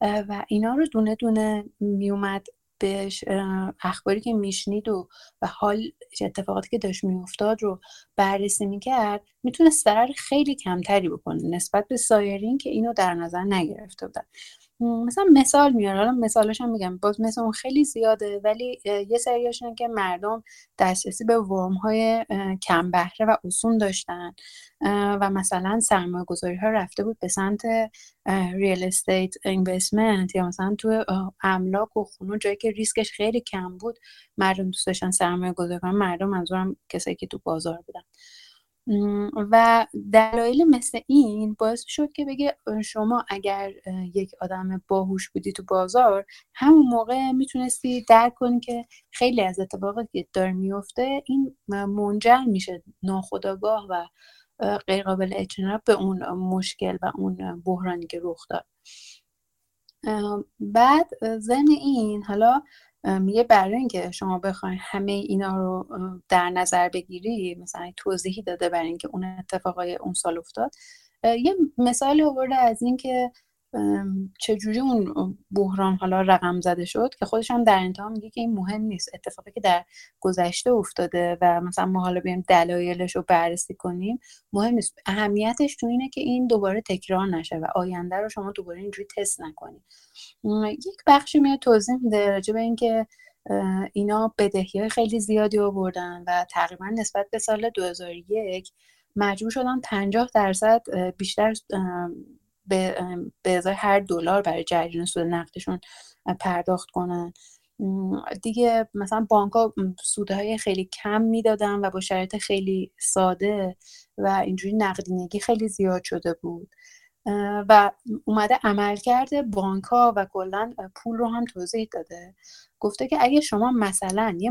و اینا رو دونه دونه میومد بهش اخباری که میشنید و و حال اتفاقاتی که داشت میافتاد رو بررسی می‌کرد می‌تونست ضرر خیلی کمتری بکنه نسبت به سایرین که اینو در نظر نگرفته بودن. مثلا مثال میاره حالا مثالش هم میگم. باز مثل اون خیلی زیاده ولی یه سریاشون که مردم دسترسی به ورم های کم بهره و اصول داشتن و مثلا سرمایه گذاری ها رفته بود به سمت ریل استیت اینوستمنت یا مثلا تو املاک و خونه جایی که ریسکش خیلی کم بود مردم دوست داشتن سرمایه گذاری کنن. مردم منظورم کسایی که تو بازار بودن. و دلایل مثل این باعث شد که بگه شما اگر یک آدم باهوش بودی تو بازار همون موقع می‌تونستی درک کنی که خیلی از اتفاقاتی که داره میفته این منجر میشه ناخداگاه و غیرقابل اجتناب به اون مشکل و اون بحرانی که رخ داد. بعد ضمن این حالا میگه برای اینکه شما بخواید همه اینا رو در نظر بگیری مثلا توضیحی داده برای اینکه اون اتفاقای اون سال افتاد. یه مثالی آورده از اینکه چجوری اون بحران حالا رقم زده شد که خودش هم در انتها میگه که این مهم نیست. اتفاقی که در گذشته افتاده و مثلا ما حالا بیایم دلایلش رو بررسی کنیم مهم نیست. اهمیتش تو اینه که این دوباره تکرار نشه و آینده رو شما دوباره اینجوری تست نکنید یک بخشی میاد توضیح میده راجع به اینکه اینا بدهی های خیلی زیادی آوردن و تقریبا نسبت به سال 2001 مجبور شدن 50 درصد بیشتر به ازای هر دلار برای جریان سود نقدشون پرداخت کنن. دیگه مثلا بانک ها سودهای خیلی کم می‌دادن و با شرایط خیلی ساده و اینجوری نقدینگی خیلی زیاد شده بود. و اومده عمل کرده بانک ها و کلا پول رو هم توضیح داده. گفته که اگه شما مثلا یه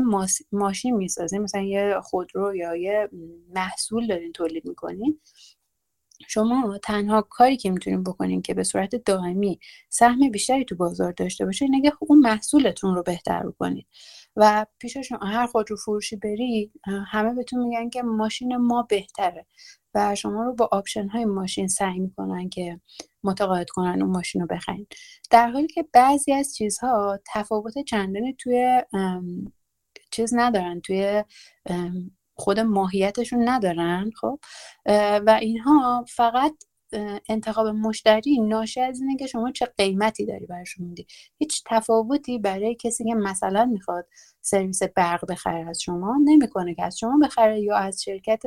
ماشین می‌سازین مثلا یه خودرو یا یه محصول دارین تولید می‌کنین شما تنها کاری که می‌تونین بکنین که به صورت دائمی سهم بیشتری تو بازار داشته باشه اینه که اون محصولتون رو بهتر بکنید و پیش شما هر خودرو فروشی بری همه بهتون میگن که ماشین ما بهتره. و شما رو با option های ماشین سعی می‌کنن که متقاعد کنن اون ماشین رو بخرین. در حالی که بعضی از چیزها تفاوت چندانی توی چیز ندارن توی خود ماهیتشون ندارن خب؟ و اینها فقط انتخاب مشتری ناشی از اینه که شما چه قیمتی داری برشون میدی. هیچ تفاوتی برای کسی که مثلا می‌خواد سرویس برق بخره از شما نمی‌کنه که از شما بخره یا از شرکت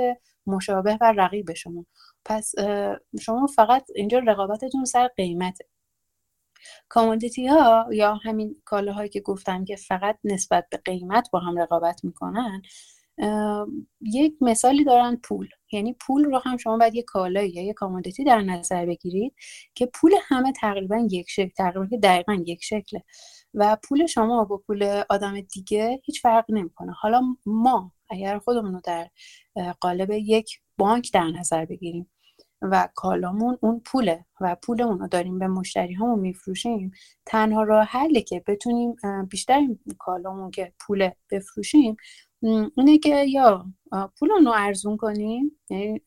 مشابه و رقیب شما. پس شما فقط اینجا رقابتتون سر قیمته. کامودیتی ها یا همین کالاهایی که گفتم که فقط نسبت به قیمت با هم رقابت می‌کنن یک مثالی دارن پول. یعنی پول رو هم شما باید یه کالایی یا یه کامودیتی در نظر بگیرید که پول همه تقریبا یک شکل تقریبا دقیقا یک شکله. و پول شما با پول آدم دیگه هیچ فرق نمی‌کنه. حالا ما اگر خودمون رو در قالب یک بانک در نظر بگیریم و کالامون اون پوله و پولمون رو داریم به مشتری همون میفروشیم تنها راه حلی که بتونیم بیشتر کالامون که پول بفروشیم اینه که یا پولمون رو ارزون کنیم یعنی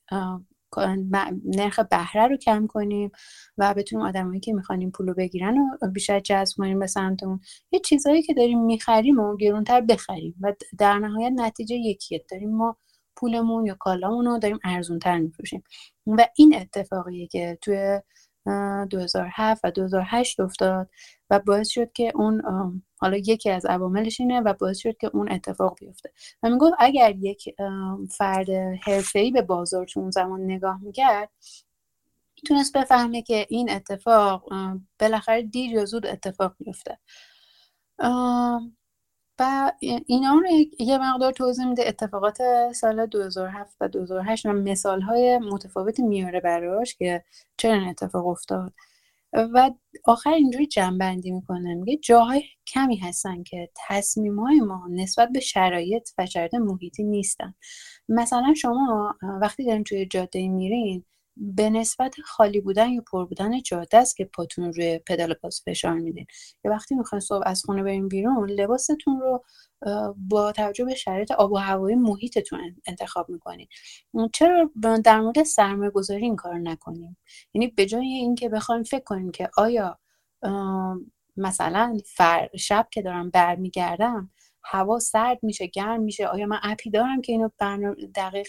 نرخ بهره رو کم کنیم و بتونیم آدمایی که می‌خوان این پول رو بگیرن و بیشتر جذب کنیم به سمتمون یه چیزهایی که داریم می‌خریم و گرونتر بخریم و در نهایت نتیجه یکیه. داریم ما پولمون یا کالامون رو داریم ارزونتر میفروشیم. و این اتفاقیه که توی 2007 و 2008 افتاد و باعث شد که اون حالا یکی از عواملش اینه و باعث شد که اون اتفاق بیفته. و می‌گفت اگر یک فرد حرفه‌ای به بازار تو اون زمان نگاه می‌کرد می‌تونست بفهمه که این اتفاق بالاخره دیر یا زود اتفاق میفته و اینا رو یه مقدار توضیح میده اتفاقات سال 2007 و 2008 و مثال های متفاوتی میاره براش که چرا این اتفاق افتاد. و آخر اینجوری جنبندی می‌کنه میگه جاهای کمی هستن که تصمیم های ما نسبت به شرایط و شرایط محیطی نیستن. مثلا شما وقتی دارین توی جاده میرین به نسبت خالی بودن یا پر بودن جاده است که پاتون روی پدال پاس فشار میدین یا وقتی می‌خواین صبح از خونه برین بیرون لباستون رو با توجه به شرایط آب و هوایی محیطتون انتخاب می‌کنین. چرا در مورد سرمایه گذاری این کار نکنیم یعنی به جای اینکه بخوایم فکر کنیم که آیا مثلا فر شب که دارم برمیگردم هوا سرد میشه گرم میشه آیا من اپی دارم که اینو دقیق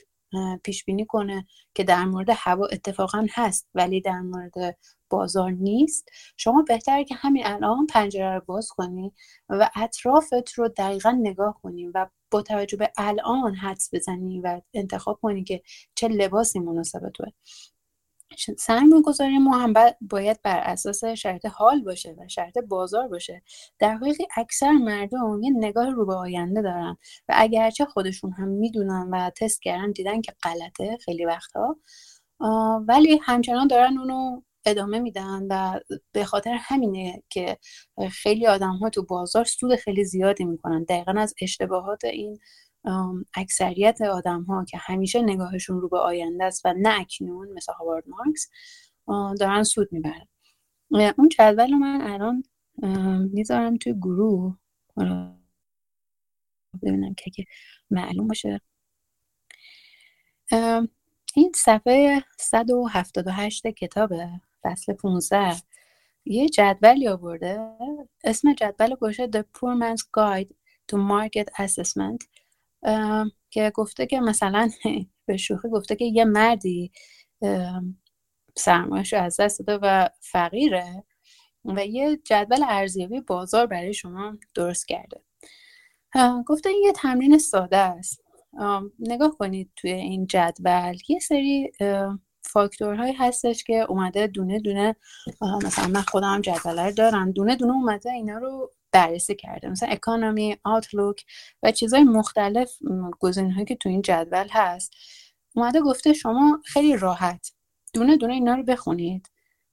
پیش بینی کنه که در مورد هوا اتفاقا هست ولی در مورد بازار نیست. شما بهتره که همین الان پنجره رو باز کنی و اطرافت رو دقیقا نگاه کنی و با توجه به الان حدس بزنی و انتخاب کنی که چه لباسی مناسب توه. سرمایه گذاری ما هم باید بر اساس شرط حال باشه و شرط بازار باشه. در حالی اکثر مردم یه نگاه رو به آینده دارن و اگرچه خودشون هم می‌دونن و تست کردن دیدن که غلطه خیلی وقتها ولی همچنان دارن اونو ادامه میدن و به خاطر همینه که خیلی آدم ها تو بازار سود خیلی زیادی می‌کنن. دقیقا از اشتباهات این اکثریت آدم ها که همیشه نگاهشون رو به آینده است و نه اکنون مثل هاوارد مارکس دارن سود می‌برن. اون جدول من الان می‌ذارم توی گروه. ببینم که معلوم باشه. این صفحه 178 کتاب فصل 15 یه جدولی آورده. اسم جدول باشه The Poor Man's Guide to Market Assessment. که گفته که مثلا (laughs) به شوخی گفته که یه مردی سرمایش از دست داده و فقیره و یه جدول ارزیابی بازار برای شما درست کرده. گفته این یه تمرین ساده است. نگاه کنید توی این جدول. یه سری فاکتورهایی هستش که اومده دونه دونه مثلا من خودم جدول دارم دونه دونه اومده اینا رو بررسی کرده. مثلا اکانومی آوتلوک و چیزهای مختلف گزینه هایی که تو این جدول هست. اومده گفته شما خیلی راحت. دونه دونه اینا رو بخونید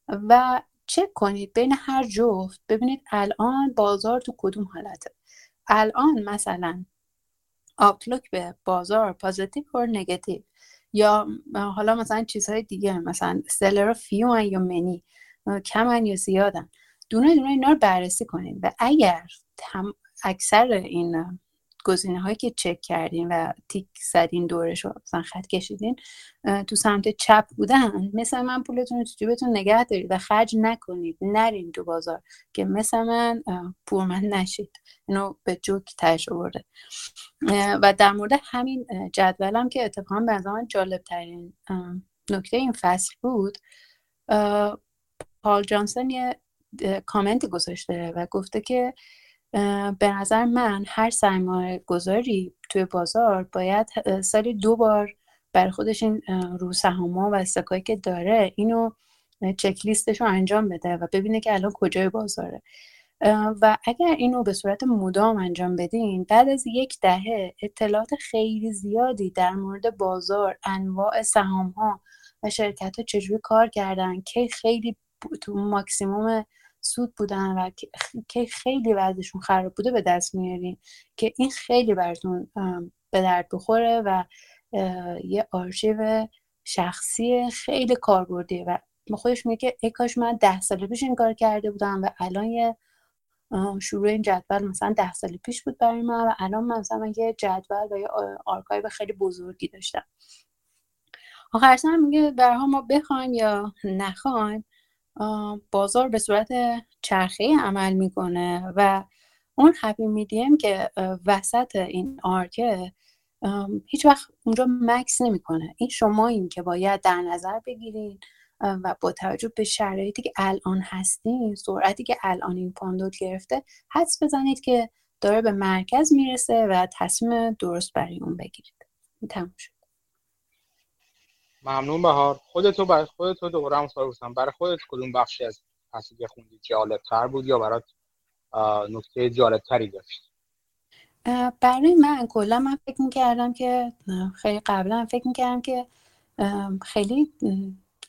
و چک کنید بین هر جفت. ببینید الان بازار تو کدوم حالته. الان مثلا outlook به بازار positive و نگاتیو یا حالا مثلا چیزهای دیگه مثلا seller few یا many کمن یا زیادن. دونه دونه اینا رو بررسی کنید و اگر اکثر این گزینه هایی که چک کردین و تیک زدین دورش رو مثلا خط کشیدین تو سمت چپ بودن مثل من پولتون رو تو جیبتون نگه دارید و خرج نکنید نرین تو بازار که مثل من پورمن نشید. اینو به جوک تش آورده. و در مورد همین جدولم که اتفاقا به نظر جالب ترین نکته این فصل بود پال جانسون یه کامنتی گذاشته و گفته که به نظر من هر سرمایه گذاری توی بازار باید سالی دو بار برای خودش این رو سهام و استکایی که داره اینو چک لیستش رو انجام بده و ببینه که الان کجای بازاره. و اگر اینو به صورت مدام انجام بدین بعد از یک دهه اطلاعات خیلی زیادی در مورد بازار انواع سهام ها و شرکت ها چجوری کار کردن که خیلی تو ماکسیموم سود بودن و که خیلی وضعشون خراب بوده به دست میارین که این خیلی براتون به درد بخوره و یه آرشیو شخصی خیلی کاربردیه و خودش میگه ای کاش من ده سال پیش این کار کرده بودم و الان یه شروع این جدول مثلا ده سال پیش بود برای من و الان مثلا یه جدول و یه آرکایو خیلی بزرگی داشتم. آخر میگه بهرحال ما بخوایم یا نخوایم بازار به صورت چرخه عمل می‌کنه و اون happy medium که وسط این آرکه هیچ وقت اونجا مکس نمی‌کنه. این شما این که باید در نظر بگیرید و با توجه به شرایطی که الان هستیم سرعتی که الان این پاندول گرفته حدس بزنید که داره به مرکز می‌رسه و تصمیم درست برای اون بگیرید. تموم شد. ممنون بهار. خودتو برای خودتو دوباره هم سوال برای خودت کدوم بخشی از فصلی که جالب تر بود یا برات نکته جالب تری داشت برای من کلا من فکر می‌کردم که خیلی قبلا فکر می‌کردم که خیلی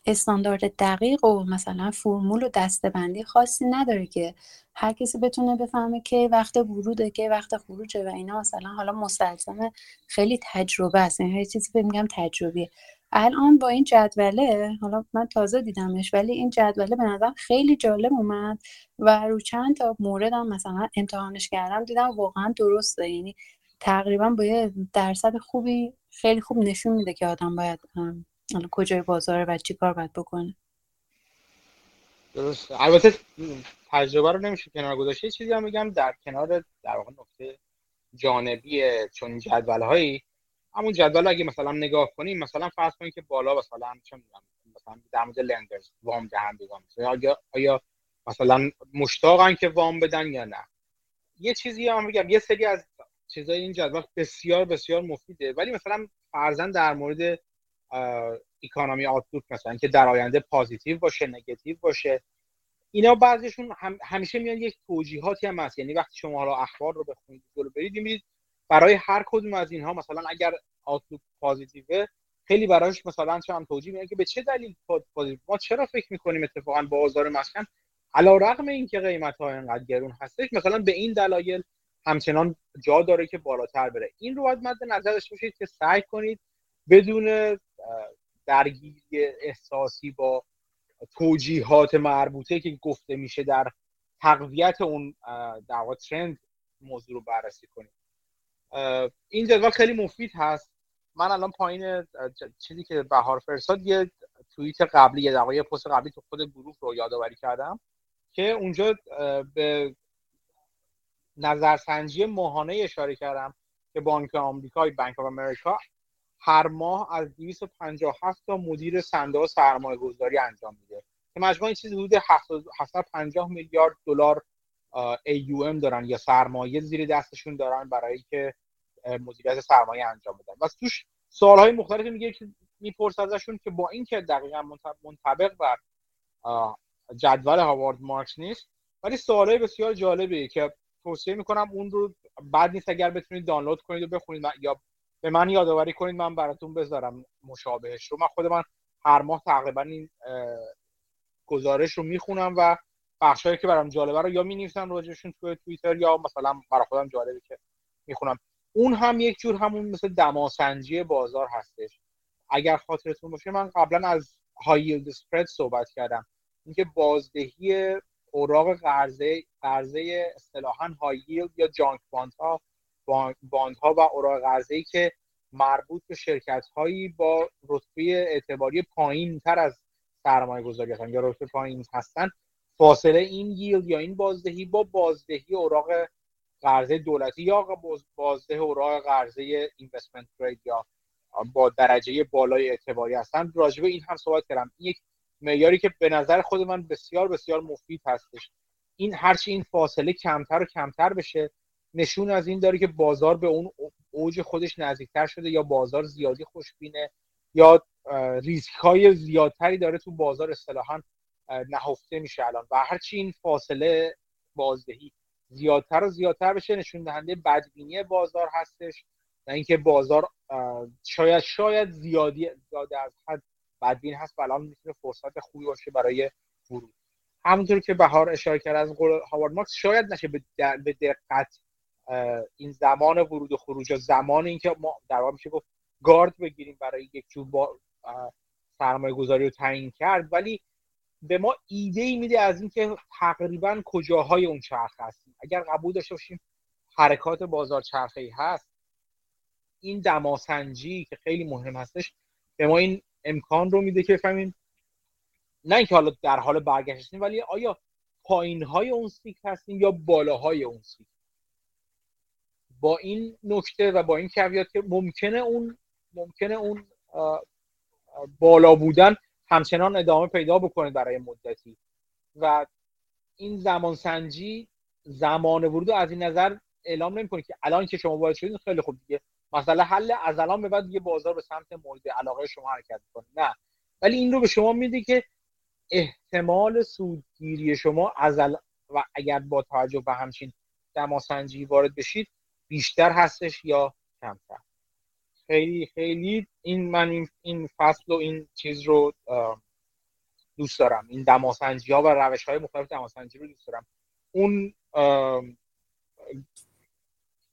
استاندارد دقیق و مثلا فرمول و دستبندی خاصی نداره که هر کسی بتونه بفهمه که وقت وروده که وقت خروجه و اینا. مثلا حالا مستلزم خیلی تجربه است. یعنی چیزی میگم تجربیه. الان با این جدوله حالا من تازه دیدمش ولی این جدوله به نظرم خیلی جالب اومد و رو چند تا موردم مثلا امتحانش کردم دیدم واقعا درسته. یعنی تقریبا با یه درصد خوبی خیلی خوب نشون میده که آدم باید حالا کجای بازاره و چی کار باید بکنه. درست. البته تجربه رو نمیشه کنار گذاشته چیزی هم میگم در کنار در واقع نکته جانبیه چون جدول هایی همون جدول اگه مثلا نگاه کنیم مثلا فرض کنیم که بالا مثلا چه می‌دونم مثلا در مورد لندرز وام دهندگان آیا آیا مثلا مشتاقن که وام بدن یا نه؟ یه چیزی هم میگم یه سری از چیزای این جدول بسیار بسیار مفیده. ولی مثلا فرضاً در مورد اکانومی آوتلوک مثلا که در آینده پازیتیو باشه نگاتیو باشه اینا بعضیشون هم همیشه میان یک توجیهاتی هم هست. یعنی وقتی شما حالا اخبار رو بخونید جلو برید می‌بینید برای هر کدوم از اینها مثلا اگر آوتلوک پازیتیوه خیلی برایش مثلا چه هم توجیه میگه که به چه دلیل پازیتیو ما چرا فکر می‌کنیم اتفاقا بازار مسکن علا رغم اینکه قیمت ها اینقدر گرون هستش مثلا به این دلایل همچنان جا داره که بالاتر بره. این رو باید مد نظر داشته که سعی کنید بدون درگیری احساسی با توجیهات مربوطه که گفته میشه در تقویت اون در ترند موضوع رو بررسی کنید. این جدول خیلی مفید هست. من الان پایین چیزی که بهار فرستاد یه توییت قبلی یه دقایق پست قبلی تو خود گروه رو یادآوری کردم که اونجا به نظرسنجی ماهانه اشاره کردم که بانک آمریکا بانک آف امریکا هر ماه از 257 تا مدیر صندوق سرمایه گذاری انجام میده. که مجموع این چیز حدود 750 میلیارد دلار AUM دارن یا سرمایه زیر دستشون دارن برای که مدیریت سرمایه انجام بدن. و توش سوالهای مختلفی میگه که میپرس ازشون که با اینکه دقیقا منطبق بر جدول هاوارد مارکس نیست ولی سوالهای بسیار جالبیه که توصیه می‌کنم اون رو بعد نیست اگر بتونید دانلود کنید و بخونید. یا به من یادآوری کنید من براتون بذارم مشابهش رو. من خود من هر ماه تقریبا این گزارش رو می‌خونم و بخشایی که برام جالبه رو یا می نویسم راجعشون توی توییتر یا مثلا برای خودم جالبه که می‌خونم. اون هم یک جور همون مثل دماسنجی بازار هستش. اگر خاطرتون باشه من قبلا از های ییلد سپرد صحبت کردم. اینکه بازدهی اوراق قرضه قرضه اصطلاحا های یا جانک باند ها باند ها و اوراق قرضه که مربوط به شرکت هایی با رتبه اعتباری پایین تر از سرمایه گذاری هستن یا رتبه پایین هستن فاصله این ییلد یا این بازدهی با بازدهی اوراق قرضه دولتی یا بازده اوراق قرضه اینوستمنت گرید یا با درجه بالای اعتباری هستن راجبه این هم صحبت کردم. این یک معیاری که به نظر خود من بسیار بسیار مفید هستش. این هرچی این فاصله کمتر و کمتر بشه نشون از این داره که بازار به اون اوج خودش نزدیکتر شده یا بازار زیادی خوشبینه یا ریسک های زیادتری داره تو بازار اصطلاحا نهفته میشه الان. و هرچی این فاصله بازدهی. زیادتر و زیادتر بشه نشون دهنده بدبینی بازار هستش نه اینکه بازار شاید شاید زیادی زیاده از حد بدبین هست و الان می‌تونه فرصت خوبی باشه برای ورود. همونطور که بهار اشاره کرد از قول هاوارد مارکس شاید نشه به دقت این زمان ورود و خروج زمان اینکه ما در واقع میشه گفت گارد بگیریم برای یک جور با سرمایه گذاری رو تعیین کرد. ولی به ما ایده ای میده از اینکه تقریبا کجاهای اون چرخ هستیم. اگر قبول داشته باشیم حرکات بازار چرخه ای هست. این دماسنجی که خیلی مهم هستش به ما این امکان رو میده که بفهمیم. نه اینکه حالا در حال برگشت هستیم ولی آیا پایین های اون سیک هستیم یا بالاهای اون سیک؟ با این نکته و با این کویات که ممکنه اون ممکنه اون بالا بودن همچنان ادامه پیدا بکنه برای مدتی. و این زمان سنجی زمان ورود از این نظر اعلام نمی‌کنه که الان که شما وارد شدید خیلی خوب دیگه. مثلا حل از الان به بعد دیگه بازار به سمت مورد علاقه شما حرکت کنه نه. ولی این رو به شما میده که احتمال سودگیری شما از و اگر با توجه به همچین دماسنجی وارد بشید بیشتر هستش یا کمتر. خیلی خیلی این من این فصل و این چیز رو دوست دارم. این دماسنجی ها و روش های مختلف دماسنجی رو دوست دارم. اون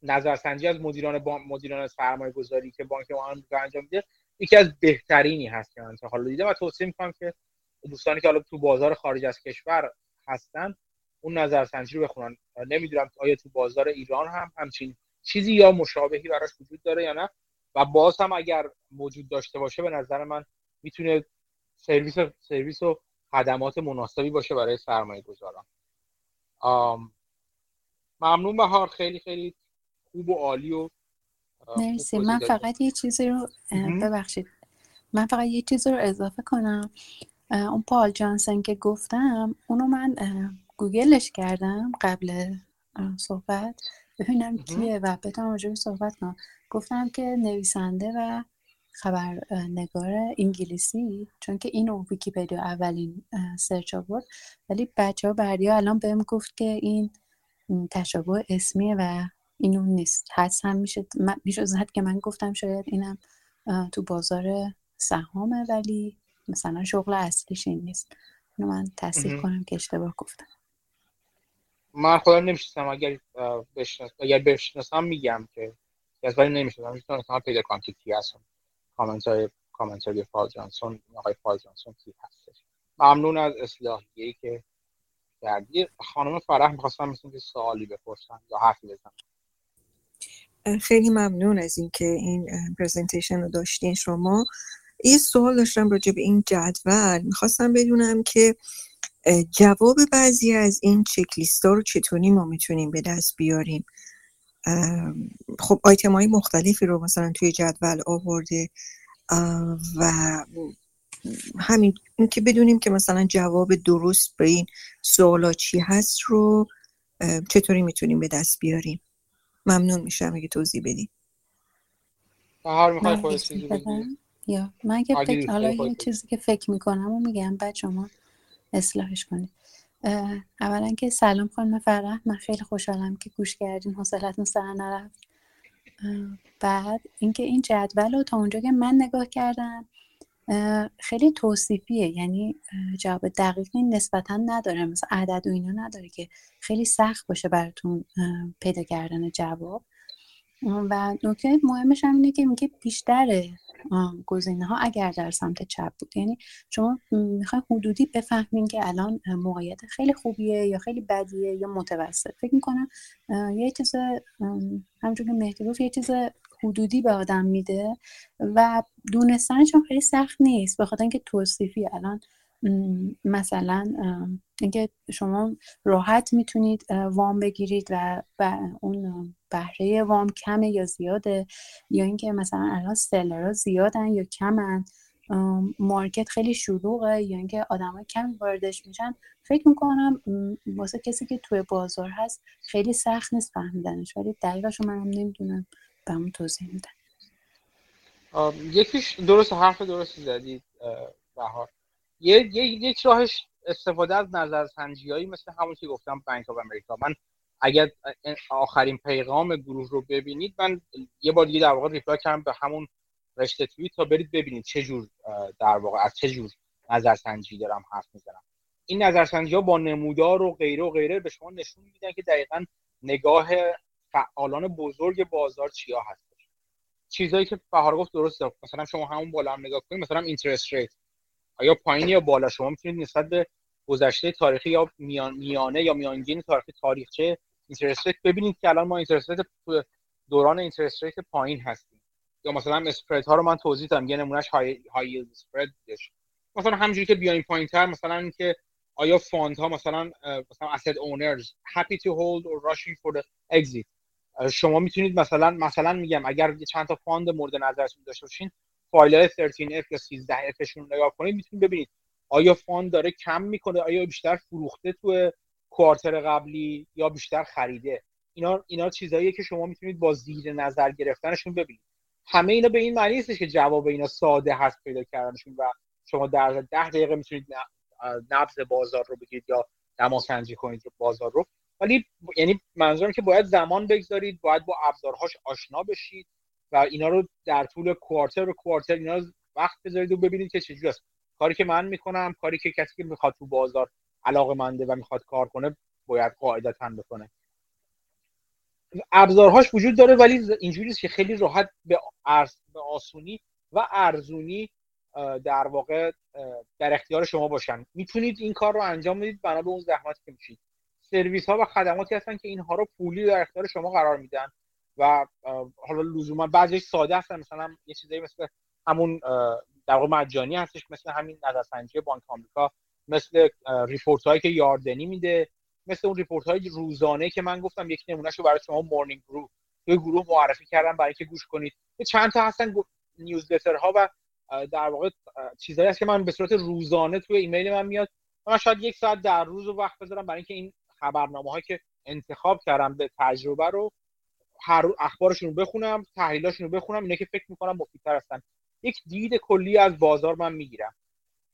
نظرسنجی از مدیران با... مدیران سرمایه گذاری که بانک آمریکا انجام میده یکی از بهترینی هست که من تا حالا دیدم و توصیه می‌کنم که دوستانی که حالا تو بازار خارج از کشور هستن اون نظرسنجی رو بخونن. نمی‌دونم آیا تو بازار ایران هم همچین چیزی یا مشابهی براش وجود داره یا نه. و باز هم اگر موجود داشته باشه به نظر من می‌تونه سرویس سرویس و خدمات مناسبی باشه برای سرمایه گذاران ممنون بهار. خیلی خیلی خوب و عالی و مرسی. من فقط یه چیزی رو ببخشید. من فقط یه چیزی رو اضافه کنم. اون پال جانسن که گفتم اونو من گوگلش کردم قبل صحبت. ببینم کیه و بتونم راجع صحبت کنم. گفتم که نویسنده و خبرنگار انگلیسی چون که اینو ویکیپدیا اولین سرچ آورد. ولی بچه ها بردیا الان بهم گفت که این تشابه اسمیه و اینو نیست. حدس هم میشه میشه زد که من گفتم شاید اینم تو بازار سهامه ولی مثلا شغل اصلیش این نیست. اینو من تصدیق کنم که اشتباه گفتم. من خودم نمی‌شناسم اگر بشنس اگر بشناسم میگم که از ولی نمی‌شناسم. می‌تونم پیدا کنم که کی هستم کامنت های کامنت های فال جانسون آقای فال جانسون کی هستش. ممنون از اصلاحیه‌ای که کردی. خانم فرح می‌خواستم مثل که سوالی بپرسم یا حرفی بزنم. خیلی ممنون از اینکه این presentation رو داشتین شما. یه سوال داشتم راجع به این جدول. می‌خواستم بدونم که جواب بعضی از این چکلیست ها رو چطوری ما می‌تونیم به دست بیاریم؟ خب آیتم های مختلفی رو مثلا توی جدول آورده و همین که بدونیم که مثلا جواب درست به این سوالا چی هست رو چطوری می‌تونیم به دست بیاریم؟ ممنون میشم اگه توضیح بدیم یا من که فکر حالا یه چیزی که فکر می‌کنم و میگم بعد شما اصلاحش کنید اولا که سلام خانم فرح. من خیلی خوشحالم که گوش کردین حوصلتون سر نرفت. بعد اینکه این جدول رو تا اونجا که من نگاه کردم خیلی توصیفیه. یعنی جواب دقیقی نسبتا نداره. مثلا عدد و اینا نداره که خیلی سخت باشه براتون پیدا کردن جواب. و نکته مهمش هم اینه که میگه بیشتر گزینه ها اگر در سمت چپ بود. یعنی شما می‌خواین حدودی بفهمین که الان موقعیت خیلی خوبیه یا خیلی بدیه یا متوسط. فکر می‌کنم یه چیز همونجور که مهدی یه چیز حدودی به آدم میده و دونستنش هم خیلی سخت نیست. بخاطر اینکه توصیفی الان مثلا اینکه شما راحت می‌تونید وام بگیرید و, اون بهره وام کمه یا زیاده یا اینکه مثلا الان سلرها زیادن یا کمن مارکت خیلی شلوغه یا اینکه آدمای کم واردش میشن فکر می‌کنم واسه کسی که توی بازار هست خیلی سخت نیست فهمیدنش ولی دقیقش منم نمی‌دونم بهمون توضیح میدن یکیش درست حرف درستی زدید بهار. یک راهش استفاده از نظرسنجی مثل همون که گفتم بانک آف امریکا من اگر آخرین پیغام گروه رو ببینید من یه بار دیگه در واقع reply کردم به همون رشته توییت تا برید ببینید چه جور در واقع از چه جور نظرسنجی دارم حرف می‌زنم. این نظرسنجی ها با نمودار و غیره و غیره به شما نشون میدن که دقیقا نگاه فعالان بزرگ بازار چیا هستش. چیزایی که بهار گفت درسته. مثلا شما همون بالا هم نگاه کنید مثلا interest rate آیا پایین یا بالا شما می‌تونید نسبت به گذشته تاریخی یا میان میانه یا میانگین تاریخی تاریخچه interest ببینید که الان ما interest دوران interest پایین هستیم. یا مثلا spread ها رو من توضیح دادم یه نمونهش های high spread مثلا همونجوری که بیاین پایین تر مثلا اینکه آیا fund ها مثلا مثلا asset owners happy to hold or rushing for the exit. شما می‌تونید مثلا مثلا میگم اگر چند تا fund مورد نظرتون داشته باشین فایل های 13F یا 13F شون نگاه کنید می‌تونید ببینید آیا fund داره کم می‌کنه آیا بیشتر فروخته تو quarter قبلی یا بیشتر خریده. اینا اینا چیزاییه که شما می‌تونید با زیر نظر گرفتنشون ببینید. همه اینا به این معنی نیستش که جواب اینا ساده هست پیدا کردنشون و شما در ده دقیقه می‌تونید نبض بازار رو بگیرید یا دماسنجی کنید بازار رو. ولی یعنی منظورم که باید زمان بگذارید باید با ابزارهاش آشنا بشید. اینا رو در طول کوارتر به کوارتر اینا وقت بذارید و ببینید که چجوری است. کاری که من می‌کنم کاری که کسی که می‌خواد تو بازار علاقه منده و می‌خواد کار کنه باید قاعدتا بکنه. ابزارهاش وجود داره ولی اینجوری که خیلی راحت به, به آسونی و ارزونی در واقع در اختیار شما باشن. می‌تونید این کار رو انجام بدید بنا به اون زحمتی که میشید. سرویس ها و خدماتی هستن که اینها رو پولی در اختیار شما قرار میدن. و حالا لزوما بعضیش ساده هستن. مثلا یه چیزایی مثل همون در واقع مجانی هستش مثل همین نظرسنجی بانک آمریکا مثل report هایی که یاردنی میده مثل اون report های روزانه که من گفتم یک نمونهشو برای شما Morning Brew توی گروه معرفی کردم برای اینکه گوش کنید. چند تا هستن newsletter ها و در واقع چیزایی هست که من به صورت روزانه توی ایمیل من میاد من شاید یک ساعت در روز وقت بذارم برای اینکه این خبرنامه هایی که انتخاب کردم به تجربه رو هر اخبارشون رو بخونم تحلیلاشون رو بخونم اینا که فکر می‌کنم مفیدتر هستن. یک دید کلی از بازار من می‌گیرم.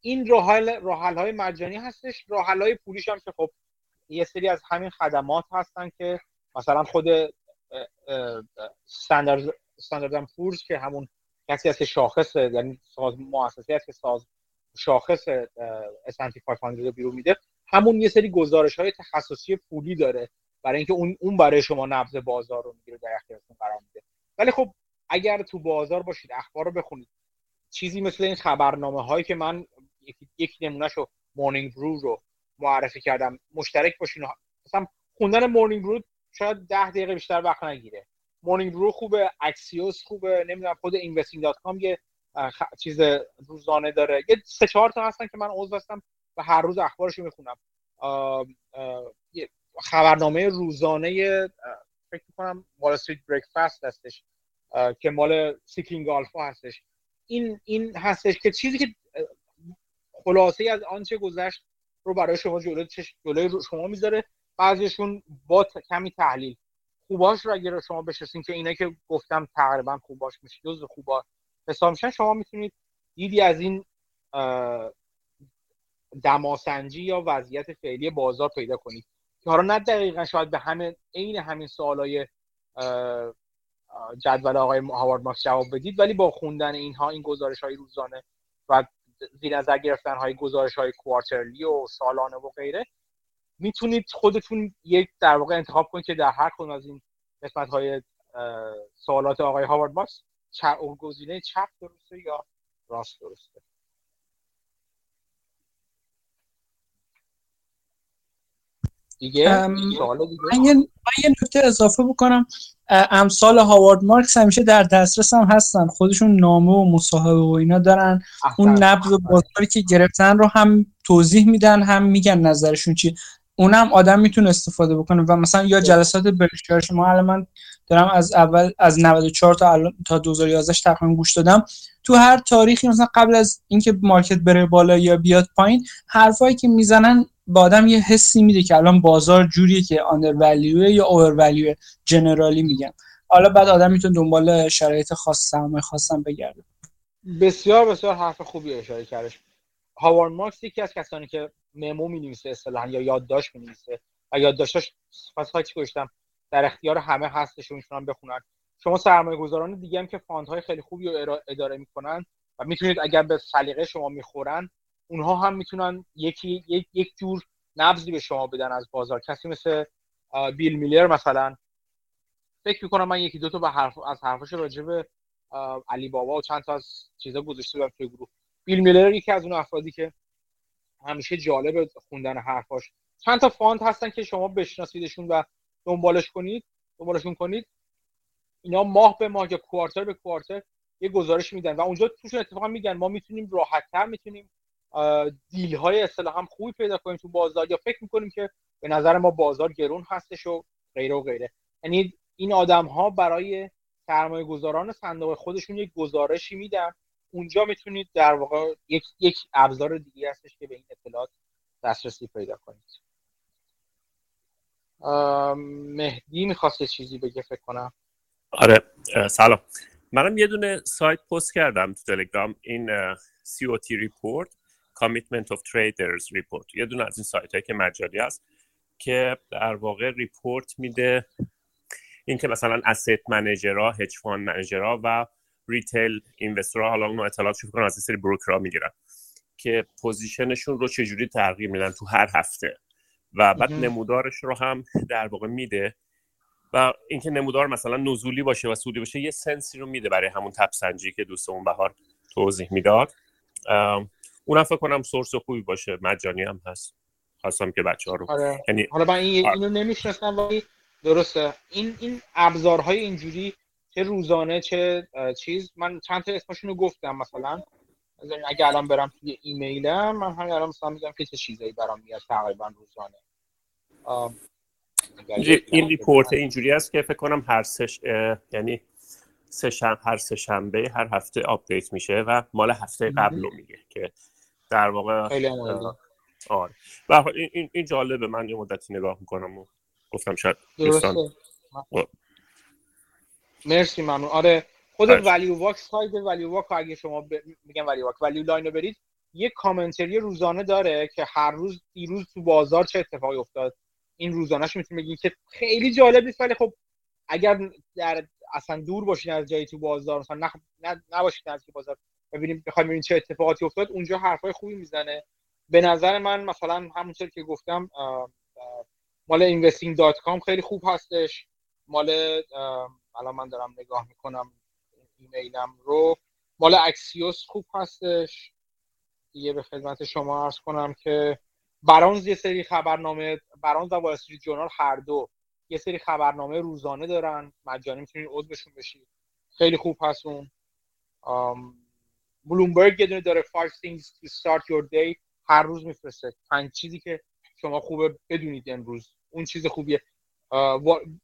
این راحل راحل های مجانی هستش. راحل های پولیش هم که خب یه سری از همین خدمات هستن که مثلا خود استاندارد استاندارد فورز که همون کسی هست شاخص یعنی ساز مؤسسه هست که ساز شاخص S&P 500 رو بیرون میده. همون یه سری گزارش های تخصصی پولی داره. برای اینکه اون اون برای شما نبض بازار رو می‌گیره در اختیارتون قرار میده. ولی خب اگر تو بازار باشید اخبار رو بخونید. چیزی مثل این خبرنامه هایی که من یک نمونهشو Morning Brew رو معرفی کردم مشترک باشین. مثلا خوندن Morning Brew شاید ده دقیقه بیشتر وقت نگیره. Morning Brew خوبه Axios خوبه نمی‌دونم خود Investing.com یه چیز روزانه داره. یه سه چهار تا هستن که من عضو هستم و هر روز اخبارش رو می‌خونم خبرنامه روزانه فکر می‌کنم Wall Street Breakfast هستش که مال Seeking Alpha هستش. این این هستش که چیزی که خلاصه از آنچه گذشت رو برای شما جلوی جلوی شما می‌ذاره. بعضیشون با کمی تحلیل. خوباش رو اگر شما بشناسین که اینا که گفتم تقریبا خوباش میشه جز خوبا. حساب میشن شما می‌تونید دیدی از این دماسنجی یا وضعیت فعلی بازار پیدا کنید. که حالا نه دقیقا شاید به همه عین همین سوالای جدول آقای هاوارد ماکس جواب بدید. ولی با خوندن اینها این گزارش های روزانه و زیر نظر گرفتن های گزارش های کوارترلی و سالانه و غیره می‌تونید خودتون یک در واقع انتخاب کنید که در هر کدوم از این قسمت های سوالات آقای هاوارد ماکس گزینه چپ درسته یا راست درسته. دیگه؟ من یه نکته اضافه بکنم. امثال هاوارد مارکس همیشه در دسترس هم هستن. خودشون نامه و مصاحبه و اینا دارن. اون نبض بازاری که گرفتن رو هم توضیح میدن هم میگن نظرشون چی اونم آدم می‌تونه استفاده بکنه. و مثلا یا جلسات برشکار شما الان من دارم از اول از 94 تا الان تا 2011 تقریبا گوش دادم. تو هر تاریخی مثلا قبل از اینکه مارکت بره بالا یا بیاد پایین حرفایی که می‌زنن با آدم یه حسی میده که الان بازار جوریه که آندر ولیو یا اوور ولیو جنرالی میگم حالا بعد آدم می‌تونه دنبال شرایط خاص سرمایه خاصم بگرده. بسیار بسیار حرف خوبی اشاره کردش. هاوارد مارکس یکی از کسانی که memo می نویسه اصطلاحا یا یادداشت می نویسه و پس چی گوشتم. در اختیار همه هستش و می‌تونن بخونن. شما سرمایه گذاران دیگه هم که fund های خیلی خوبی رو اداره می‌کنن و می‌تونید اگر به سلیقه شما می‌خورن اونها هم می‌تونن یکی یک, یک جور نبضی به شما بدن از بازار. کسی مثل بیل میلر مثلا. فکر می‌کنم من یکی دو تا به حرف از حرفش راجع به علی بابا و چند تا از چیزا گذاشته بودم توی گروه. بیل میلر یکی از اون افرادی که همیشه جالب خوندن حرفاش. چند تا fund هستن که شما بشناسیدشون و دنبالش کنید دنبالشون کنید. اینا ماه به ماه یا quarter به quarter یه گزارش میدن و اونجا توش اتفاقا میگن ما می‌تونیم راحتتر می‌تونیم deal های اصطلاح هم خوبی پیدا کنیم تو بازار یا فکر می‌کنیم که به نظر ما بازار گرون هستش و غیره و غیره. یعنی این آدم ها برای سرمایه گذاران صندوق خودشون یک گزارشی میدن. اونجا می‌تونید در واقع یک یک ابزار دیگه هستش که به این اطلاعات دسترسی پیدا کنید. مهدی می‌خواست چیزی بگه فکر کنم. آره سلام. منم یه دونه سایت پست کردم تو تلگرام این COT report Commitment of Traders report. یه دونه از این سایت هایی که مجالی هست که در واقع report میده اینکه مثلا asset manager ها hedge fund manager ها و retail investor ها حالا اون اطلاعات شو کنن از این سری broker ها می‌گیرن که position شون رو چجوری تغییر میدن تو هر هفته. و بعد نمودارش رو هم در واقع میده و اینکه نمودار مثلا نزولی باشه و صعودی باشه یه sense ی رو میده برای همون تب‌سنجی که دوستمون بهار توضیح می‌داد. اونم فکر کنم سورس خوبی باشه. مجانی هم هست. خواستم که بچه ها رو آره. یعنی حالا من این آره. اینو نمی‌شناسم ولی درسته. این این ابزارهای اینجوری چه روزانه چه چیز من چند تا اسمشون رو گفتم مثلا. اگه الان برم توی ایمیلم من همین الان مثلا میگم که چه چیزایی برام میاد تقریبا روزانه. این ریپورت اینجوری است که فکر کنم هر سش یعنی سه هر سه شنبه هر هفته update میشه و مال هفته قبل رو میگه که در واقع خیلی آره. و این, این جالبه. من یه مدتی نگاه می‌کنم و گفتم شاید مرسی ممنون. آره خود ValueWalk سایت ValueWalk اگه شما ب... میگم ValueWalk Value Line رو برید یه commentary روزانه داره که هر روز دیروز تو بازار چه اتفاقی افتاد. این روزانهش می‌تونید بگید که خیلی جالب نیست ولی خب اگر در اصلا دور باشین از جایی تو بازار مثلا نه, نه نباشین از بازار ببینیم بخوایم ببینیم چه اتفاقاتی افتاد اونجا حرفای خوبی می‌زنه. به نظر من مثلا همونطور که گفتم مال investing.com خیلی خوب هستش. مال الان من دارم نگاه می‌کنم. ایمیلم رو. مال اکسیوس خوب هستش. دیگه به خدمت شما عرض کنم که برانز یه سری خبرنامه برانز و وال جورنال هر دو یه سری خبرنامه روزانه دارن. مجانی می‌تونید عضوشون بشید. خیلی خوب هست اون. بلومبرگ یه دونه داره. 5 things to start your day. هر روز میفرسته. پنج چیزی که شما خوبه بدونید امروز. اون چیز خوبیه.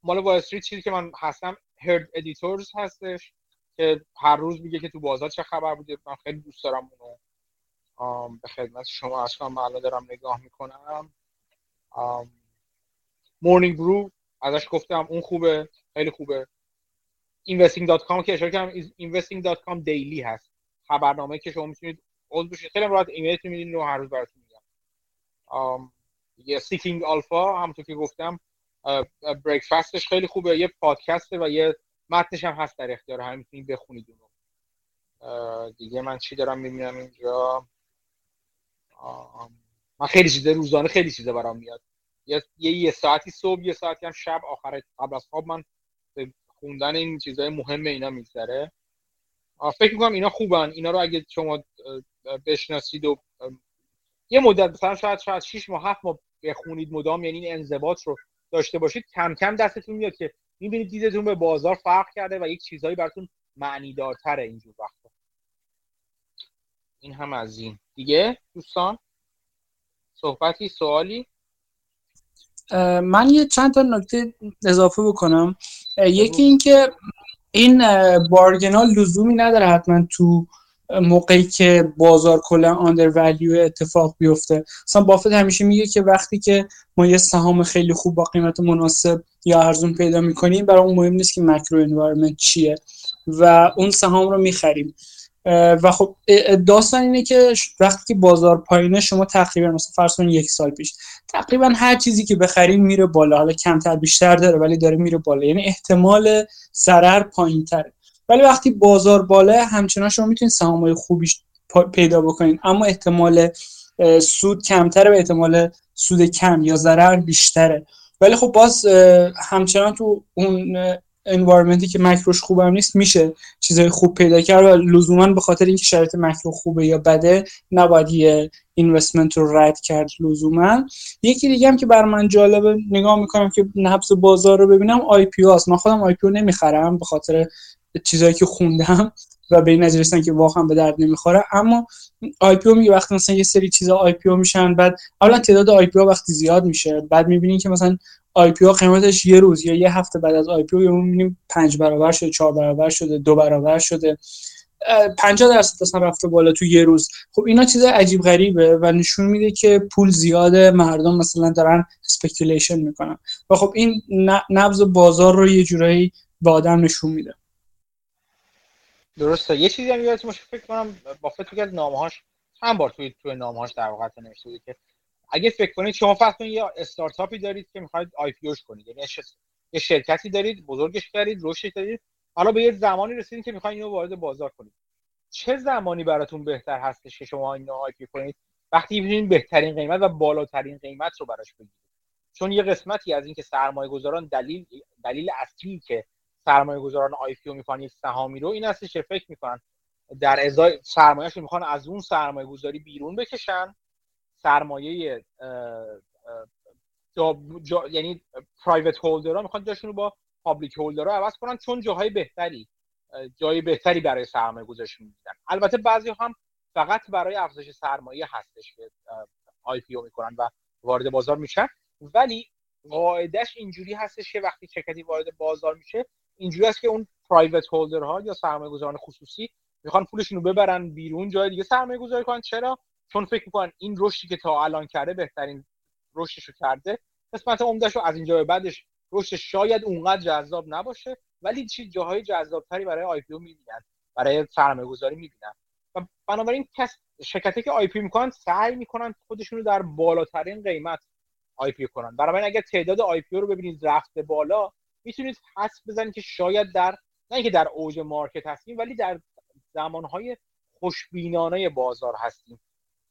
مال وال چیزی که من هستم Heard Editors هستش. که هر روز میگه که تو بازار چه خبر بوده من خیلی دوست دارم اونو. به خدمت شما از الان دارم نگاه می‌کنم. Morning Brew ازش گفتم اون خوبه خیلی خوبه. investing.com که اشاره کردم investing.com daily هست. خبرنامه که شما می‌تونید عضو بشید. خیلی راحت ایمیلتون میدین و هر روز براتون میگم. یه Seeking Alpha همونطور که گفتم Breakfast ش خیلی خوبه یه پادکسته و یه متنش هم هست در اختیار همین می‌تونید بخونید اونو. دیگه من چی دارم می‌بینم اینجا؟ من خیلی چیزه روزانه خیلی چیزه برام میاد. یه یه ساعتی صبح یه ساعتی هم شب. آخر قبل از خواب من خوندن این چیزهای مهم اینا میگذره. فکر می‌کنم اینا خوبن. اینا رو اگه شما بشناسید و یه مدت مثلا شاید شاید 6 ماه 7 ماه بخونید مدام یعنی این انضباط رو داشته باشید کم کم دستتون میاد که می‌بینید دیدتون به بازار فرق کرده و یک چیزهایی براتون معنی دارتره اینجور وقتا. این هم از این. دیگه دوستان؟ صحبتی سوالی؟ من یه چند تا نکته اضافه بکنم. یکی اینکه این بارگنا لزومی نداره حتما تو موقعی که بازار کلا آندر ولیو اتفاق بیفته. مثلا بافت همیشه میگه که وقتی که ما یه سهام خیلی خوب با قیمت مناسب یا ارزون پیدا می‌کنیم برای اون مهم نیست که مکرو انوایرمنت چیه و اون سهام رو می‌خریم. و خب داستان اینه که وقتی که بازار پایینه شما تقریبا مثلا فرض کنید یک سال پیش تقریبا هر چیزی که بخریم میره بالا. حالا کمتر بیشتر داره ولی داره میره بالا. یعنی احتمال ضرر پایینتره. ولی وقتی بازار بالا همچنان شما می‌تونید سهام خوبی پیدا بکنید. اما احتمال سود کمتره و احتمال سود کم یا ضرر بیشتره. ولی خب باز همچنان تو اون environment ی که مکروش خوبم نیست میشه چیزای خوب پیدا کرد و لزوما به خاطر اینکه شرایط مکرو خوبه یا بده نباید یه investment رو رد کرد لزوما. یکی دیگه هم که بر من جالبه نگاه می‌کنم که نبض بازار رو ببینم IPO من خودم IPO نمی‌خرم به خاطر چیزایی که خوندم و به این نظر که واقعا به درد نمی‌خوره. اما IPO میگه وقتی مثلا یه سری چیزا IPO میشن بعد اولا تعداد IPO وقتی زیاد میشه بعد می‌بینین که مثلا IPO قیمتش یه روز یا یه هفته بعد از IPO می‌بینیم پنج برابر شده چهار برابر شده دو برابر شده. 50 درصد اصلا رفته بالا تو یه روز. خب اینا چیز عجیب غریبه و نشون میده که پول زیاده مردم مثلا دارن speculation می‌کنن. و خب این نبض بازار رو یه جورایی به آدم نشون میده. درسته. یه چیزی هم یادتون باشه فکر کنم بافت که از نامه‌هاش چند بار توی توی نامه‌هاش در واقع نوشته که اگه فکر کنید شما فرض کنید یه استارتاپی دارید که می‌خواید IPO کنید. یعنی یه شرکتی دارید بزرگش کردید رشد دارید. حالا به یه زمانی رسیدید که می‌خواید اینو وارد بازار کنید. چه زمانی براتون بهتر هستش که شما اینو IPO کنید؟ وقتی می‌تونید بهترین قیمت و بالاترین قیمت رو براش بگیرید. چون یه قسمتی از اینکه سرمایه گذاران دلیل دلیل اصلی که سرمایه گذاران IPO می‌کنن سهامی رو. این هستش که فکر می‌کنن؟ در ازای سرمایهش می‌خوان از اون سرمایه گذاری بیرون بکشن. سرمایه جا یعنی private holder ها می‌خوان جاشون رو با public holder ها عوض کنن چون جاهای بهتری جای بهتری برای سرمایه گذارشون میدن. البته بعضی هم فقط برای افزایش سرمایه هستش که IPO می‌کنن و وارد بازار میشن. ولی قاعدش اینجوری هستش که وقتی شرکتی وارد بازار میشه اینجوری است که اون private holder ها یا سرمایه گذاران خصوصی می‌خوان پولشون رو ببرن بیرون جای دیگه سرمایه گذاری کنن. چرا؟ چون فکر می‌کنن این رشدی که تا الان کرده بهترین رشدش رو کرده. قسمت عمدهش رو از اینجا به بعدش رشدش شاید اونقدر جذاب نباشه ولی چی؟ جاهای جذابتری برای IPO می‌بینن برای سرمایه گذاری می‌بینن. و بنابراین کس شرکتی که IPO می‌کنن سعی می‌کنن خودشون رو در بالاترین قیمت IPO کنن. بنابراین اگر تعداد IPO رو ببینید رفته بالا می‌تونید حس بزنید که شاید در نه اینکه در اوج market هستیم ولی در زمانهای خوشبینانه بازار هستیم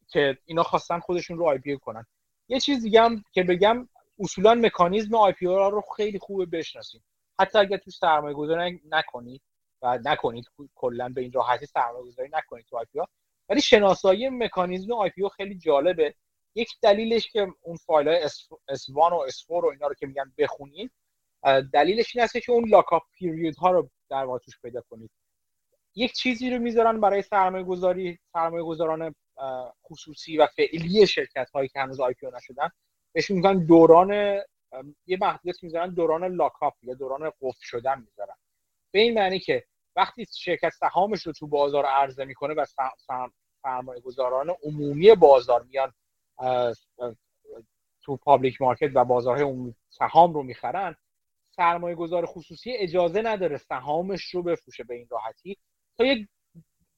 که اینا خواستن خودشون رو IPO کنن. یه چیز دیگه هم که بگم اصولا مکانیزم IPO رو خیلی خوبه بشناسیم. حتی اگر تو سرمایه گذاری نکنید و نکنید کلا به این راحتی سرمایه گذاری نکنید تو IPO ولی شناسایی مکانیزم IPO خیلی جالبه. یک دلیلش که اون فایل های S1 و S4 و اینا رو که میگن بخونید دلیلش این هست که اون lock-up period ها رو در واقع توش پیدا کنید. یک چیزی رو می‌ذارن برای سرمایه گذاری سرمایه گذاران خصوصی و فعلی شرکت هایی که هنوز IPO نشدن بهش میگن دوران یه محدودیت می‌ذارن دوران lock-up یا دوران قفل شدن می‌ذارن. به این معنی که وقتی شرکت سهامش رو تو بازار عرضه می‌کنه و سرمایه گذاران عمومی بازار میان تو پابلیک مارکت و بازارهای عمومی سهام رو می‌خرن سرمایه گذار خصوصی اجازه نداره سهامش رو بفروشه به این راحتی. تا یک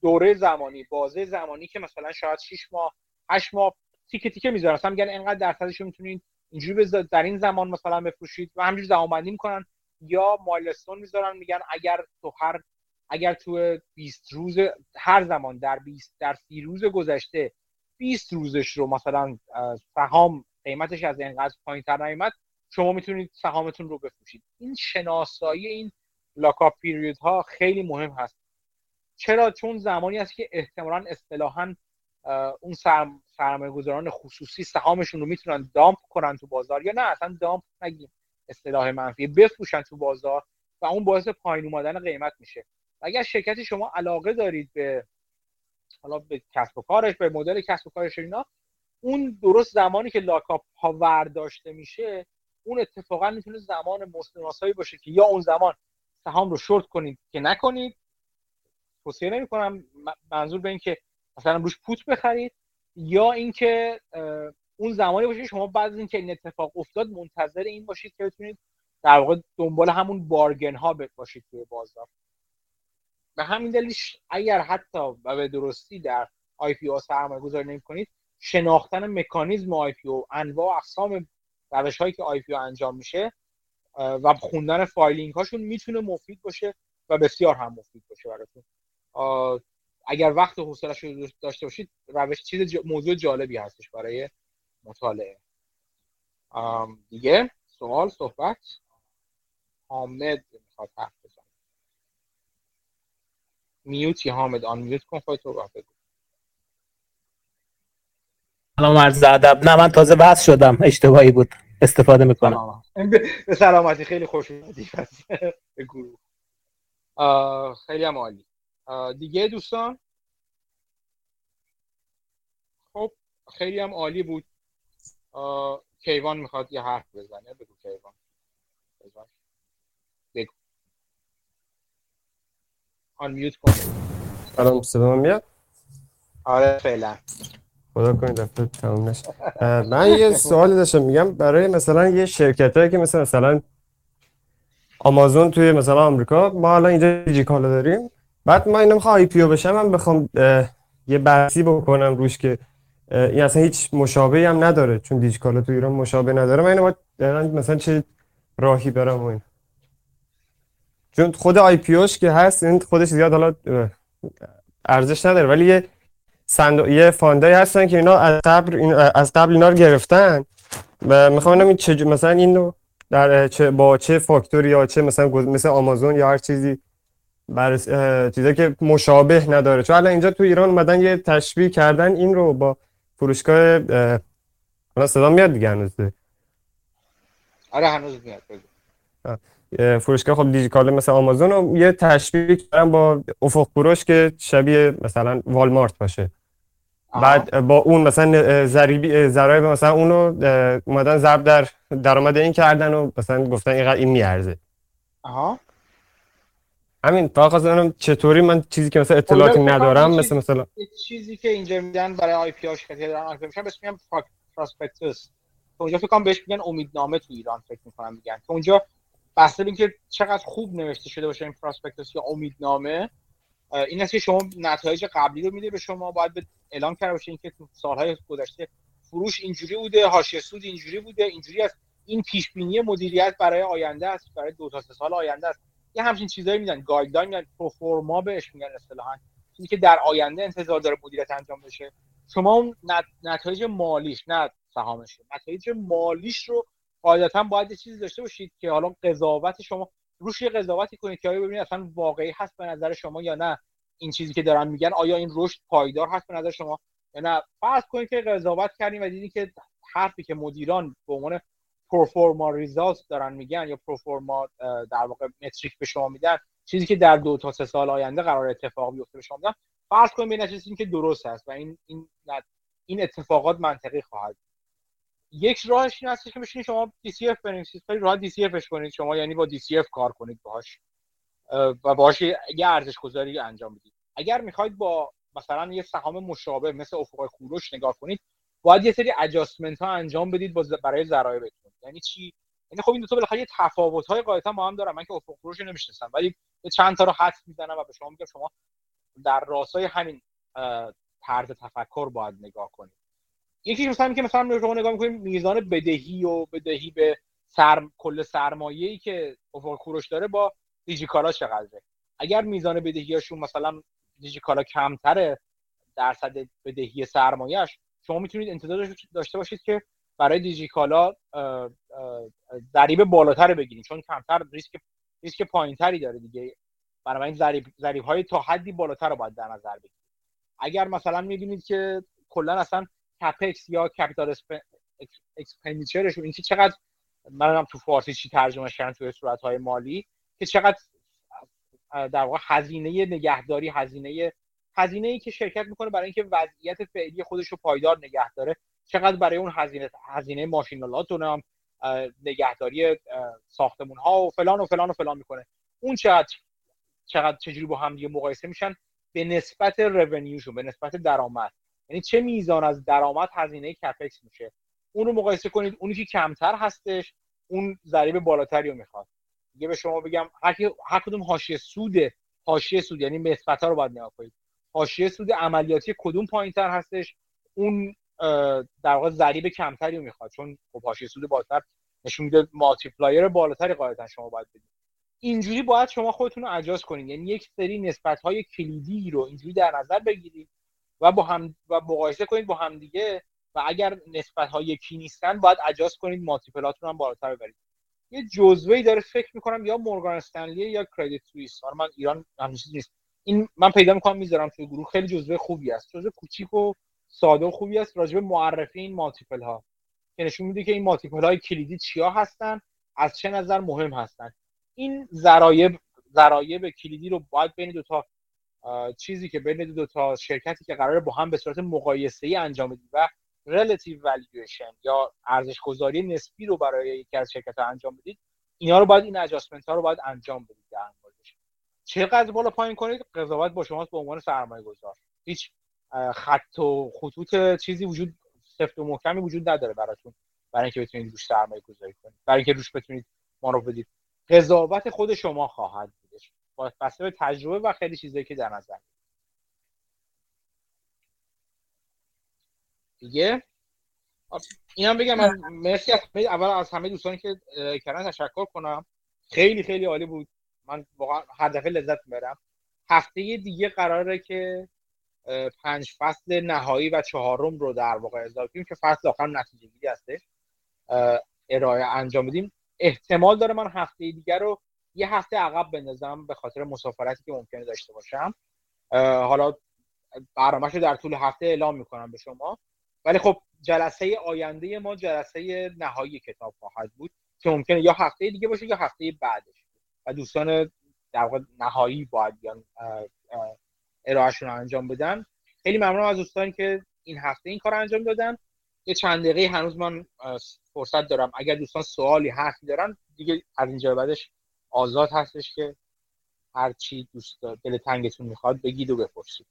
دوره زمانی بازه زمانی که مثلا شاید 6 ماه 8 ماه تیکه تیکه می‌ذارن مثلا میگن اینقدر درصدش می‌تونید اینجوری در این زمان مثلا بفروشید و همینجوری زمانبندی می‌کنن. یا مایلستون می‌ذارن میگن اگر تو هر اگر تو 20 روز هر زمان در 20 در 30 روز گذشته 20 روزش رو مثلا سهام قیمتش از اینقدر پایینتر نیومد شما می‌تونید سهامتون رو بفروشید. این شناسایی این لاکاپ پیریود ها خیلی مهم هست. چرا؟ چون زمانی است که احتمالا اصطلاحا اون سرمایه گذاران خصوصی سهامشون رو می‌تونن دامپ کنن تو بازار یا نه؟ اصلا دامپ نگیم اصطلاح منفی. بفروشن تو بازار و اون باعث پایین اومدن قیمت میشه. اگر شرکت شما علاقه دارید به حالا به کسب و کارش به مدل کسب و کارش اینا اون درست زمانی که لاکاپ ها ورداشته میشه اون اتفاقا می‌تونه زمان مستناسایی باشه که یا اون زمان سهام رو شورت کنید که نکنید. توصیه نمی کنم منظور به این که مثلا روش پوت بخرید یا اینکه اون زمانی باشه شما بعد از اینکه این اتفاق افتاد منتظر این باشید که بتونید در واقع دنبال همون bargain ها باشید توی بازار. به همین دلیل اگر حتی و به درستی در IPO سرمایه گذاری نمی شناختن مکانیزم IPO انواع اقسام روش هایی که IPO انجام میشه و خوندن filing هاشون می‌تونه مفید باشه و بسیار هم مفید باشه براتون. اگر وقت و رو داشته باشید روش چیز موضوع جالبی هستش برای مطالعه. دیگه سوال صحبت. حامد می‌خواد حرف بزنه. میوتی حامد آن میوت کن خودت رو بگو. سلام عرض ادب. نه من تازه بحث شدم. اشتباهی بود. استفاده می‌کنم. به سلامتی. خیلی خوش اومدی. (laughs) به گروه خیلی هم عالی. دیگه دوستان؟ خب خیلی هم عالی بود. کیوان می‌خواد یه حرف بزنه. بگو کیوان. بگو. آن میوت کن. سلام صدا میاد؟ آره فعلا. خدا کنید دفعه تموم نشه. من یه سوالی داشتم. میگم برای مثلا یه شرکت هایی که مثلا مثلا آمازون توی مثلا آمریکا ما الان اینجا دیجیکالا داریم. بعد ما اینو می‌خوام IPO بشم من بخوام یه بحثی بکنم روش که این اصلا هیچ مشابهی هم نداره چون دیجیکالا تو ایران مشابه نداره. من اینو مثلا چه راهی برم این. چون خود IPO ش که هست این خودش زیاد حالا ارزش نداره. ولی یه صندوق یه fund ایی هستن که اینا از قبل از قبل اینا رو گرفتن و می‌خوام ببینم این چه مثلا اینو در چه با چه فاکتوری یا چه مثلا مثل آمازون یا هر چیزی بر چیزی که مشابه نداره. چون الان اینجا تو ایران اومدن یه تشبیه کردن این رو با فروشگاه حالا صدا میاد دیگه هنوز. آره هنوز میاد. فروشگاه خب دیجیکال مثل آمازون رو یه تشبیه کردن با افق فروش که شبیه مثلا والمارت باشه. بعد با اون مثلا ضریبی ضرایب مثلا اونو اومدن ضرب در درآمد این کردن و مثلا گفتن اینقدر این میارزه. آها. همین فقط خواستم چطوری من چیزی که مثلا اطلاعاتی ندارم مثل مثلا چیزی که اینجا میدن برای IPO هاش که دارن IPO میشن بهش میگن prospectus که اونجا فکر کنم بهش میگن امیدنامه تو ایران فکر می‌کنم میگن. که اونجا بحث اینکه چقدر خوب نوشته شده باشه این prospectus یا امیدنامه. این است که شما نتایج قبلی رو میده به شما باید به اعلام کرده باشه اینکه تو سالهای گذشته فروش اینجوری بوده حاشیه سود اینجوری بوده اینجوری است. این پیش بینی مدیریت برای آینده است برای دو تا سه سال آینده است. یه همچین چیزایی میدن guideline میدن pro forma بهش میگن اصطلاحا. چیزی که در آینده انتظار داره مدیریت انجام بشه. شما اون نتایج مالیش نه سهامش. نتایج مالیش رو قاعدتا باید یه چیزی داشته باشید که حالا قضاوت شما روش یه قضاوتی کنید که آیا ببینید اصلا واقعی هست به نظر شما یا نه این چیزی که دارن میگن؟ آیا این رشد پایدار هست به نظر شما یا نه؟ فرض کنید که قضاوت کردیم و دیدید که حرفی که مدیران به عنوان پروفورما ریزالت دارن میگن یا پروفورما در واقع متریک به شما میدن چیزی که در دو تا سه سال آینده قرار اتفاق بیفته به شما میدن. فرض کنید به که درست هست و این این این اتفاقات منطقی خواهد یک راهش این هست که بشینید شما DCF بنویسید خیلی راحت DCFش کنید شما یعنی با DCF کار کنید باهاش. و باهاش یه ارزش گذاری انجام بدید. اگر می‌خواید با مثلا یه سهام مشابه مثل افق کوروش نگاه کنید باید یه سری اجاستمنت ها انجام بدید برای ذرایبتون. یعنی چی؟ یعنی خب این دو تا بالاخره یه تفاوت های قاعدتا با هم دارن. من که افق کوروش نمی‌شناسم ولی چند تا رو حدس می‌زنم و به شما میگم شما در راستای همین طرز تفکر باید نگاه کنید. یکی مثلا که مثلا شما نگاه می‌کنیم میزان بدهی و بدهی به سر... کل سرمایه‌ای که افق کوروش داره با دیجیکالا چقدره؟ اگر میزان بدهیاشون مثلا دیجیکالا کمتره درصد بدهی سرمایهش شما می‌تونید انتظار داشته باشید که برای دیجیکالا ضریب بالاتر بگیرید. چون کمتر ریسک ریسک پایینتری داره دیگه. برای این ضریب های تا حدی بالاتر رو باید در نظر بگیرید. اگر مثلا می‌بینید که کلا اصلا capex یا capital expenditure شون این چقدر من تو فارسی چی ترجمه کردن توی صورت های مالی که چقدر در واقع هزینه نگهداری هزینه هزینه ای که شرکت می‌کنه برای اینکه وضعیت فعلی خودش رو پایدار نگه داره چقدر برای اون هزینه هزینه ماشین‌آلات و نگهداری ساختمون ها و فلان و فلان و فلان می‌کنه. اون چقدر چقدر چجوری با هم دیگه مقایسه میشن؟ به نسبت رونیوشون به نسبت درآمد. یعنی چه میزان از درآمد هزینه کپکس میشه؟ اون رو مقایسه کنید اونی که کمتر هستش اون ضریب بالاتری رو می‌خواد. دیگه به شما بگم هر کدوم حاشیه سود حاشیه سود یعنی نسبت ها رو باید نگاه کنید. حاشیه سود عملیاتی کدوم پایینتر هستش؟ اون در واقع ضریب کمتری رو می‌خواد. چون خب حاشیه سود بالاتر نشون میده multiplier بالاتری قاعدتا شما باید بدید. اینجوری باید شما خودتون رو اجاز کنید. یعنی یک سری نسبت های کلیدی رو اینجوری در نظر بگیرید و با هم و مقایسه کنید با هم دیگه و اگر نسبت ها یکی نیستن باید اجاز کنید multiple تون هم بالاتر ببرید یه جزوه‌ای داره فکر می‌کنم یا مورگان استنلی یا کردیت سوئیس من ایران همچین نیست. این من پیدا می‌کنم می‌ذارم توی گروه. خیلی جزوه خوبی است. جزوه کوچیک و ساده و خوبی است. راجع به معرفی این مالتیپل ها که نشون میده که این مالتیپل های کلیدی چیا هستن از چه نظر مهم هستن. این ذرایب ذرایب کلیدی رو باید بین دو تا چیزی که بین دو تا شرکتی که قراره با هم به صورت مقایسه ای انجام بدید و relative valuation یا ارزش گذاری نسبی رو برای یکی از شرکت ها انجام بدید اینا رو باید این اجاسمنت ها رو باید انجام بدید در موردش. چقدر بالا پایین کنید قضاوت با شماست به عنوان سرمایه گذار هیچ خط و خطوط چیزی وجود سفت و محکمی وجود نداره براتون برای اینکه بتونید روش سرمایه گذاری کنید برای اینکه روش بتونید ما رو بدید. قضاوت خود شما خواهد بسته به تجربه و خیلی چیزایی که در نظر دیگه؟ اینم بگم من مرسی از اول از همه دوستانی که کردن تشکر کنم. خیلی خیلی عالی بود. من واقعا هر دفعه لذت می‌برم. هفته دیگه قراره که پنج فصل نهایی و چهارم رو در واقع اضافه کنیم که فصل آخر نتیجه گیری هستش ارائه انجام بدیم. احتمال داره من هفته دیگر رو یه هفته عقب بندازم به خاطر مسافرتی که ممکنه داشته باشم. حالا برنامه‌شو در طول هفته اعلام می‌کنم به شما. ولی خب جلسه آینده ما جلسه نهایی کتاب خواهد بود که ممکنه یا هفته دیگه باشه یا هفته بعدش. و دوستان در واقع نهایی باید بیان ارائهشون رو انجام بدن. خیلی ممنونم از دوستانی که این هفته این کار انجام دادن. یه چند دقیقه هنوز من فرصت دارم. اگر دوستان سوالی حرفی دارن دیگه از اینجا بعدش آزاد هستش که هر چی دوست دل تنگتون می‌خواد بگید و بپرسید.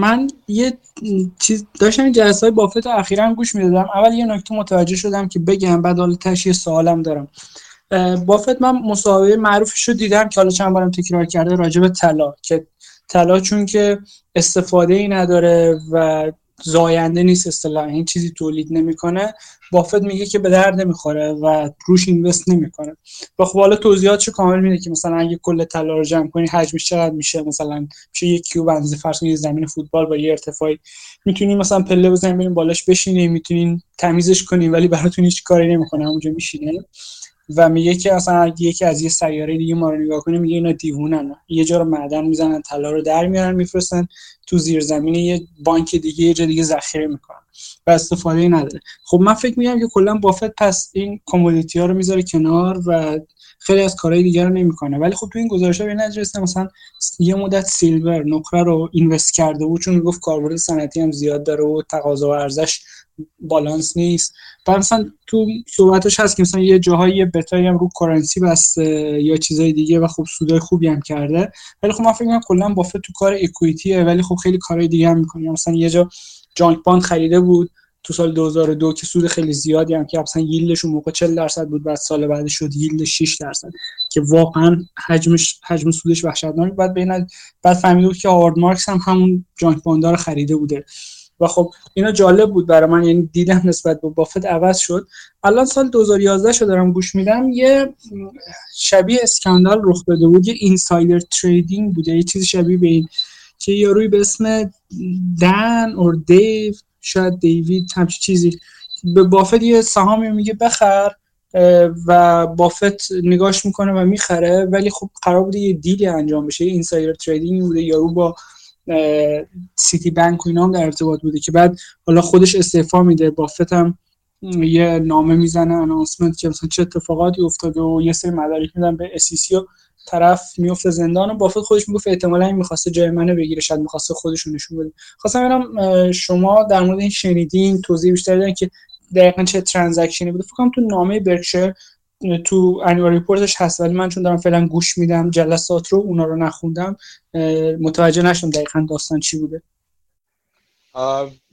من یه چیز داشتم جلسه های بافت اخیرا گوش می‌دادم. اول یه نکته متوجه شدم که بگم بعد حالا یه سوالم دارم. بافت من مصاحبه معروفش رو دیدم که حالا چند بارم تکرار کرده راجع به طلا. که طلا چون که استفاده ای نداره و زاینده نیست اصطلاحا این چیزی تولید نمی‌کنه. بافت میگه که به درد نمی‌خوره و روش اینوست نمی‌کنه. و خب حالا توضیحاتش کامل میده که مثلا اگه کل طلا رو جمع کنی حجمش چقدر میشه؟ مثلا میشه یک کیوب اندازه فرض کنید زمین فوتبال با یه ارتفاعی. می‌تونین مثلا پله بزنین بریم بالاش بشینین می‌تونین تمیزش کنین ولی براتون هیچ کاری نمی‌کنه اونجا میشینه و میگه که اصلا یکی از یه سیاره دیگه ما رو نگاه کنه میگه اینا دیوونن. یه جا رو معدن می‌زنن طلا رو در میارن میفرستن. تو زیر زمین یه بانک دیگه یه جا دیگه ذخیره می‌کنن و استفاده نداره. خب من فکر میگم که کلا بافت پس این کمودیتی ها رو می‌ذاره کنار و خیلی از کارهای دیگر رو نمی‌کنه. ولی خب تو این گزارش به نتیجه مثلا یه مدت سیلور نقره رو اینوست کرده بود چون می‌گفت کاربرد صنعتی هم زیاد داره و تقاضا و ارزش بالانس نیست. و مثلا تو صحبتش هست که مثلا یه جاهایی بتایی هم رو کارنسی بسته یا چیزای دیگه و خب سودای خوبی هم کرده. ولی خب من فکر می‌کنم کلا بافت تو کار اکوئیتیه ولی خب خیلی کارهای دیگه هم می‌کنه. مثلا یه جا junk bond خریده بود تو سال 2002 که سود خیلی زیادی هم که مثلا yield ش اون موقع 40 درصد بود بعد سال بعد شد yield 6 درصد که واقعا حجمش حجم سودش وحشتناک بعد بعد فهمیدم که هاوارد مارکس هم همون junk bond ها رو خریده بوده. و خب اینا جالب بود برای من یعنی دیدم نسبت به بافت عوض شد. الان سال 2011 شو دارم گوش میدم یه شبیه scandal رخ داده بود یه insider trading بوده یه چیز شبیه به این که یاروی به اسم دن or دیو شاید دیوید همچی چیزی. به بافت یه سهامی میگه بخر و بافت نگاش می‌کنه و می‌خره ولی خب قرار بوده یه deal ی انجام بشه insider trading بوده یارو با Citibank و اینا هم در ارتباط بوده که بعد حالا خودش استعفا میده. بافت هم یه نامه می‌زنه announcement که مثلا چه اتفاقاتی افتاده و یه سری مدارک میدن به SEC و طرف میفته زندان و بافت خودش می‌گفت احتمالا این می‌خواسته جای منو بگیره شاید می‌خواسته خودش نشون بده. خواستم ببینم شما در مورد این شنیدین توضیح بیشتر بدین که دقیقا چه ترانزکشنی بوده؟ فکر کنم تو نامه برکشر تو انوار ریپورتش هست ولی من چون دارم فعلا گوش میدم جلسات رو اونا رو نخوندم متوجه نشدم دقیقا داستان چی بوده.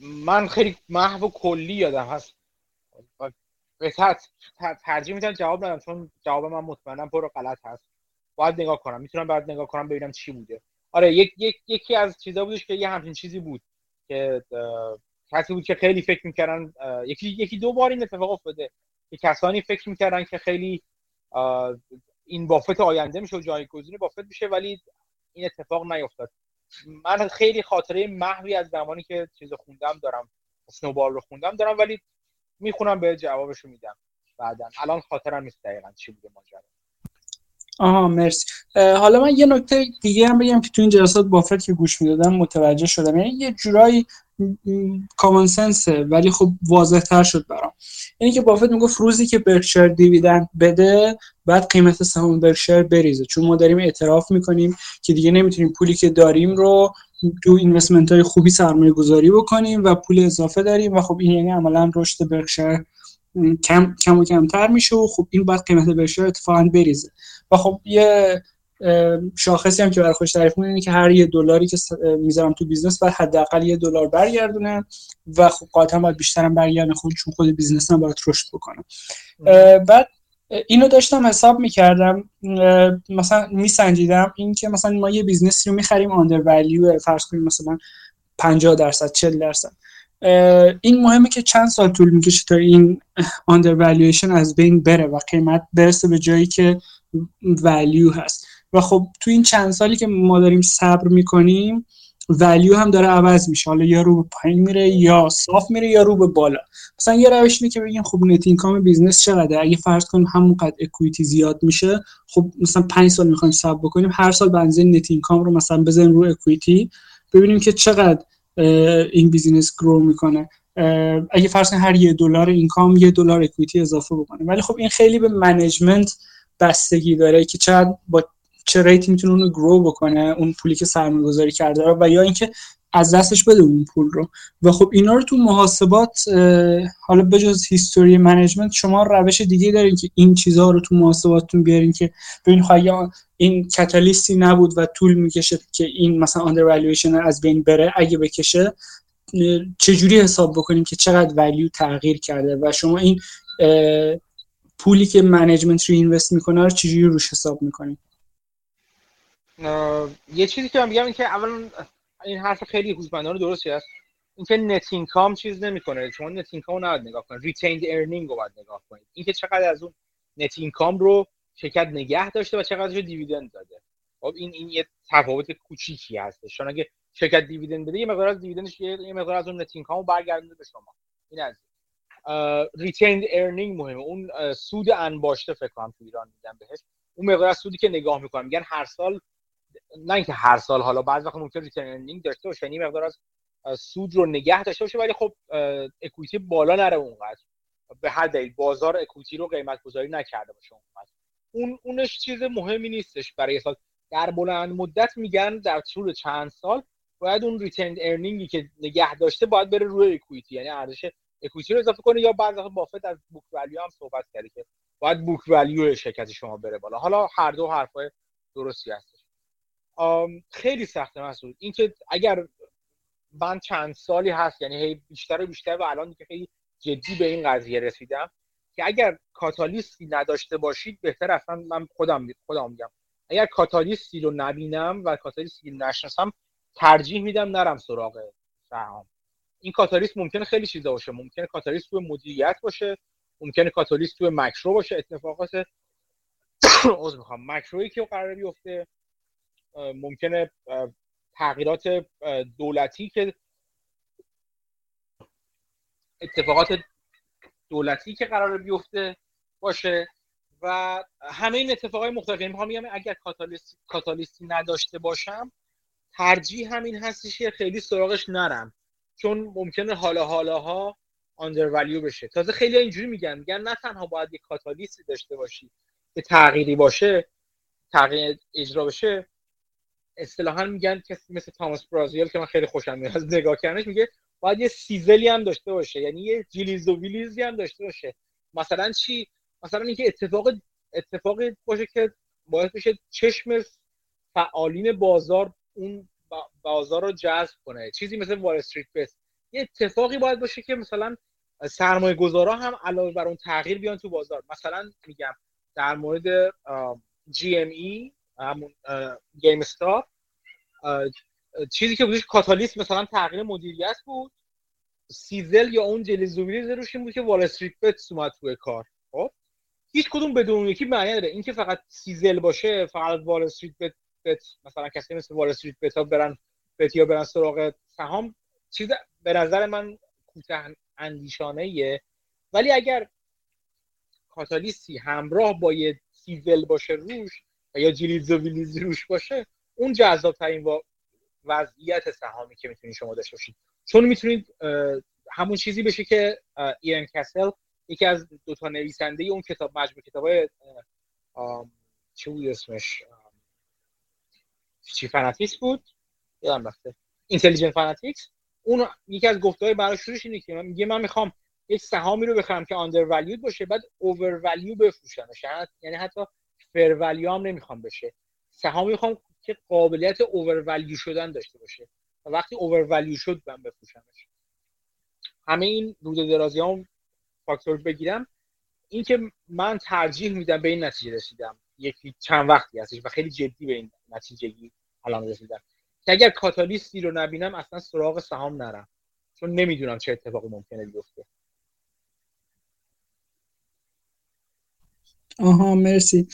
من خیلی محو کلی یادم هست. بهتر ترجیح میدم جواب ندم چون جواب من مطمئنم پر غلط هست. باید نگاه کنم می‌تونم بعد نگاه کنم ببینم چی بوده. آره یک, یک، یکی از چیزا بودش که یه همچین چیزی بود که کسی بود که خیلی فکر می‌کردن یکی یکی دو بار این اتفاق افتاده. که کسانی فکر می‌کردن که خیلی این بافت آینده میشه و جایگزین بافت میشه ولی این اتفاق نیفتاد. من خیلی خاطره محوی از زمانی که چیز خوندم دارم سنوبال رو خوندم دارم ولی می‌خونم به جوابشو میدم بعدا. الان خاطرم نیست دقیقا چی بوده ماجرا. آها مرسی. حالا من یه نکته دیگه هم بگم که تو این جلسات بافت که گوش می‌دادم متوجه شدم. یعنی یه جورایی کامن سنسه ولی خب واضح تر شد برام. یعنی که بافت می‌گفت روزی که برکشر دیویدند بده بعد قیمت سهام برکشر بریزه. چون ما داریم اعتراف می‌کنیم که دیگه نمی‌تونیم پولی که داریم رو تو investment های خوبی سرمایه گذاری بکنیم و پول اضافه داریم و خب این یعنی عملا رشد برکشر کم کم و کمتر میشه و خب این باید قیمت برکشر اتفاقا بریزه. و خب یه شاخصی هم که برای خوش تعریف اینه که هر یه دلاری که می‌ذارم تو business باید حداقل یه دلار برگردونه و خب قاطعا باید بیشترم برگردونه خود چون خود business هم باید رشد بکنم بعد اینو داشتم حساب می‌کردم مثلا میسنجیدم این که مثلا ما یه business ی رو می‌خریم undervalue فرض کنیم مثلا 50 درصد 40 درصد. این مهمه که چند سال طول می‌کشه تا این under از بین بره و قیمت برسه به جایی که value هست. و خب تو این چند سالی که ما داریم صبر می‌کنیم value هم داره عوض میشه. حالا یا رو به پایین میره یا صاف میره یا رو به بالا. مثلا یه روش اینه که بگیم خب net income business چقدر اگه فرض کنیم همون قد equity زیاد میشه خب مثلا 5 سال می‌خوایم صبر بکنیم هر سال business net income رو مثلا بزنیم رو equity ببینیم که چقدر این business grow می‌کنه. اگه فرض کنیم هر یه دلار income یه دلار equity اضافه بکنه ولی خب این خیلی به management بستگی داره که چقدر با چه rate ی می‌تونه اونو grow بکنه اون پولی که سرمایه گذاری کرده و یا اینکه از دستش بده اون پول رو. و خب اینا رو تو محاسبات حالا بجز history management شما روش دیگه دارین که این چیزها رو تو محاسباتتون بیارین که ببین خب این کاتالیستی نبود و طول می‌کشه که این مثلا under از بین بره اگه بکشه چجوری حساب بکنیم که چقدر value تغییر کرده و شما این پولی که management رو invest می‌کنه رو چجوری روش حساب می‌کنیم یه چیزی که من بگم این که اولا این حرف خیلی هوشمندانه درستی است اینکه net income چیز نمی‌کنه. شما net income رو نباید نگاه کنید. retained earning رو باید نگاه کنید. اینکه چقدر از اون net income رو شرکت نگه داشته و چقدر رو dividend داده. خب این این یه تفاوت کوچیکی هست چون اگه شرکت dividend بده یه مقدار از dividend ش یه مقدار از اون net income رو برگردونده به شما. این از retained earning مهمه. اون سود انباشته فکر کنم تو ایران میگن بهش. اون مقدار از سودی که نگاه می‌کنم. میگن هر سال نه اینکه هر سال حالا بعضی وقت ممکن retained earning داشته باشه یعنی مقدار از سود رو نگه داشته باشه ولی خب equity بالا نره اونقدر. به هر دلیل بازار equity رو قیمت گذاری نکرده باشه اونقدر. اون اونش چیز مهمی نیستش برای سال. در بلند مدت میگن در طول چند سال باید اون retained earning ی که نگه داشته باید بره روی equity یعنی ارزش equity رو اضافه کنه. یا بعضی وقت بافت از book value هم صحبت کرده که باید book value شرکت شما بره بالا. حالا هر دو حرفای درستی هست. خیلی سخته مسعود. اینکه اگر من چند سالی هست یعنی هی بیشتر و بیشتر و الان دیگه خیلی جدی به این قضیه رسیدم که اگر کاتالیستی نداشته باشید بهتر اصلا من خودم خودم میگم. اگر کاتالیستی رو نبینم و کاتالیستی رو نشناسم ترجیح میدم نرم سراغ سهام. این کاتالیست ممکنه خیلی چیزا باشه. ممکنه کاتالیست تو مدیریت باشه ممکنه کاتالیست تو مکرو باشه. اتفاقات (coughs) عذر می‌خوام. مکرویی که قرار بیفته ممکنه تغییرات دولتی که اتفاقات دولتی که قرار بیفته باشه و همه این اتفاقای مختلف. یعنی می‌خوام بگم اگر کاتالیستی, کاتالیستی نداشته باشم ترجیح همین هستش که خیلی سراغش نرم. چون ممکنه حالا حالاها آندر بشه. تازه خیلی اینجوری میگن. میگن نه تنها باید یک کاتالیستی داشته باشی که تغییری باشه تغییر اجرا بشه اصطلاحا میگن کسی مثل تاماس برازیل که من خیلی خوشم میاد. از نگاه کردنش میگه باید یه سیزلی هم داشته باشه. یعنی یه جلیز و ویلیزی هم داشته باشه. مثلا چی؟ مثلا اینکه اتفاق اتفاقی باشه که باعث بشه چشم فعالین بازار اون بازار رو جذب کنه. چیزی مثل وال استریت بس یه اتفاقی باید باشه که مثلا سرمایه گذارا هم علاوه بر اون تغییر بیان تو بازار. مثلا میگم در مورد جی ام ای همون گیم استاپ چیزی که بودش کاتالیست مثلا تغییر مدیریت بود. سیزل یا اون جلیزوبیلیز روش این بود که وال استریت بتس اومد توی کار. خب؟ هیچ کدوم بدون یکی معنی داره اینکه فقط سیزل باشه فقط وال استریت بت, مثلا کسی مثل وال استریت بت ها برن بت یا برن سراغ سهام چیز به نظر من کوتاه اندیشانه ولی اگر کاتالیستی همراه با یه سیزل باشه روش و یا جلیز و ویلیز روش باشه اون جذاب ترین وضعیت سهامی که می‌تونید شما داشته باشید چون می‌تونید همون چیزی بشه که ایرن کسل یکی از دو تا نویسنده اون کتاب مجموع کتاب های چی بود اسمش؟ چی fanatics بود؟ یادم رفته. Intelligent Fanatics. اون یکی از گفتهای برای شروعش اینه که من میگه من می‌خوام یک سهامی رو بخرم که under باشه بعد اوور ولیو بفروشمش. یعنی حتی fair value هم نمی‌خوام بشه. سهامی می‌خوام که قابلیت اوور ولیو شدن داشته باشه. و وقتی اوور ولیو شد من بفروشمش. همه این روده درازی هم فاکتور بگیرم. اینکه من ترجیح میدم به این نتیجه رسیدم. یکی چند وقتی هستش و خیلی جدی به این نتیجه الان رسیدم. که اگر کاتالیستی رو نبینم اصلا سراغ سهام نرم. چون نمی‌دونم چه اتفاقی ممکنه بیفته. آها مرسی.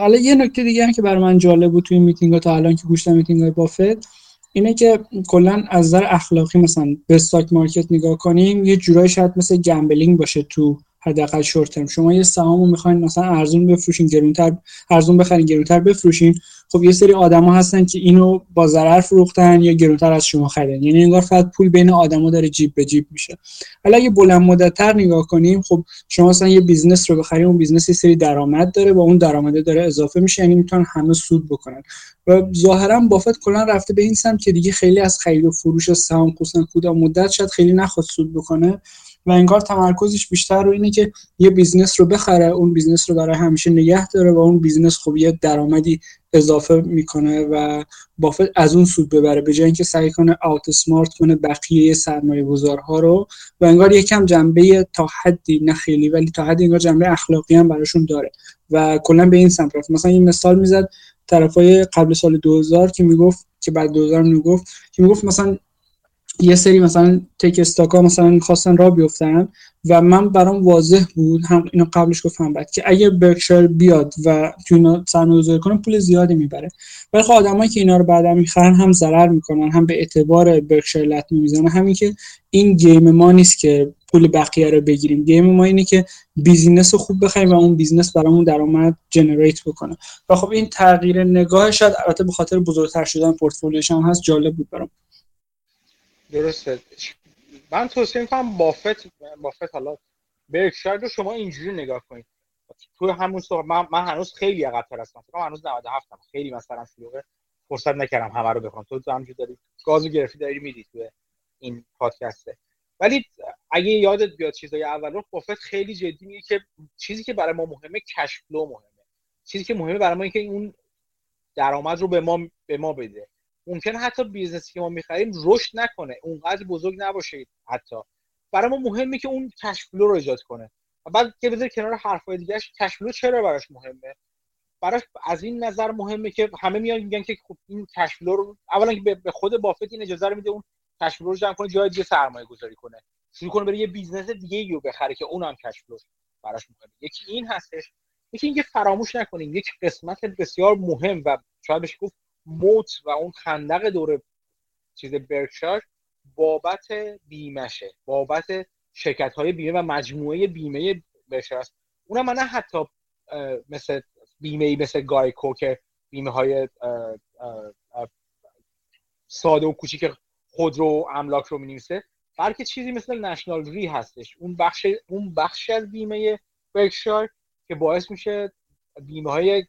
حالا یه نکته دیگه هم که برای من جالب بود توی میتینگ ها تا الان که گوشتم میتینگ های بافت اینه که کلا از نظر اخلاقی مثلا به stock market نگاه کنیم یه جورایی شاید مثل gambling باشه تو حداقل short term شما یه سهامو می‌خواین مثلا ارزون بفروشین گرونتر ارزون بخرین گرونتر بفروشین خب یه سری آدما هستن که اینو با ضرر فروختن یا گرونتر از شما خریدن. یعنی انگار فقط پول بین آدما داره جیب به جیب میشه. حالا اگه بلند مدتتر نگاه کنیم خب شما مثلا یه business رو بخریم اون business یه سری درآمد داره با اون درآمده داره اضافه میشه یعنی می‌تونن همه سود بکنن. و ظاهرا بافت کلا رفته به این سمت که دیگه خیلی از خرید و فروش سهام خصوصا کوتاه مدت شاید خیلی نخواد سود بکنه. و انگار تمرکزش بیشتر رو اینه که یه business رو بخره اون business رو برای همیشه نگه داره و اون business خب یه درآمدی اضافه می‌کنه و بافت از اون سود ببره به جای اینکه سعی کنه outsmart کنه بقیه سرمایه گذارها رو و انگار یکم جنبه تا حدی نه خیلی ولی تا حدی انگار جنبه اخلاقی هم براشون داره و کلا به این سمت رفت. مثلا این مثال می‌زد طرفای قبل سال 2000 که می‌گفت که بعد 2000 می‌گفت که می‌گفت مثلا یه سری مثلا tech stock ا مثلا خواستن را بیفتن و من برام واضح بود هم اینو قبلش گفتم بعد که اگه برکشایر بیاد و تو اینا سرمایه‌گذاری کنه پول زیادی می‌بره. ولی خب آدمایی که اینا رو بعدا می‌خرن هم ضرر می‌کنن هم به اعتبار برکشایر لطمه می‌زنن همین که این game ما نیست که پول بقیه رو بگیریم. game ما اینه که business رو خوب بخریم و اون business برامون درآمد generate بکنه. و خب این تغییر نگاه شاید البته به خاطر بزرگتر شدن پورتفولیوش هم هست جالب بود برام. درسته. من توصیه می‌کنم بافت بافت حالا برکشایر رو شما اینجوری نگاه کنید. تو همون صحبت من, من هنوز خیلی عقب‌تر هستم. فکر هنوز 97 هم. خیلی مثلا شلوغه. فرصت نکردم همه رو بخونم. تو همینجوری داری. گازو گرفتی داری میدی تو این پادکسته. ولی اگه یادت بیاد چیزای اول رو بافت خیلی جدی میگه که چیزی که برای ما مهمه cash مهمه. چیزی که مهمه برای ما اینکه اون درآمد رو به ما به ما بده. ممکنه حتی business ی که ما می‌خریم رشد نکنه. اونقدر بزرگ نباشه حتی. برای ما مهمه که اون cash flow رو ایجاد کنه. و بعد که بذار کنار حرفای دیگهش cash flow چرا براش مهمه؟ براش از این نظر مهمه که همه میان میگن که خب این cash flow رو اولا که به خود بافت این اجازه رو میده اون cash flow رو جمع کنه جای دیگه سرمایه گذاری کنه. شروع کنه بره یه business دیگه رو بخره که اونم cash flow براش مهمه. یکی این هستش. یکی اینکه فراموش نکنیم یک قسمت بسیار مهم و شاید بشه گفت moat و اون خندق دور چیز برکشار بابت بیمشه بابت شرکت های بیمه و مجموعه بیمه برکشار است. اونم نه حتی مثل بیمه مثل GEICO که بیمه های ساده و کوچیک خودرو املاک رو می‌نویسه بلکه چیزی مثل National Re هستش. اون بخش اون بخش از بیمه برکشار که باعث میشه بیمه های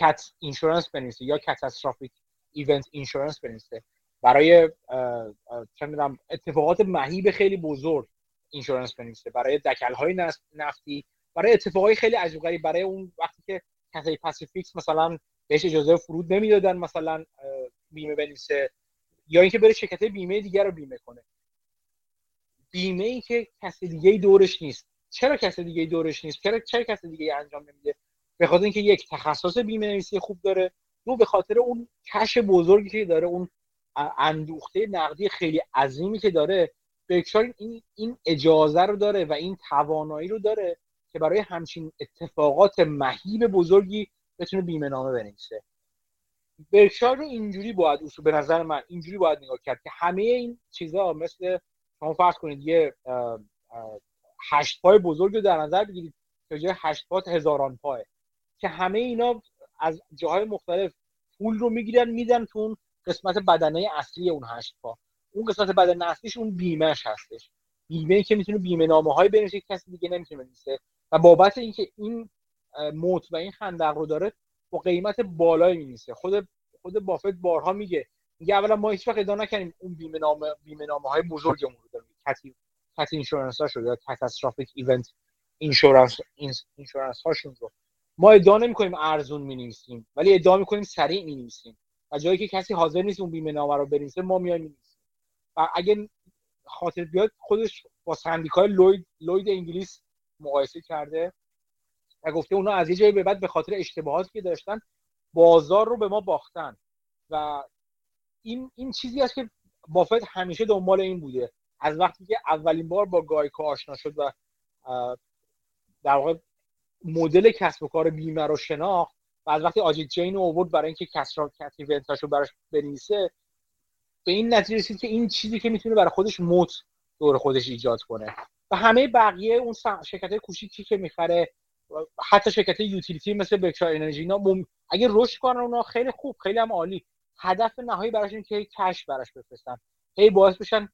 cat insurance بنویسه یا catastrophic event insurance بنویسه. برای چه اتفاقات مهیب خیلی بزرگ insurance بنویسه. برای دکل های نفتی برای اتفاقای خیلی عجیب غریب برای اون وقتی که کسی پاسیفیکس مثلا بهش اجازه فرود نمی‌دادن مثلا بیمه بنویسه یا اینکه بره شرکت بیمه دیگر رو بیمه کنه. بیمه ای که کسی دیگه دورش نیست. چرا کسی دیگه دورش نیست؟ چرا چرا کسی دیگه انجام نمیده؟ به خاطر اینکه یک تخصص بیمه نویسی خوب داره دو به خاطر اون کش بزرگی که داره اون اندوخته نقدی خیلی عظیمی که داره بکشار این این اجازه رو داره و این توانایی رو داره که برای همچین اتفاقات مهیب بزرگی بتونه بیمه نامه بنویسه برکشار رو اینجوری باید اصول به نظر من اینجوری باید نگاه کرد که همه این چیزها مثل شما فرض کنید یه هشت پای بزرگ رو در نظر بگیرید که جای هشت پای هزاران پای که همه اینا از جاهای مختلف پول رو می‌گیرن میدن تو اون قسمت بدنه اصلی اون هشت پا. اون قسمت بدنه اصلیش اون بیمهش هستش. بیمه که می‌تونه بیمه نامه های بنویسه کسی دیگه نمی‌تونه بنویسه. و بابت اینکه این moat و این خندق رو داره با قیمت بالایی می‌نویسه. خود خود بافت بارها میگه. میگه اولا ما هیچ وقت ادعا نکنیم اون بیمه نامه بیمه نامه های بزرگمون رو داریم. کتی cat insurance ها شده catastrophic event insurance insurance هاشون رو. ما ادعا نمی‌کنیم ارزون می‌نویسیم ولی ادعا می‌کنیم سریع می‌نویسیم. و جایی که کسی حاضر نیست اون بیمه نامه رو بنویسه ما میایم می‌نویسیم. و اگه خاطر بیاد خودش با سندیکای لوید لوید انگلیس مقایسه کرده و گفته اونا از یه جایی به بعد به خاطر اشتباهاتی که داشتن بازار رو به ما باختن. و این این چیزی است که بافت همیشه دنبال این بوده. از وقتی که اولین بار با گایکو آشنا شد و در واقع مدل کسب و کار بیمه رو شناخت و از وقتی آجیت جین رو آورد برای اینکه کسر کتی رو براش بنویسه به این نتیجه رسید که این چیزی که می‌تونه برای خودش موت دور خودش ایجاد کنه. و همه بقیه اون شرکت های کوچیکی که می‌خره حتی شرکت یوتیلیتی مثل بکشار انرژی اینا مم... اگه رشد کنن اونا خیلی خوب خیلی هم عالی. هدف نهایی براش اینه که کش براش بفرستن. هی باعث بشن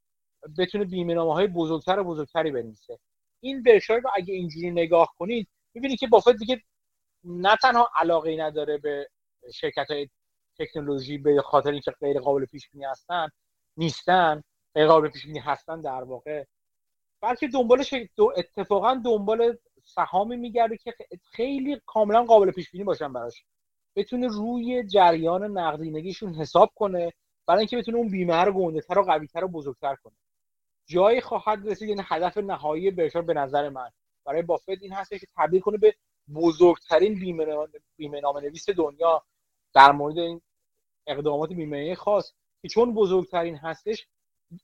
بتونه بیمه بزرگتر و بزرگتری بنویسه. این برشار رو اگه اینجوری نگاه کنید می‌بینید که بافت دیگه نه تنها علاقه نداره به شرکت های تکنولوژی به خاطر اینکه غیر قابل پیش بینی هستن نیستن غیر قابل پیش بینی هستن در واقع. بلکه دنبال دو اتفاقا دنبال سهامی میگرده که خیلی کاملا قابل پیش بینی باشن براش. بتونه روی جریان نقدینگیشون حساب کنه برای اینکه بتونه اون بیمه رو گنده تر و قوی تر و بزرگتر کنه. جایی خواهد رسید یعنی هدف نهایی برشار به نظر من برای بافت این هست که تبدیل کنه به بزرگترین بیمه نامه نویس دنیا در مورد این اقدامات بیمه خاص. که چون بزرگترین هستش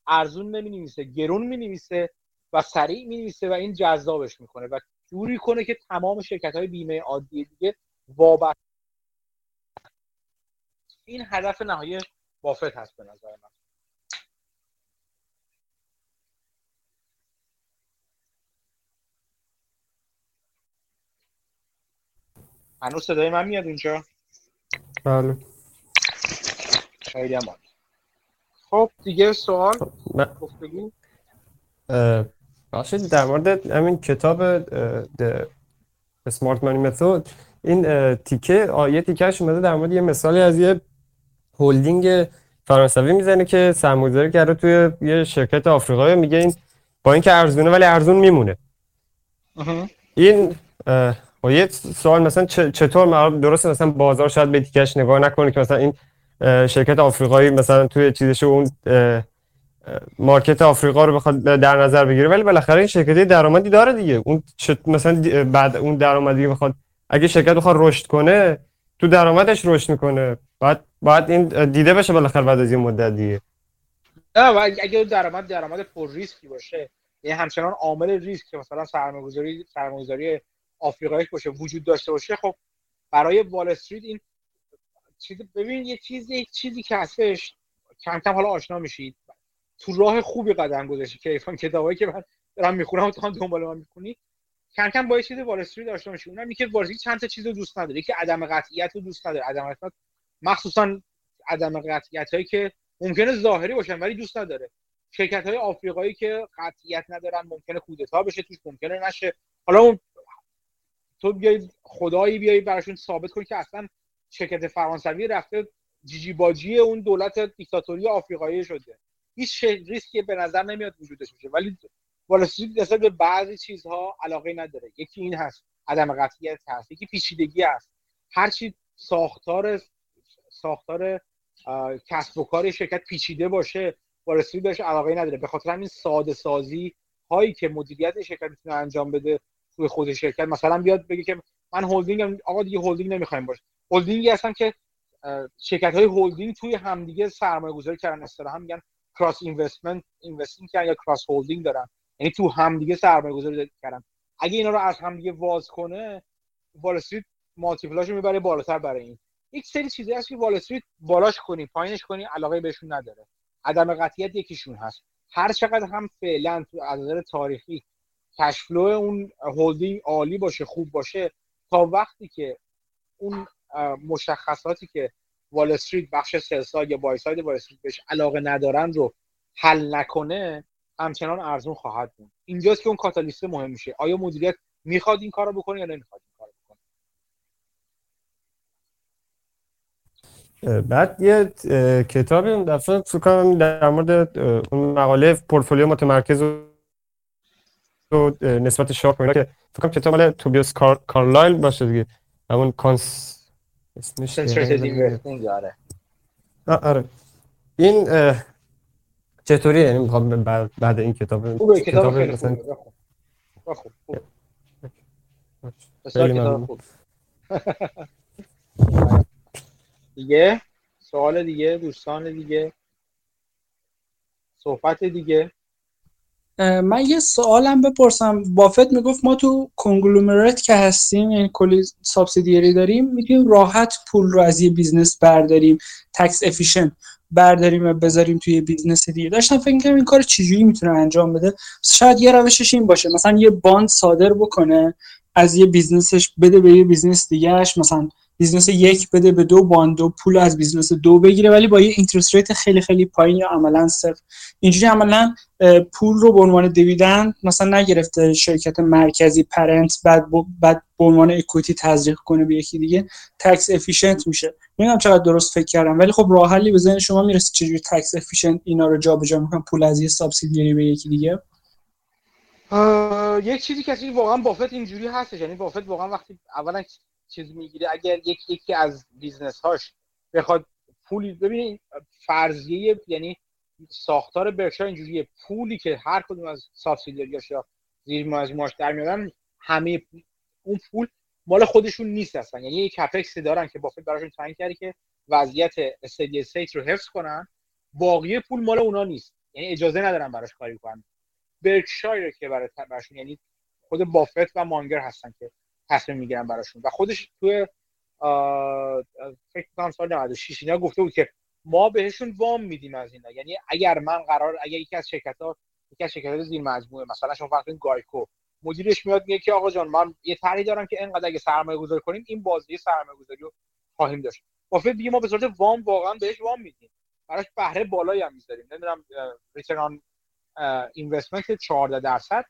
ارزون نمی نویسه گرون می نویسه و سریع می نویسه و این جذابش می‌کنه و جوری کنه که تمام شرکت های بیمه عادی دیگه وابسته این هدف نهایی بافت هست به نظر من. هنوز صدای من میاد اینجا؟ بله. خیلی هم خب دیگه سوال؟ گفتگو؟ باشید در مورد همین کتاب سمارت مانی متود این تیکه آیه تیکهش اومده در مورد یه مثالی از یه هلدینگ فرانسوی می‌زنه که سرمایه‌گذاری کرده توی یه شرکت آفریقایی. میگه این با اینکه ارزونه ولی ارزون میمونه. این با یه سوال مثلا چطور درسته مثلا بازار شاید به تیکش نگاه نکنه که مثلا این شرکت آفریقایی مثلا توی چیزش اون مارکت آفریقا رو بخواد در نظر بگیره ولی بالاخره این شرکتی درآمدی داره دیگه. اون مثلا بعد اون درآمدی بخواد اگه شرکت بخواد رشد کنه تو درآمدش رشد می‌کنه. بعد بعد این دیده بشه بالاخره بعد از این مدت دیگه. نه اگه درآمد درآمد پر ریسکی باشه یعنی همچنان عامل ریسک مثلا سرمایه‌گذاری سرمایه‌گذاری آفریقایی باشه وجود داشته باشه. خب برای وال استریت این چیز ببین یه چیزی یک چیزی که هستش کم کم حالا آشنا میشید. تو راه خوبی قدم گذاشتی که ایفان کتابایی که من دارم می‌خونم تو دنبال من می‌خونی. کم کم با چیز وال استریت آشنا میشی. اونم که وال چند تا چیز دوست نداره که عدم قطعیت رو دوست نداره عدم قطعیت مخصوصا عدم قطعیت هایی که ممکنه ظاهری باشن ولی دوست نداره. شرکت های آفریقایی که قطعیت ندارن ممکنه کودتا بشه توش ممکنه نشه. حالا اون تو بیای خدایی بیای براشون ثابت کنی که اصلا شرکت فرانسوی رفته جیجی باجی اون دولت دیکتاتوری آفریقایی شده. هیچ ریسکی به نظر نمیاد وجودش باشه ولی وال استریت به بعضی چیزها علاقه نداره. یکی این هست عدم قطعیت هست یکی پیچیدگی هست هرچی ساختار ساختار کسب و کار شرکت پیچیده باشه وال استریت بهش علاقه نداره. به خاطر همین ساده سازی هایی که مدیریت شرکت می‌تونه انجام بده توی خود شرکت. مثلا بیاد بگه که من هلدینگ آقا دیگه هلدینگ نمی‌خوایم باشه هلدینگی هستن که شرکت های هلدینگ توی همدیگه سرمایه گذاری کردن. اصطلاحا میگن cross investment investing کردن یا cross holding دارن. یعنی تو همدیگه سرمایه گذاری کردن. اگه اینا رو از همدیگه واز کنه وال استریت multiple اشو می‌بره بالاتر برای این. یک سری چیزی هست که وال استریت بالاش کنی پایینش کنی علاقه بهشون نداره. عدم قطعیت یکیشون هست. هر چقدر هم فعلا تو از نظر تاریخی cash flow اون هولدینگ عالی باشه خوب باشه. تا وقتی که اون مشخصاتی که وال استریت بخش sell side یا buy side وال استریت بهش علاقه ندارن رو حل نکنه همچنان ارزون خواهد بود. اینجاست که اون کاتالیست مهم میشه. آیا مدیریت می‌خواد این کارو بکنه یا نمی‌خواد این کارو بکنه؟ بعد یه کتابی اون دفعه فکر کنم در مورد اون مقاله پورتفولیو متمرکز نسبت شاک که فکر کنم کتاب مال توبیاس کار... کارلایل باشه دیگه. همون کانس اسمش آره. آره. این چطوری یعنی می‌خوام بعد, بعد این کتاب خوبه کتاب خیلی مثلا خوب خوب. دیگه؟ سوال دیگه دوستان دیگه. صحبت دیگه. من یه سوالم بپرسم. بافت می‌گفت ما تو conglomerate که هستیم یعنی کلی subsidiary داریم می‌تونیم راحت پول رو از یه business برداریم tax efficient برداریم و بذاریم توی business دیگه. داشتم فکر کنم این کار چجوری می‌تونه انجام بده؟ شاید یه روشش این باشه. مثلا یه bond صادر بکنه از یه business ش بده به یه business دیگهش مثلا business یک بده به دو bond و پول از business دو بگیره ولی با یه interest rate خیلی خیلی پایین یا عملا صفر. اینجوری عملا پول رو به عنوان dividend مثلا نگرفته شرکت مرکزی parent بعد بعد به عنوان equity تزریق کنه به یکی دیگه tax efficient میشه. نمی‌دونم چقدر درست فکر کردم ولی خب راه به ذهن شما می‌رسه چجوری tax efficient اینا رو جابجا می‌کنن پول از یه subsidiary به یکی دیگه؟ یک چیزی که واقعا بافت اینجوری هستش یعنی بافت واقعا وقتی اولا چیز می‌گیره. اگر یک یکی از business هاش بخواد پولی ببینید فرضیه یعنی ساختار برشا اینجوریه. پولی که هر کدوم از subsidiary اش یا زیر مجموعاش در میارن همه اون پول مال خودشون نیست اصلا. یعنی یک کپکس دارن که بافت براشون تعیین کرده که وضعیت استدی استیت رو حفظ کنن. باقی پول مال اونا نیست. یعنی اجازه ندارن براش کاری کنن. برکشایر که برای براشون یعنی خود بافت و مانگر هستن که تصمیم می‌گیرن براشون. و خودش توی فکر کنم سال 96 اینا گفته بود که ما بهشون وام میدیم از اینا. یعنی اگر من قرار اگر یکی از شرکت ها یکی از شرکت ها زیر مجموعه مثلا شما فرض گایکو مدیرش میاد میگه که آقا جان من یه طرحی دارم که اینقدر اگه سرمایه گذاری کنیم این بازی سرمایه گذاری رو خواهیم داشت. بافت دیگه ما به صورت وام واقعا بهش وام میدیم. براش بهره بالایی هم می‌ذاریم. نمی‌دونم ریترن اینوستمنت 14 درصد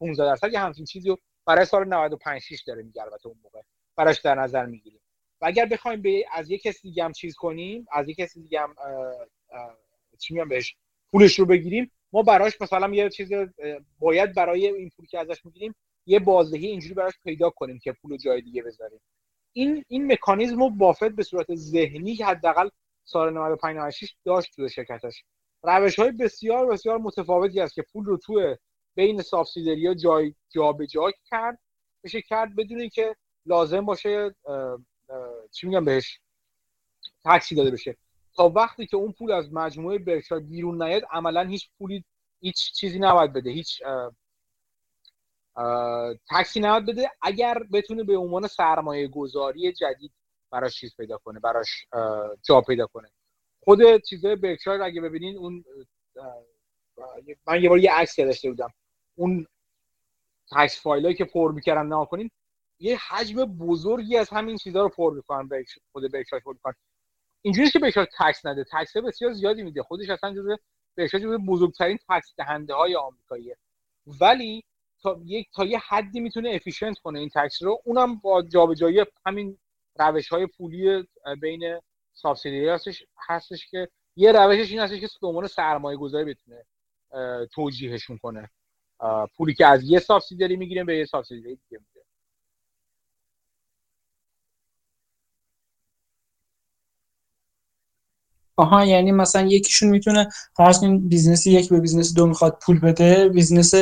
15 درصد یه همچین چیزی رو برای سال 95 6 داره میگه البته اون موقع. براش در نظر می‌گیریم. و اگر بخوایم به از یک کسی دیگه هم چیز کنیم از یک کسی دیگه هم چی میگم بهش پولش رو بگیریم ما براش مثلا یه چیز باید برای این پولی که ازش می‌گیریم یه بازدهی اینجوری براش پیدا کنیم که پول جای دیگه بذاریم. این این مکانیزم رو بافت به صورت ذهنی حداقل سال 95 96 داشت تو شرکتش. روش های بسیار بسیار متفاوتی است که پول رو تو بین سابسیدری ها جای جابجا کرد. میشه کرد بدون اینکه لازم باشه چی میگم بهش؟ تکسی داده بشه. تا وقتی که اون پول از مجموعه برکشایر بیرون نیاد عملا هیچ پولی هیچ چیزی نباید بده. هیچ تکسی نباید بده. اگر بتونه به عنوان سرمایه گذاری جدید براش چیز پیدا کنه براش جا پیدا کنه. خود چیزای برکشایر اگه ببینین اون من یه بار یه عکس داشته بودم. اون tax file ایی که پر می‌کردن نگاه کنین یه حجم بزرگی از همین چیزها رو پر می‌کنن خود برکشایر پر می‌کنن. اینجوری که Berkshire tax نده. tax بسیار زیادی میده. خودش اصلا جزو برکشایر جزو بزرگترین tax دهنده های آمریکاییه. ولی تا یک تا یه حدی می‌تونه efficient کنه این tax رو اونم با جابجایی همین روش های پولی بین subsidiary هستش هستش که یه روشش این هستش که به عنوان سرمایه گذاری بتونه توجیهشون کنه. پولی که از یه subsidiary می‌گیره به یه subsidiary دیگه میده آها یعنی مثلا یکیشون می‌تونه فرض کنید business یک به business دو می‌خواد پول بده business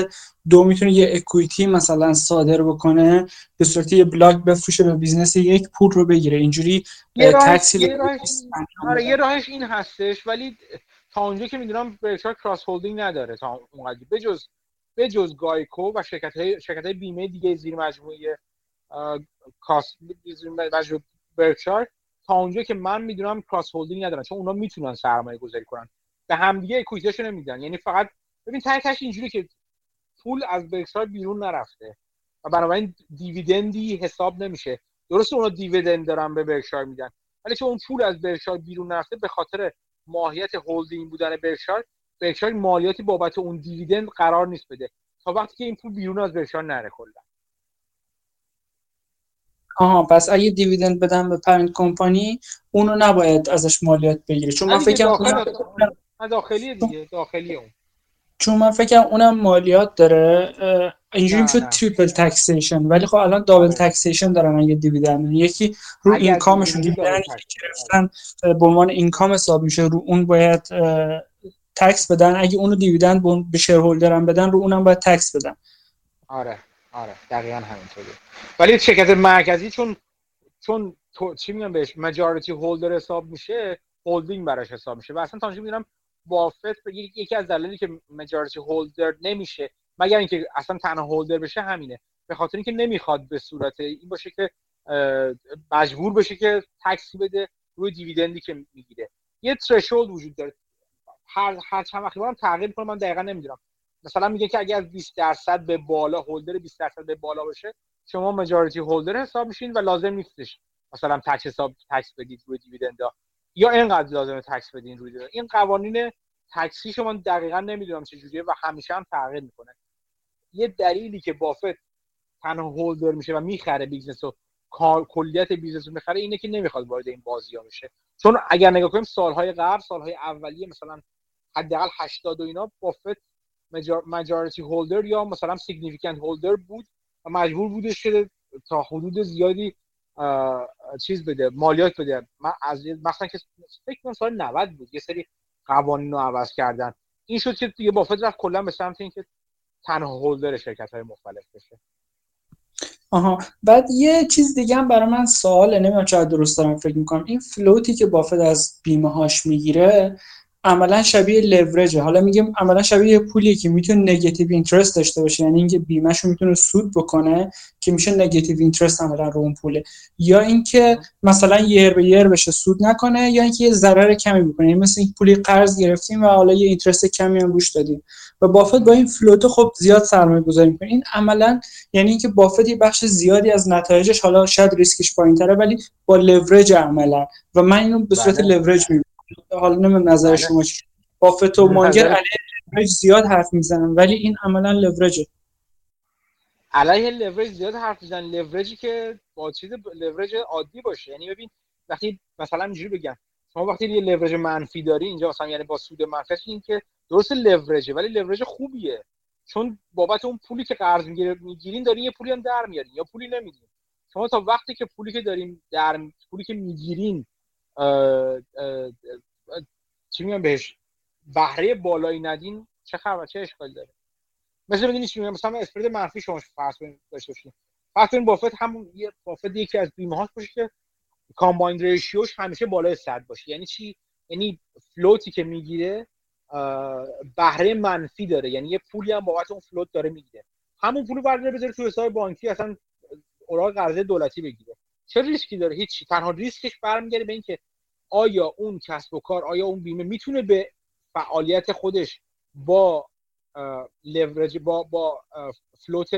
دو می‌تونه یه equity مثلا صادر بکنه به صورت یه block بفروشه به business یک پول رو بگیره. اینجوری یه راهش یه راهش آره یه راهش این هستش ولی تا اونجا که می‌دونم برکشایر cross holding نداره تا اونقدر بجز بجز گایکو و شرکت های شرکت های بیمه دیگه زیر مجموعه کاس مجموعه تا اونجا که من می‌دونم cross holding ندارن چون اونا می‌تونن سرمایه گذاری کنن. به همدیگه equity شو نمیدن. یعنی فقط ببین tax ش اینجوری که پول از برکشایر بیرون نرفته و بنابراین dividend ی حساب نمیشه. درسته اونا دیویدند دارن به برکشایر میدن ولی چون اون پول از برکشایر بیرون نرفته به خاطر ماهیت هولدینگ بودن برکشایر برکشایر مالیاتی بابت اون دیویدند قرار نیست بده. تا وقتی که این پول بیرون از برکشایر نره کلا. آها پس اگه دیویدند بدم به پرنت کمپانی اونو نباید ازش مالیات بگیره. چون من فکر کنم داخلی دیگه داخلی اون. چون من فکر اونم مالیات داره. اینجوری می‌شد triple taxation ولی خب الان double taxation دارن اگه dividend یکی رو income شون dividend گرفتن به عنوان income حساب میشه رو اون باید tax بدن. اگه اونو dividend به shareholder م بدن رو اونم باید tax بدن. آره آره دقیقا همینطوره ولی شرکت مرکزی چون چون تو چی میگم بهش؟ majority holder حساب میشه هولدینگ براش حساب میشه. و اصلا تا می‌دونم بافت یکی از دلایلی که مجارتی هولدر نمیشه مگر اینکه اصلا تنها هولدر بشه همینه. به خاطر اینکه نمی‌خواد به صورت این باشه که مجبور بشه که تکسی بده روی دیویدندی که می‌گیره. یه ترشولد وجود داره. هر هر چند وقتی هم تغییر کنه من دقیقا نمی‌دونم. مثلا میگه که اگر 20 درصد به بالا هولدر 20 درصد به بالا باشه شما مجارتی هولدر حساب میشین و لازم نیستش مثلا تکس حساب تکس بدید روی دیویدند یا اینقدر لازمه tax بدین روی dividend این قوانین tax ی شما دقیقا نمی‌دونم چه جوریه و همیشه هم تغییر می‌کنه. یه دلیلی که بافت تنها holder میشه و می‌خره business و کلیت business رو می‌خره اینه که نمی‌خواد وارد این بازی ها بشه. چون اگر نگاه کنیم سالهای قبل سالهای اولیه مثلا حداقل 80 و اینا بافت majority holder یا مثلا significant holder بود و مجبور بودش که تا حدود زیادی چیز بده مالیات بده. من از مثلا که فکر کنم سال 90 بود یه سری قوانین رو عوض کردن. این شد که دیگه بافت رفت کلا به سمت اینکه تنها هولدر شرکت های مختلف بشه. آها. بعد یه چیز دیگه هم برای من سواله نمی‌دونم چقدر درست دارم فکر می‌کنم. این فلوتی که بافت از بیمه هاش می‌گیره عملا شبیه لورجه حالا میگم عملا شبیه پولی که می‌تونه نگاتیو اینترست داشته باشه یعنی اینکه بیمهشو می‌تونه سود بکنه که میشه negative interest عملا رو اون پوله. یا اینکه مثلا یر به یر بشه سود نکنه یا اینکه یه ضرر کمی بکنه. یعنی مثل این پولی قرض گرفتیم و حالا یه interest کمی هم روش دادیم. و بافت با این float خب زیاد سرمایه گذاری می‌کنه این عملا یعنی اینکه بافت یه بخش زیادی از نتایجش حالا شاید ریسکش پایینتره ولی با لورج عملا. و من اینو به صورت لورج می‌بینم. حالا نمی‌دونم نظر بله. شما چی؟ بافت و مانگر علیه زیاد حرف می‌زنن ولی این عملا لورجه علیه لورج زیاد حرف می‌زنن. لورجی که با چیز لورج عادی باشه. یعنی ببین وقتی مثلا اینجوری بگم. شما وقتی یه لورج منفی داری اینجا مثلا یعنی با سود منفی این که درست لورجه ولی لورج خوبیه. چون بابت اون پولی که قرض می‌گیرین دارین یه پولی هم در میارین یا پولی نمیدین. شما تا وقتی که پولی که داریم در پولی که می‌گیرین چی میگم بهش؟ بهره بالایی ندین چه خبر؟ چه اشکالی داره؟ مثل می‌دونی چی میگم؟ مثلا spread منفی شما فرض کنید داشته باشین. فرض کنید بافت همون یه بافت یکی از بیمه هاش باشه که combined ratio ش همیشه بالای 100 باشه. یعنی چی؟ یعنی float ی که می‌گیره بهره منفی داره. یعنی یه پولی هم بابت اون float داره می‌گیره. همون پولو برداره بذاره تو حساب بانکی اصلا اوراق قرضه دولتی بگیره. چه ریسکی داره؟ هیچی. تنها ریسکش برمیگرده به اینکه آیا اون کسب و کار آیا اون بیمه می‌تونه به فعالیت خودش با لورج با با float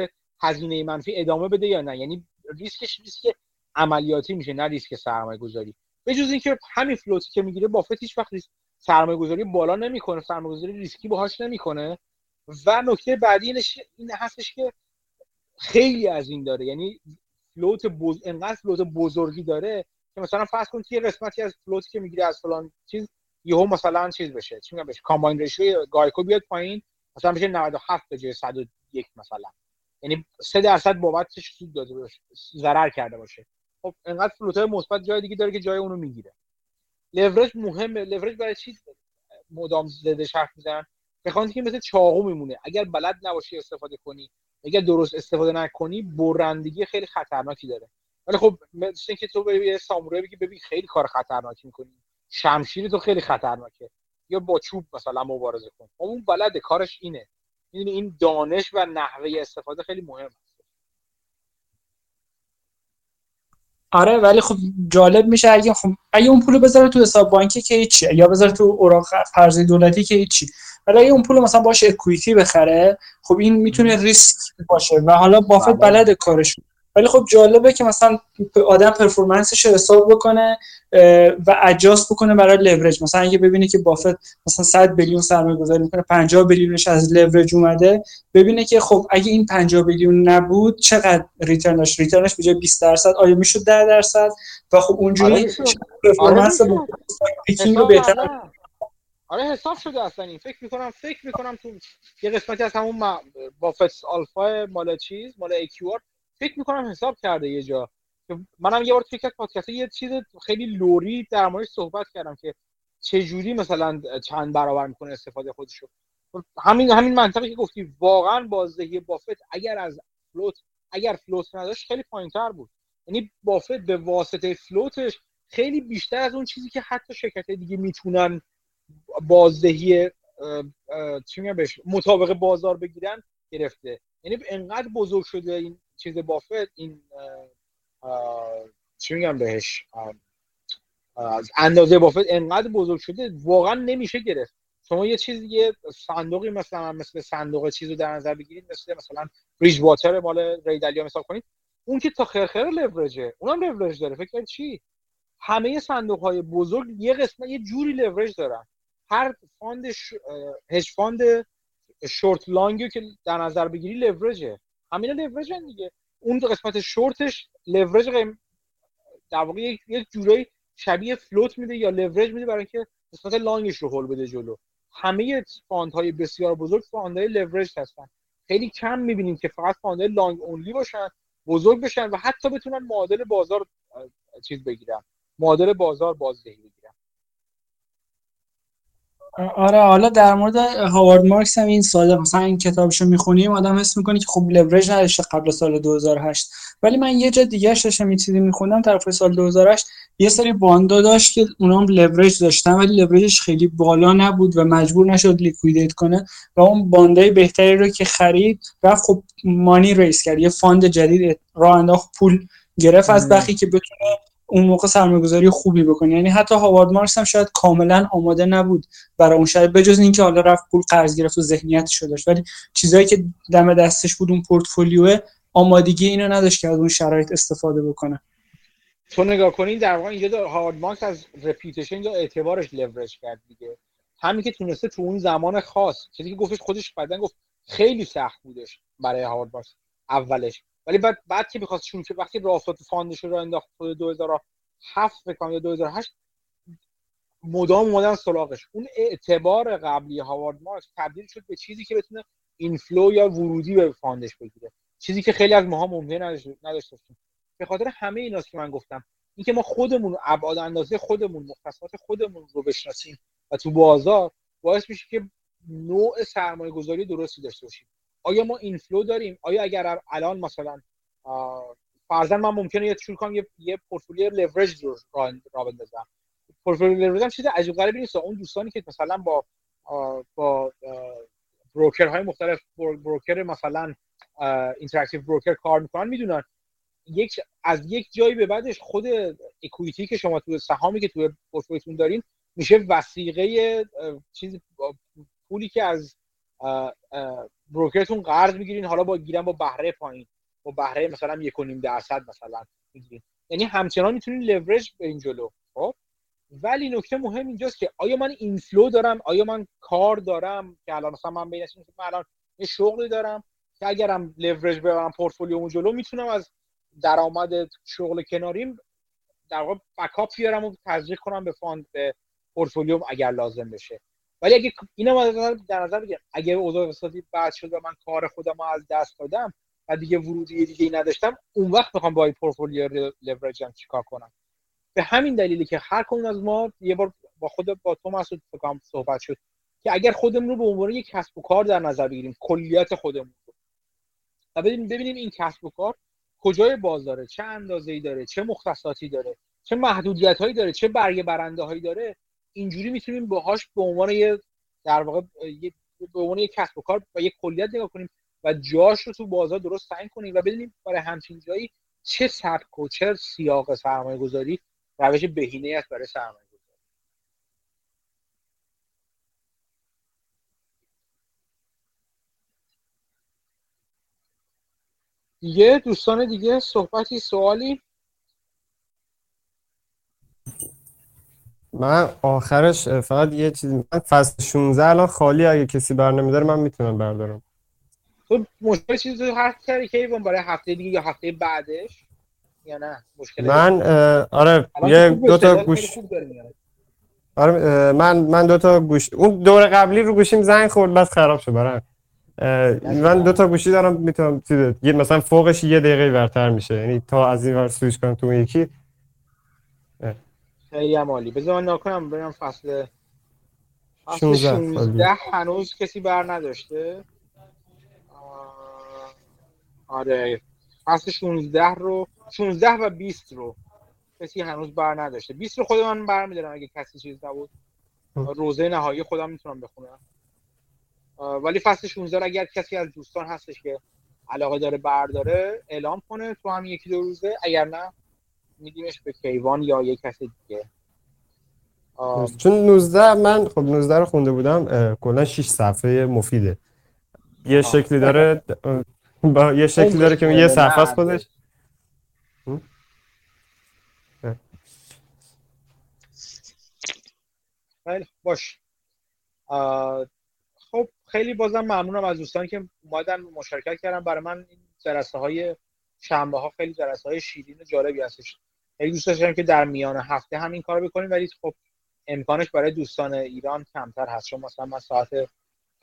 هزینه منفی ادامه بده یا نه؟ یعنی ریسکش ریسک عملیاتی میشه نه ریسک سرمایه گذاری به جز اینکه همین float ی که می‌گیره بافت هیچ وقت سرمایه گذاری بالا نمی‌کنه سرمایه گذاری ریسکی باهاش نمی‌کنه. و نکته بعدی این هستش که خیلی از این داره. یعنی float بز... انقدر float بزرگی داره که مثلا فرض کن یه قسمتی از float ی که می‌گیره از فلان چیز یهو مثلا چیز بشه. چی میگم بهش؟ combined ratio گایکو بیاد پایین مثلا بشه 97 به جای 101 مثلا. یعنی 3 درصد بابتش سود داده باشه ضرر کرده باشه. خب انقدر float مثبت جای دیگه داره که جای اونو می‌گیره. لورج مهمه. لورج برای چی مدام زده حرف می‌زنن؟ بخواد که مثل چاقو میمونه. اگر بلد نباشی استفاده کنی اگر درست استفاده نکنی برندگی خیلی خطرناکی داره. ولی خب مثل اینکه تو به یه سامورایی بگی ببین خیلی کار خطرناکی می‌کنی. شمشیر تو خیلی خطرناکه. یا با چوب مثلا مبارزه کن. خب اون بلده کارش اینه. می‌دونی این دانش و نحوه استفاده خیلی مهم آره ولی خب جالب میشه اگه خب اگه اون پولو بذاره تو حساب بانکی که هیچی یا بذاره تو اوراق قرضه دولتی که هیچی. ولی اگه اون پولو مثلا باشه اکویتی بخره خب این می‌تونه ریسک باشه و حالا بافت بله. بلد کارش ولی خب جالبه که مثلا آدم performance ش رو حساب بکنه و adjust بکنه برای لورج مثلا اگه ببینه که بافت مثلا 100 billion سرمایه گذاری می‌کنه 50 billion ش از لورج اومده ببینه که خب اگه این 50 billion نبود چقدر return ش return ش به جای 20 درصد آیا می‌شد 10 درصد؟ و خب اونجوری آره performance آره رو بهتر آره حساب شده اصلا این. فکر می‌کنم فکر می‌کنم تو یه قسمتی از همون بافت آلفا مال چیز مال AQR فکر می‌کنم حساب کرده یه جا. منم یه بار توی یک پادکست یه چیز خیلی لوری در موردش صحبت کردم که چه جوری مثلا چند برابر می‌کنه استفاده خودشو. همین همین منطقی که گفتی واقعا بازدهی بافت اگر از فلوت اگر فلوت نداشت خیلی پایینتر بود. یعنی بافت به واسطه فلوتش خیلی بیشتر از اون چیزی که حتی شرکت دیگه می‌تونن بازدهی چی بهش؟ مطابق بازار بگیرن گرفته. یعنی انقدر بزرگ شده این چیز بافت این چی میگم بهش؟ اندازه بافت انقدر بزرگ شده واقعا نمیشه گرفت. شما یه چیز یه صندوقی مثلا مثل صندوق چیزو در نظر بگیرید مثل مثلا ریج واتر مال ریدالیا مثال کنید. اون که تا خرخره لورجه اونم لورج داره. فکر چی؟ همه صندوق های بزرگ یه قسمت یه جوری لورج دارن. هر fund hedge fund short long ی که در نظر بگیری لورجه همینا لورجن دیگه. اون قسمت short ش leverage قیم در واقع یک جورایی شبیه float میده یا لورج میده برای اینکه قسمت long ش رو هول بده جلو. همه fund های بسیار بزرگ fund های leverage هستن. خیلی کم می‌بینیم که فقط fund های long only باشن بزرگ بشن و حتی بتونن معادل بازار چیز بگیرن. معادل بازار بازدهی. آره حالا در مورد هاوارد مارکس هم این ساده مثلا این کتابشو می‌خونیم آدم حس می‌کنه که خب لورج نداشته قبل سال 2008 ولی من یه جا دیگه داشتم این چیزی میخوندم طرف سال 2008 یه سری bond ا داشت که اونا هم لورج داشتن ولی لورجش خیلی بالا نبود و مجبور نشد liquidate کنه و اون bond ای بهتری رو که خرید رفت خب money raise کرد یه fund جدید راه انداخت پول گرفت از بقیه که بتونه اون موقع سرمایه‌گذاری خوبی بکنه یعنی حتی هاوارد مارکس هم شاید کاملا آماده نبود برای اون شاید بجز اینکه حالا رفت پول قرض گرفت و ذهنیتش داشت. ولی چیزایی که دم دستش بود اون پورتفولیو آمادگی اینو نداشت که از اون شرایط استفاده بکنه. تو نگاه کنین در واقع اینجا هاوارد مارکس از reputation یا اعتبارش لورج کرد دیگه. همین که تونسته تو اون زمان خاص چیزی که گفتش خودش بعدن گفت خیلی سخت بودش برای هاوارد مارکس اولش. ولی بعد بعد که می‌خواست که وقتی استارت fund ش رو انداخت حدود 2007 فکر یا 2008 مدام اومدن سراغش. اون اعتبار قبلی هاوارد مارکس تبدیل شد به چیزی که بتونه inflow یا ورودی به fund ش بگیره. چیزی که خیلی از ماها ممکن نداشته به خاطر همه ایناست که من گفتم. اینکه ما خودمون ابعاد اندازه خودمون مختصات خودمون رو بشناسیم و تو بازار باعث میشه که نوع سرمایه گذاری درستی داشته باشیم. آیا ما inflow داریم؟ آیا اگر الان مثلا فرضاً من ممکنه یه شروع کنم یه, یه portfolio leverage رو را بندازم. portfolio leverage چیز عجیب غریبی نیست. اون دوستانی که مثلا با با broker های مختلف broker مثلا Interactive Broker کار می‌کنن می‌دونن یک از یک جایی به بعدش خود equity که شما تو سهامی که تو پورتفولیوتون دارین میشه وثیقه چیز پولی که از broker تون قرض می‌گیرین حالا با گیرن با بهره پایین. با بهره مثلا یک درصد مثلا می‌گیرین. یعنی همچنان می‌تونین leverage ببرین جلو خب؟ ولی نکته مهم اینجاست که آیا من inflow دارم؟ آیا من کار دارم؟ که الان مثلا من بین من الان یه شغلی دارم که اگرم leverage ببرم پورتفولیومو جلو می‌تونم از درآمد شغل کناریم در واقع backup بیارم و تزریق کنم به fund portfolio م اگر لازم بشه. ولی اگه اینو در نظر بگیرم اگه اوضاع اقتصادی بد شد و من کار خودم از دست دادم و دیگه ورودی دیگه ای نداشتم اون وقت می‌خوام با این portfolio leverage م چیکار کنم؟ به همین دلیلی که هر کدوم از ما یه بار با خود با تو مسعود صحبت شد که اگر خودمون رو به عنوان یک کسب و کار در نظر بگیریم کلیت خودمون رو. و ببینیم ببینیم این کسب و کار کجای بازاره؟ چه اندازه ای داره؟ چه مختصاتی داره؟ چه محدودیت هایی داره؟ چه برگه برنده هایی داره؟ اینجوری می‌تونیم باهاش به عنوان یه در واقع به عنوان یک کسب و کار و یک کلیت نگاه کنیم و جاش رو تو بازار درست تعیین کنیم و ببینیم برای همچین جایی چه سبک و چه سیاق سرمایه گذاری روش بهینه است برای سرمایه گذاری دیگه دوستان دیگه صحبتی سوالی؟ من آخرش فقط یه چیز من فصل 16 الان خالی اگه کسی بر نمیداره من می‌تونم بردارم. تو مشکل چیزی رو هر کاری که برای هفته دیگه یا هفته بعدش؟ یا نه؟ مشکل من آره یه دو تا گوش آره من من دو تا گوش اون دور قبلی رو گوشیم زنگ خورد بس خراب شد برام من دو تا گوشی دارم می‌تونم مثلا فوقش یه دقیقه ورتر میشه. یعنی تا از این ور سویچ کنم تو یکی. خیلی عالی. بذار من نکنم برم فصل فصل 16 هنوز کسی بر نداشته؟ آره. فصل 16 رو 16 و 20 رو کسی هنوز بر نداشته. 20 رو خود من برمیدارم اگه کسی چیز نبود. روزه نهایی خودم می‌تونم بخونم. ولی فصل 16 اگر کسی از دوستان هستش که علاقه داره برداره اعلام کنه تو هم یکی دو روزه. اگر نه میدیمش به کیوان یا یک کس دیگه. چون 19 من خب 19 رو خونده بودم کلا 6 صفحه مفیده. یه شکلی داره با یه شکلی داره که یه صفحه است خودش. خیلی باش. خب خیلی بازم ممنونم از دوستانی که اومدن مشارکت کردن. برای من این جلسه های شنبه ها خیلی جلسه های شیرین و جالبی هستش. خیلی دوست داشتم که در میان هفته همین کار بکنیم ولی خب امکانش برای دوستان ایران کمتر هست. چون مثلا من ساعت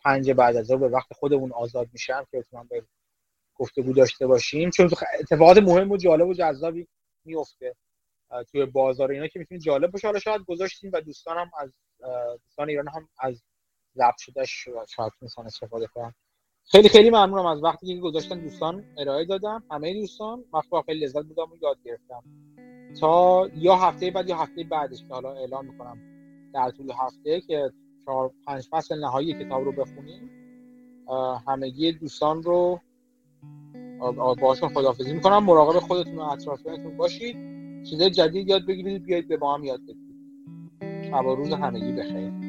پنج بعد از به وقت خودمون آزاد میشم که بتونم به گفتگو داشته باشیم. چون اتفاقات مهم و جالب و جذابی میفته توی بازار اینا که می‌تونید جالب باشه. حالا شاید گذاشتیم و دوستان هم از دوستان ایران هم از ضبط شدهش شاید می‌تونن استفاده کنن. خیلی خیلی ممنونم از وقتی که گذاشتن دوستان ارائه دادم همه دوستان من خیلی لذت بودم و یاد گرفتم. تا یا هفته بعد یا هفته بعدش که حالا اعلام می‌کنم در طول هفته که چهار پنج فصل نهایی کتاب رو بخونیم همگی دوستان رو باشون خدافزی می‌کنم. مراقب خودتون و اطرافیانتون باشید. چیزای جدید یاد بگیرید. بیایید به ما هم یاد بدید. شب و روز همگی بخیر.